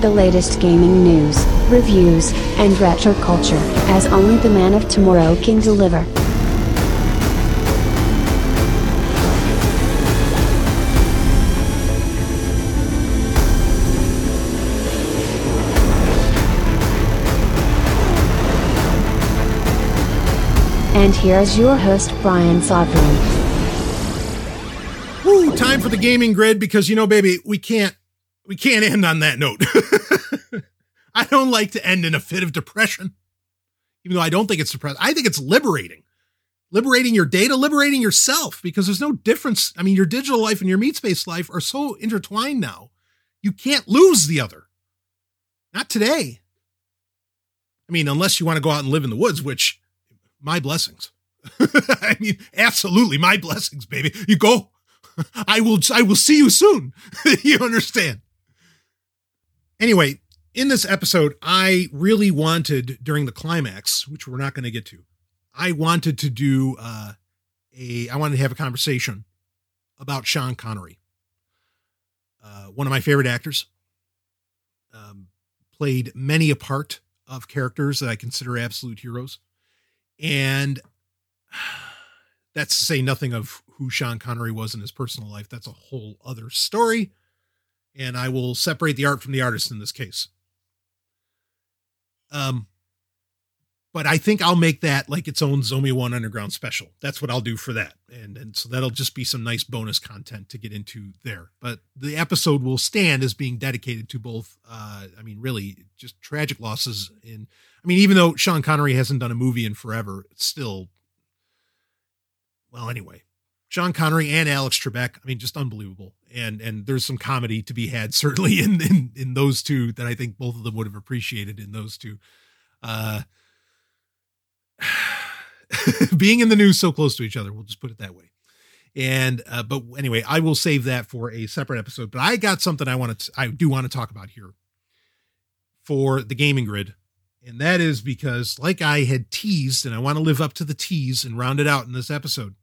The latest gaming news, reviews, and retro culture, as only the man of tomorrow can deliver. And here's your host, Brian Sovereign. Woo, time for the gaming grid because you know, baby, we can't we can't end on that note. I don't like to end in a fit of depression. Even though I don't think it's depressing. I think it's liberating. Liberating your data, liberating yourself, because there's no difference. I mean, your digital life and your meat space life are so intertwined now. You can't lose the other. Not today. I mean, unless you want to go out and live in the woods, which my blessings. I mean, absolutely my blessings, baby. You go. I will I will see you soon. you understand? Anyway, in this episode, I really wanted during the climax, which we're not going to get to, I wanted to do uh, a, I wanted to have a conversation about Sean Connery, uh, one of my favorite actors. Um, played many a part of characters that I consider absolute heroes, and that's to say nothing of who Sean Connery was in his personal life. That's a whole other story and I will separate the art from the artist in this case. Um, but I think I'll make that like its own Zombie One Underground special. That's what I'll do for that, and and so that'll just be some nice bonus content to get into there. But the episode will stand as being dedicated to both. Uh, I mean, really, just tragic losses in. I mean, even though Sean Connery hasn't done a movie in forever, it's still. Well, anyway, Sean Connery and Alex Trebek. I mean, just unbelievable. And and there's some comedy to be had certainly in in, in those two that I think both of them would have appreciated in those two. Uh, being in the news so close to each other, we'll just put it that way. And uh, but anyway, I will save that for a separate episode. But I got something I want to I do want to talk about here for the gaming grid. And that is because, like I had teased, and I want to live up to the tease and round it out in this episode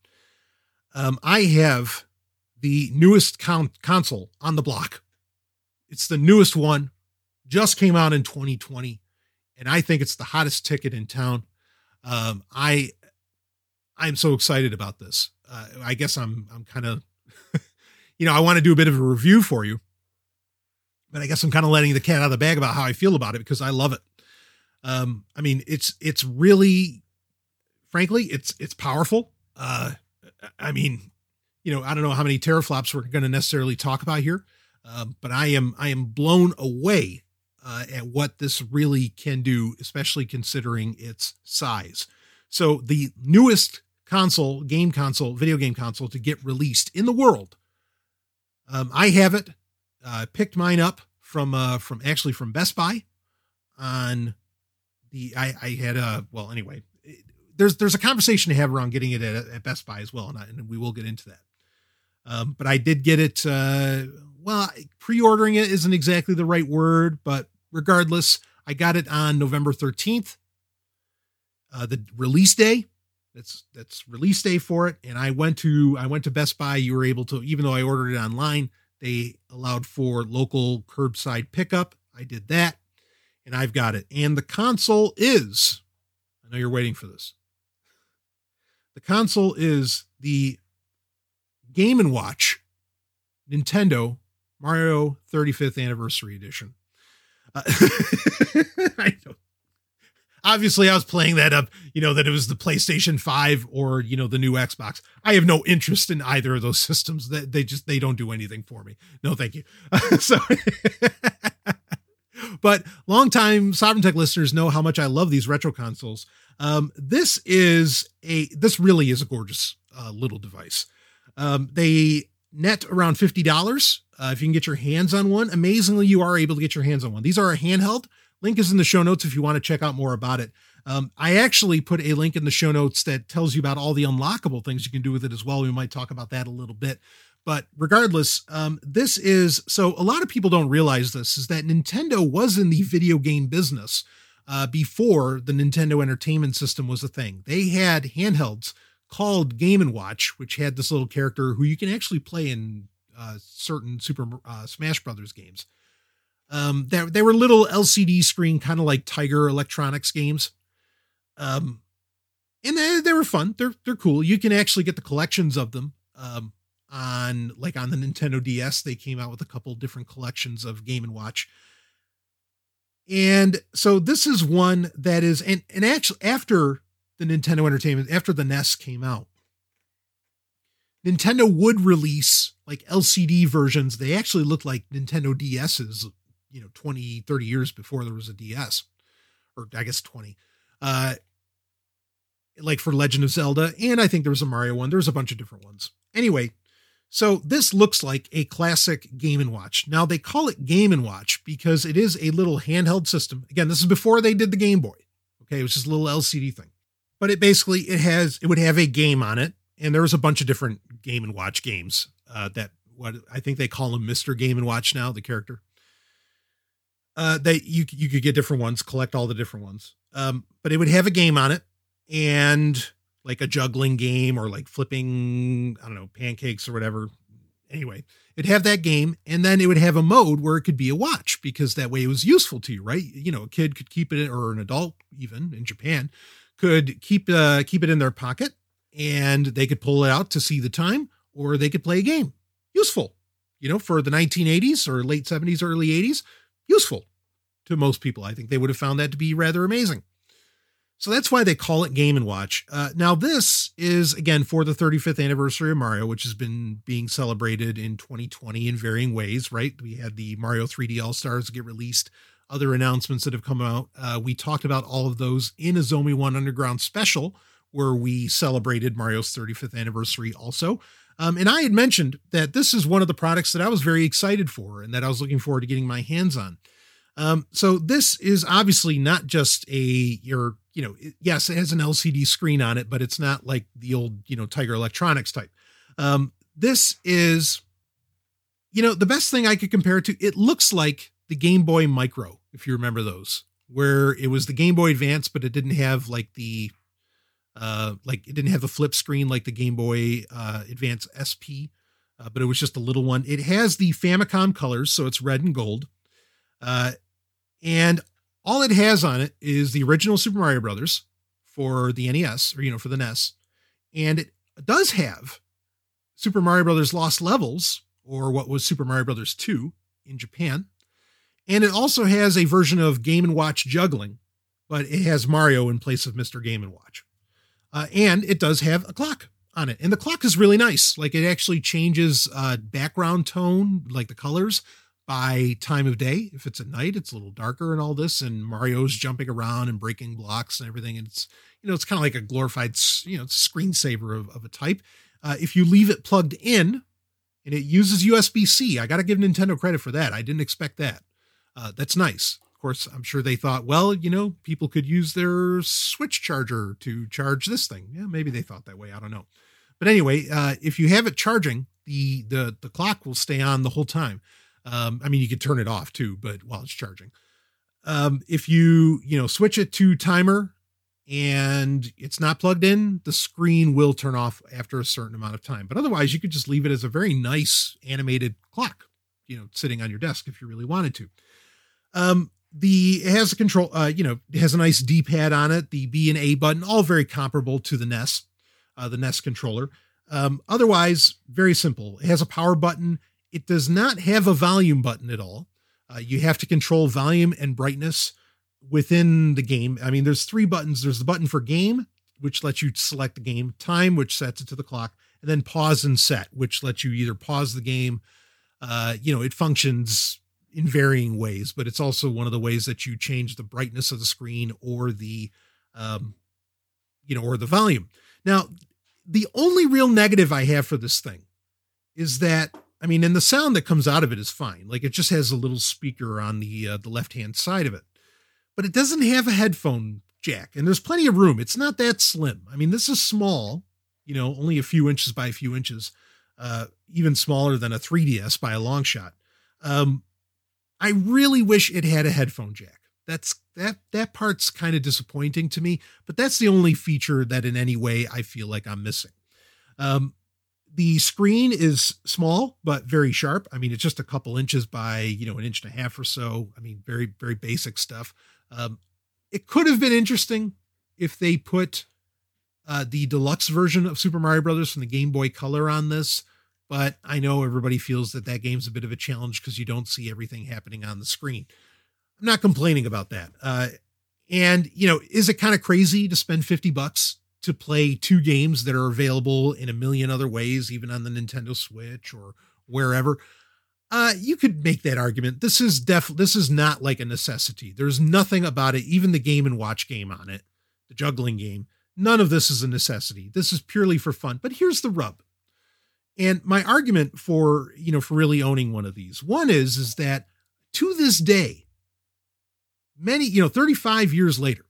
um, I have the newest con- console on the block. It's the newest one, just came out in 2020, and I think it's the hottest ticket in town. Um, I I'm so excited about this. Uh, I guess I'm I'm kind of, you know, I want to do a bit of a review for you, but I guess I'm kind of letting the cat out of the bag about how I feel about it because I love it. Um, I mean, it's it's really, frankly, it's it's powerful. Uh, I mean, you know, I don't know how many teraflops we're going to necessarily talk about here, um, but I am I am blown away uh, at what this really can do, especially considering its size. So the newest console, game console, video game console to get released in the world. Um, I have it. Uh, picked mine up from uh, from actually from Best Buy on the I, I had a well anyway there's there's a conversation to have around getting it at, at Best Buy as well, and, I, and we will get into that. Um, but I did get it. Uh, well, pre-ordering it isn't exactly the right word, but regardless, I got it on November 13th, uh, the release day. That's that's release day for it, and I went to I went to Best Buy. You were able to, even though I ordered it online, they allowed for local curbside pickup. I did that, and I've got it. And the console is. I know you're waiting for this. The console is the Game and Watch Nintendo Mario 35th Anniversary Edition. Uh, I know. Obviously, I was playing that up, you know, that it was the PlayStation 5 or, you know, the new Xbox. I have no interest in either of those systems. That they just they don't do anything for me. No, thank you. so but longtime Sovereign Tech listeners know how much I love these retro consoles. Um, this is a this really is a gorgeous uh, little device. Um, they net around fifty dollars uh, if you can get your hands on one. Amazingly, you are able to get your hands on one. These are a handheld. Link is in the show notes if you want to check out more about it. Um, I actually put a link in the show notes that tells you about all the unlockable things you can do with it as well. We might talk about that a little bit. But regardless, um, this is so a lot of people don't realize this is that Nintendo was in the video game business uh, before the Nintendo Entertainment System was a thing. They had handhelds called Game and Watch, which had this little character who you can actually play in uh, certain Super uh, Smash Brothers games. Um, they, they were little LCD screen, kind of like Tiger Electronics games. Um, and they, they were fun. They're they're cool. You can actually get the collections of them. Um, on like on the Nintendo DS, they came out with a couple different collections of Game and Watch. And so this is one that is and and actually after the Nintendo Entertainment, after the NES came out, Nintendo would release like LCD versions. They actually looked like Nintendo DS's, you know, 20, 30 years before there was a DS, or I guess 20. Uh, like for Legend of Zelda, and I think there was a Mario one. There's a bunch of different ones. Anyway, so this looks like a classic Game and Watch. Now they call it Game and Watch because it is a little handheld system. Again, this is before they did the Game Boy. Okay, it was just a little LCD thing. But it basically it has it would have a game on it, and there was a bunch of different Game and Watch games uh, that what I think they call him Mister Game and Watch now, the character. Uh, that you you could get different ones, collect all the different ones. Um, but it would have a game on it, and like a juggling game or like flipping, I don't know, pancakes or whatever. Anyway, it'd have that game, and then it would have a mode where it could be a watch because that way it was useful to you, right? You know, a kid could keep it, or an adult even in Japan could keep uh, keep it in their pocket, and they could pull it out to see the time, or they could play a game. Useful, you know, for the 1980s or late 70s, early 80s. Useful to most people. I think they would have found that to be rather amazing. So that's why they call it Game and Watch. Uh, now, this is again for the 35th anniversary of Mario, which has been being celebrated in 2020 in varying ways. Right? We had the Mario 3D All Stars get released, other announcements that have come out. Uh, we talked about all of those in a Zomi One Underground special, where we celebrated Mario's 35th anniversary also. Um, and I had mentioned that this is one of the products that I was very excited for and that I was looking forward to getting my hands on. Um, so this is obviously not just a your you know it, yes it has an LCD screen on it, but it's not like the old you know Tiger Electronics type. Um, this is you know the best thing I could compare it to. It looks like the Game Boy Micro if you remember those, where it was the Game Boy Advance, but it didn't have like the uh like it didn't have the flip screen like the Game Boy uh, Advance SP. Uh, but it was just a little one. It has the Famicom colors, so it's red and gold. Uh, and all it has on it is the original Super Mario Brothers for the NES or, you know, for the NES. And it does have Super Mario Brothers Lost Levels or what was Super Mario Brothers 2 in Japan. And it also has a version of Game and Watch juggling, but it has Mario in place of Mr. Game and Watch. Uh, and it does have a clock on it. And the clock is really nice. Like it actually changes uh, background tone, like the colors by time of day. If it's at night, it's a little darker and all this, and Mario's jumping around and breaking blocks and everything. And it's, you know, it's kind of like a glorified, you know, screensaver of, of a type. Uh, if you leave it plugged in and it uses USB C, I got to give Nintendo credit for that. I didn't expect that. Uh, that's nice. Of course, I'm sure they thought, well, you know, people could use their Switch charger to charge this thing. Yeah, maybe they thought that way. I don't know. But anyway, uh, if you have it charging, the the the clock will stay on the whole time. Um, I mean, you could turn it off too, but while it's charging. Um, if you, you know, switch it to timer and it's not plugged in, the screen will turn off after a certain amount of time. But otherwise, you could just leave it as a very nice animated clock, you know, sitting on your desk if you really wanted to. Um, the it has a control, uh, you know, it has a nice D pad on it, the B and A button, all very comparable to the NES, uh, the NES controller. Um, otherwise, very simple. It has a power button it does not have a volume button at all. Uh, you have to control volume and brightness within the game. I mean, there's three buttons. There's the button for game, which lets you select the game, time, which sets it to the clock, and then pause and set, which lets you either pause the game. Uh, you know, it functions in varying ways, but it's also one of the ways that you change the brightness of the screen or the, um, you know, or the volume. Now, the only real negative I have for this thing is that I mean, and the sound that comes out of it is fine. Like it just has a little speaker on the uh, the left hand side of it, but it doesn't have a headphone jack, and there's plenty of room. It's not that slim. I mean, this is small, you know, only a few inches by a few inches, uh, even smaller than a 3DS by a long shot. Um, I really wish it had a headphone jack. That's that that part's kind of disappointing to me, but that's the only feature that in any way I feel like I'm missing. Um, the screen is small but very sharp. I mean, it's just a couple inches by you know an inch and a half or so. I mean, very very basic stuff. Um, it could have been interesting if they put uh, the deluxe version of Super Mario Brothers from the Game Boy Color on this, but I know everybody feels that that game's a bit of a challenge because you don't see everything happening on the screen. I'm not complaining about that. Uh, And, you know, is it kind of crazy to spend 50 bucks to play two games that are available in a million other ways, even on the Nintendo Switch or wherever? Uh, you could make that argument. This is def this is not like a necessity. There's nothing about it, even the game and watch game on it, the juggling game. None of this is a necessity. This is purely for fun. But here's the rub. And my argument for, you know, for really owning one of these. One is is that to this day, many, you know, 35 years later,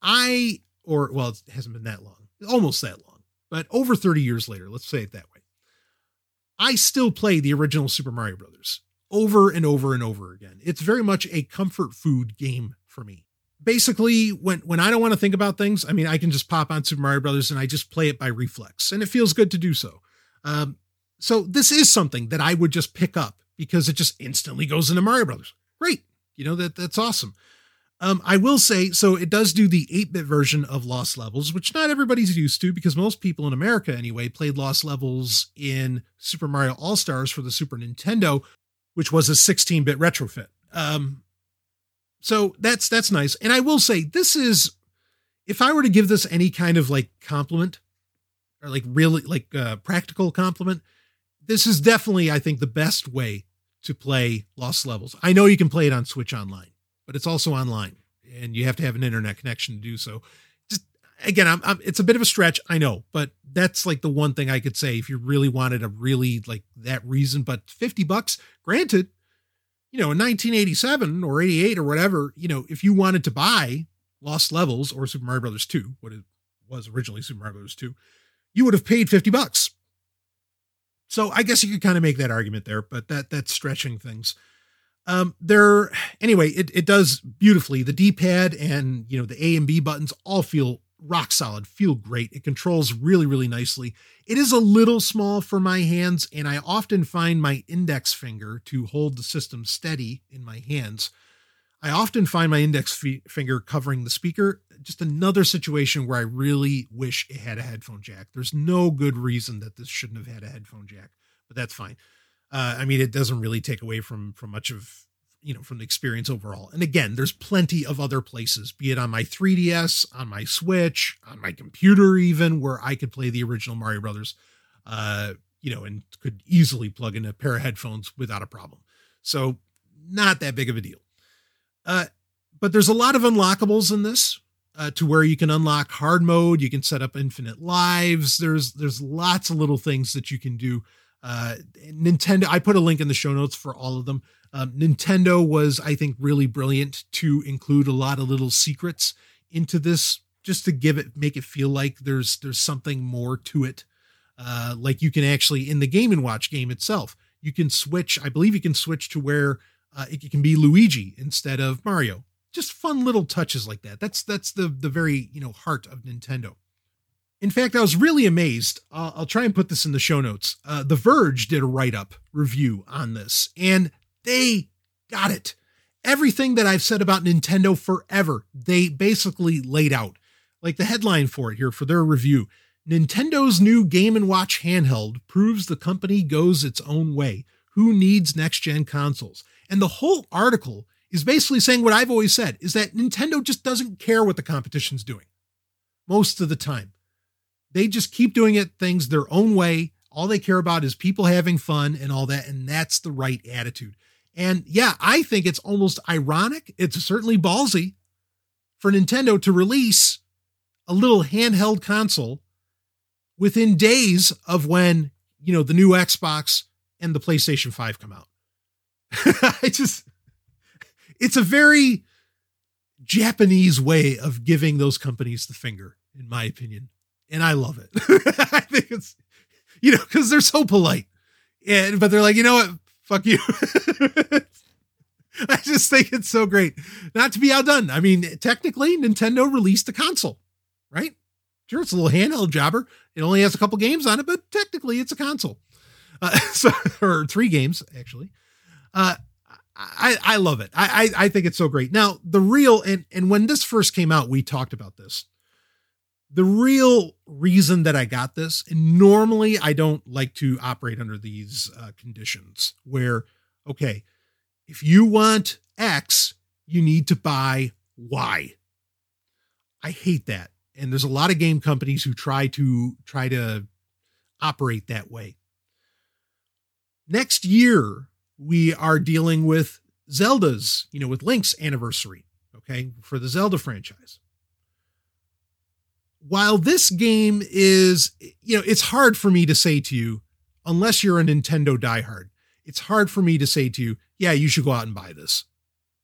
I or well, it hasn't been that long. Almost that long. But over 30 years later, let's say it that way. I still play the original Super Mario Brothers over and over and over again. It's very much a comfort food game for me. Basically, when when I don't want to think about things, I mean, I can just pop on Super Mario Brothers and I just play it by reflex, and it feels good to do so. Um, so this is something that I would just pick up because it just instantly goes into Mario Brothers. Great, you know that that's awesome. Um, I will say, so it does do the 8 bit version of Lost Levels, which not everybody's used to because most people in America, anyway, played Lost Levels in Super Mario All Stars for the Super Nintendo, which was a 16 bit retrofit. Um, so that's that's nice. And I will say, this is, if I were to give this any kind of like compliment or like really like uh, practical compliment, this is definitely, I think, the best way to play Lost Levels. I know you can play it on Switch Online but it's also online and you have to have an internet connection to do so. Just again, I'm, I'm, it's a bit of a stretch, I know, but that's like the one thing I could say if you really wanted a really like that reason. But 50 bucks, granted, you know, in 1987 or 88 or whatever, you know, if you wanted to buy Lost Levels or Super Mario Brothers 2, what it was originally Super Mario Brothers 2, you would have paid 50 bucks. So I guess you could kind of make that argument there, but that that's stretching things. Um, there, anyway, it, it does beautifully. The D pad and, you know, the A and B buttons all feel rock solid, feel great. It controls really, really nicely. It is a little small for my hands, and I often find my index finger to hold the system steady in my hands. I often find my index f- finger covering the speaker. Just another situation where I really wish it had a headphone jack. There's no good reason that this shouldn't have had a headphone jack, but that's fine. Uh, I mean, it doesn't really take away from from much of you know from the experience overall. And again, there's plenty of other places, be it on my 3DS, on my Switch, on my computer, even where I could play the original Mario Brothers. Uh, you know, and could easily plug in a pair of headphones without a problem. So not that big of a deal. Uh, but there's a lot of unlockables in this. Uh, to where you can unlock hard mode, you can set up infinite lives. There's there's lots of little things that you can do uh, Nintendo, I put a link in the show notes for all of them. Um, Nintendo was, I think, really brilliant to include a lot of little secrets into this, just to give it, make it feel like there's there's something more to it. Uh, like you can actually in the Game and Watch game itself, you can switch. I believe you can switch to where uh, it can be Luigi instead of Mario. Just fun little touches like that. That's that's the the very you know heart of Nintendo. In fact, I was really amazed. Uh, I'll try and put this in the show notes. Uh, the Verge did a write up review on this, and they got it. Everything that I've said about Nintendo forever, they basically laid out. Like the headline for it here for their review Nintendo's new Game & Watch handheld proves the company goes its own way. Who needs next gen consoles? And the whole article is basically saying what I've always said is that Nintendo just doesn't care what the competition's doing most of the time. They just keep doing it things their own way. All they care about is people having fun and all that. And that's the right attitude. And yeah, I think it's almost ironic. It's certainly ballsy for Nintendo to release a little handheld console within days of when, you know, the new Xbox and the PlayStation 5 come out. I just, it's a very Japanese way of giving those companies the finger, in my opinion and I love it. I think it's, you know, because they're so polite, and but they're like, you know what, fuck you. I just think it's so great. Not to be outdone. I mean, technically, Nintendo released a console, right? Sure, it's a little handheld jobber. It only has a couple games on it, but technically, it's a console. Uh, so, or three games actually. Uh, I I love it. I, I I think it's so great. Now the real and and when this first came out, we talked about this the real reason that I got this, and normally I don't like to operate under these uh, conditions where, okay, if you want X, you need to buy Y. I hate that. And there's a lot of game companies who try to try to operate that way. Next year, we are dealing with Zelda's, you know, with Link's anniversary, okay, for the Zelda franchise. While this game is, you know, it's hard for me to say to you, unless you're a Nintendo diehard, it's hard for me to say to you, yeah, you should go out and buy this.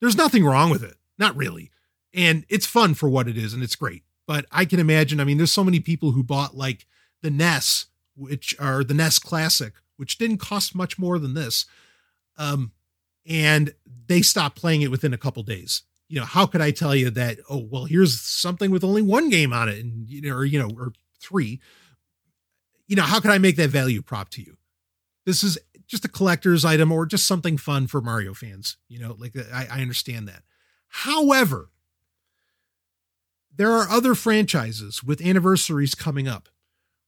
There's nothing wrong with it. Not really. And it's fun for what it is and it's great. But I can imagine, I mean, there's so many people who bought like the NES, which are the NES Classic, which didn't cost much more than this. Um, and they stopped playing it within a couple days. You know, how could I tell you that, oh, well, here's something with only one game on it and, you know, or, you know, or three. You know, how could I make that value prop to you? This is just a collector's item or just something fun for Mario fans. You know, like I, I understand that. However, there are other franchises with anniversaries coming up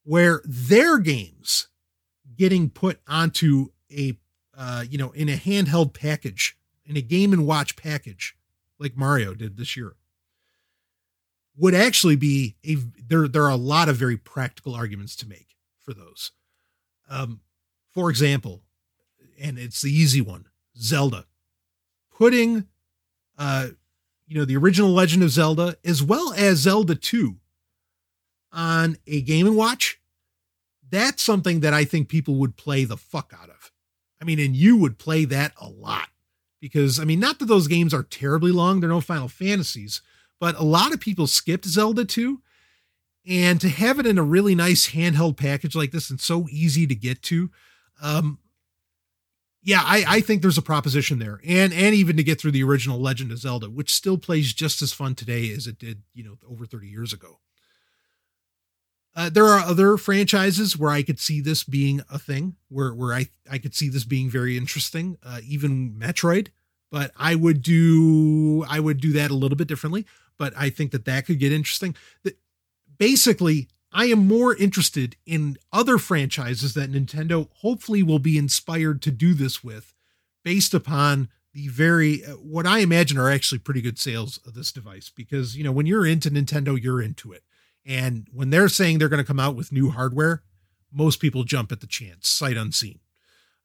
where their games getting put onto a uh, you know in a handheld package in a game and watch package like Mario did this year would actually be a there there are a lot of very practical arguments to make for those um, for example and it's the easy one Zelda. Putting, uh, you know, the original Legend of Zelda as well as Zelda 2 on a Game and Watch, that's something that I think people would play the fuck out of. I mean, and you would play that a lot because, I mean, not that those games are terribly long, they're no Final Fantasies, but a lot of people skipped Zelda 2. And to have it in a really nice handheld package like this and so easy to get to, um, yeah, I, I think there's a proposition there, and and even to get through the original Legend of Zelda, which still plays just as fun today as it did, you know, over 30 years ago. Uh, there are other franchises where I could see this being a thing, where where I I could see this being very interesting, uh, even Metroid. But I would do I would do that a little bit differently. But I think that that could get interesting. That basically I am more interested in other franchises that Nintendo hopefully will be inspired to do this with based upon the very uh, what I imagine are actually pretty good sales of this device because you know when you're into Nintendo you're into it and when they're saying they're going to come out with new hardware most people jump at the chance sight unseen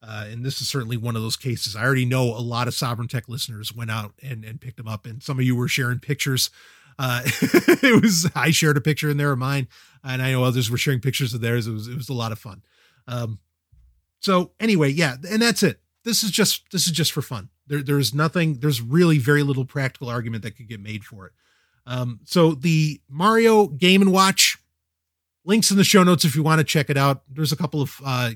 uh, and this is certainly one of those cases. I already know a lot of Sovereign Tech listeners went out and, and picked them up, and some of you were sharing pictures. Uh, it was I shared a picture in there of mine and I know others were sharing pictures of theirs. It was it was a lot of fun. Um, so anyway, yeah, and that's it. This is just this is just for fun. There there's nothing. There's really very little practical argument that could get made for it. Um, so the Mario Game and Watch links in the show notes if you want to check it out. There's a couple of uh,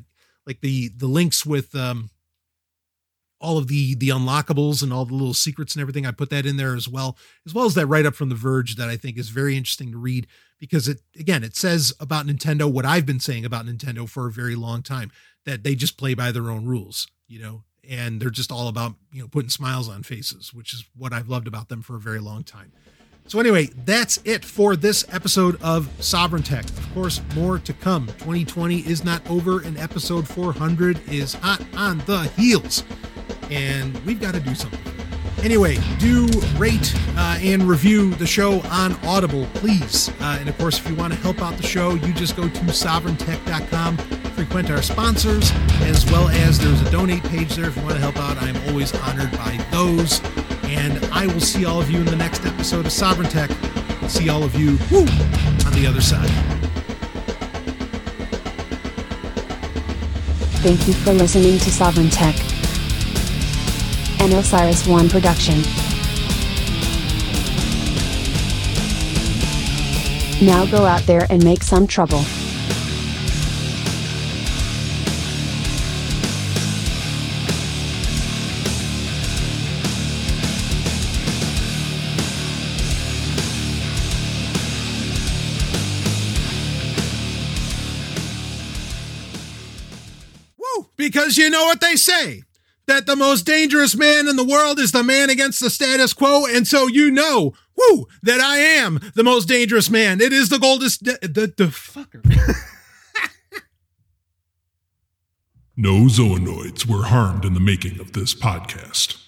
like the the links with um, all of the the unlockables and all the little secrets and everything. I put that in there as well, as well as that write up from The Verge that I think is very interesting to read because it again it says about Nintendo what I've been saying about Nintendo for a very long time that they just play by their own rules, you know, and they're just all about you know putting smiles on faces, which is what I've loved about them for a very long time. So anyway, that's it for this episode of Sovereign Tech. Of course, more to come. 2020 is not over, and episode 400 is hot on the heels and we've got to do something. Anyway, do rate uh, and review the show on Audible, please. Uh, and of course, if you want to help out the show, you just go to sovereigntech.com, frequent our sponsors, as well as there's a donate page there if you want to help out. I'm always honored by those. And I will see all of you in the next episode of Sovereign Tech. See all of you woo, on the other side. Thank you for listening to Sovereign Tech an Osiris One production. Now go out there and make some trouble. Because you know what they say that the most dangerous man in the world is the man against the status quo. And so you know, whoo, that I am the most dangerous man. It is the goldest, the, the, the fucker. no zoonoids were harmed in the making of this podcast.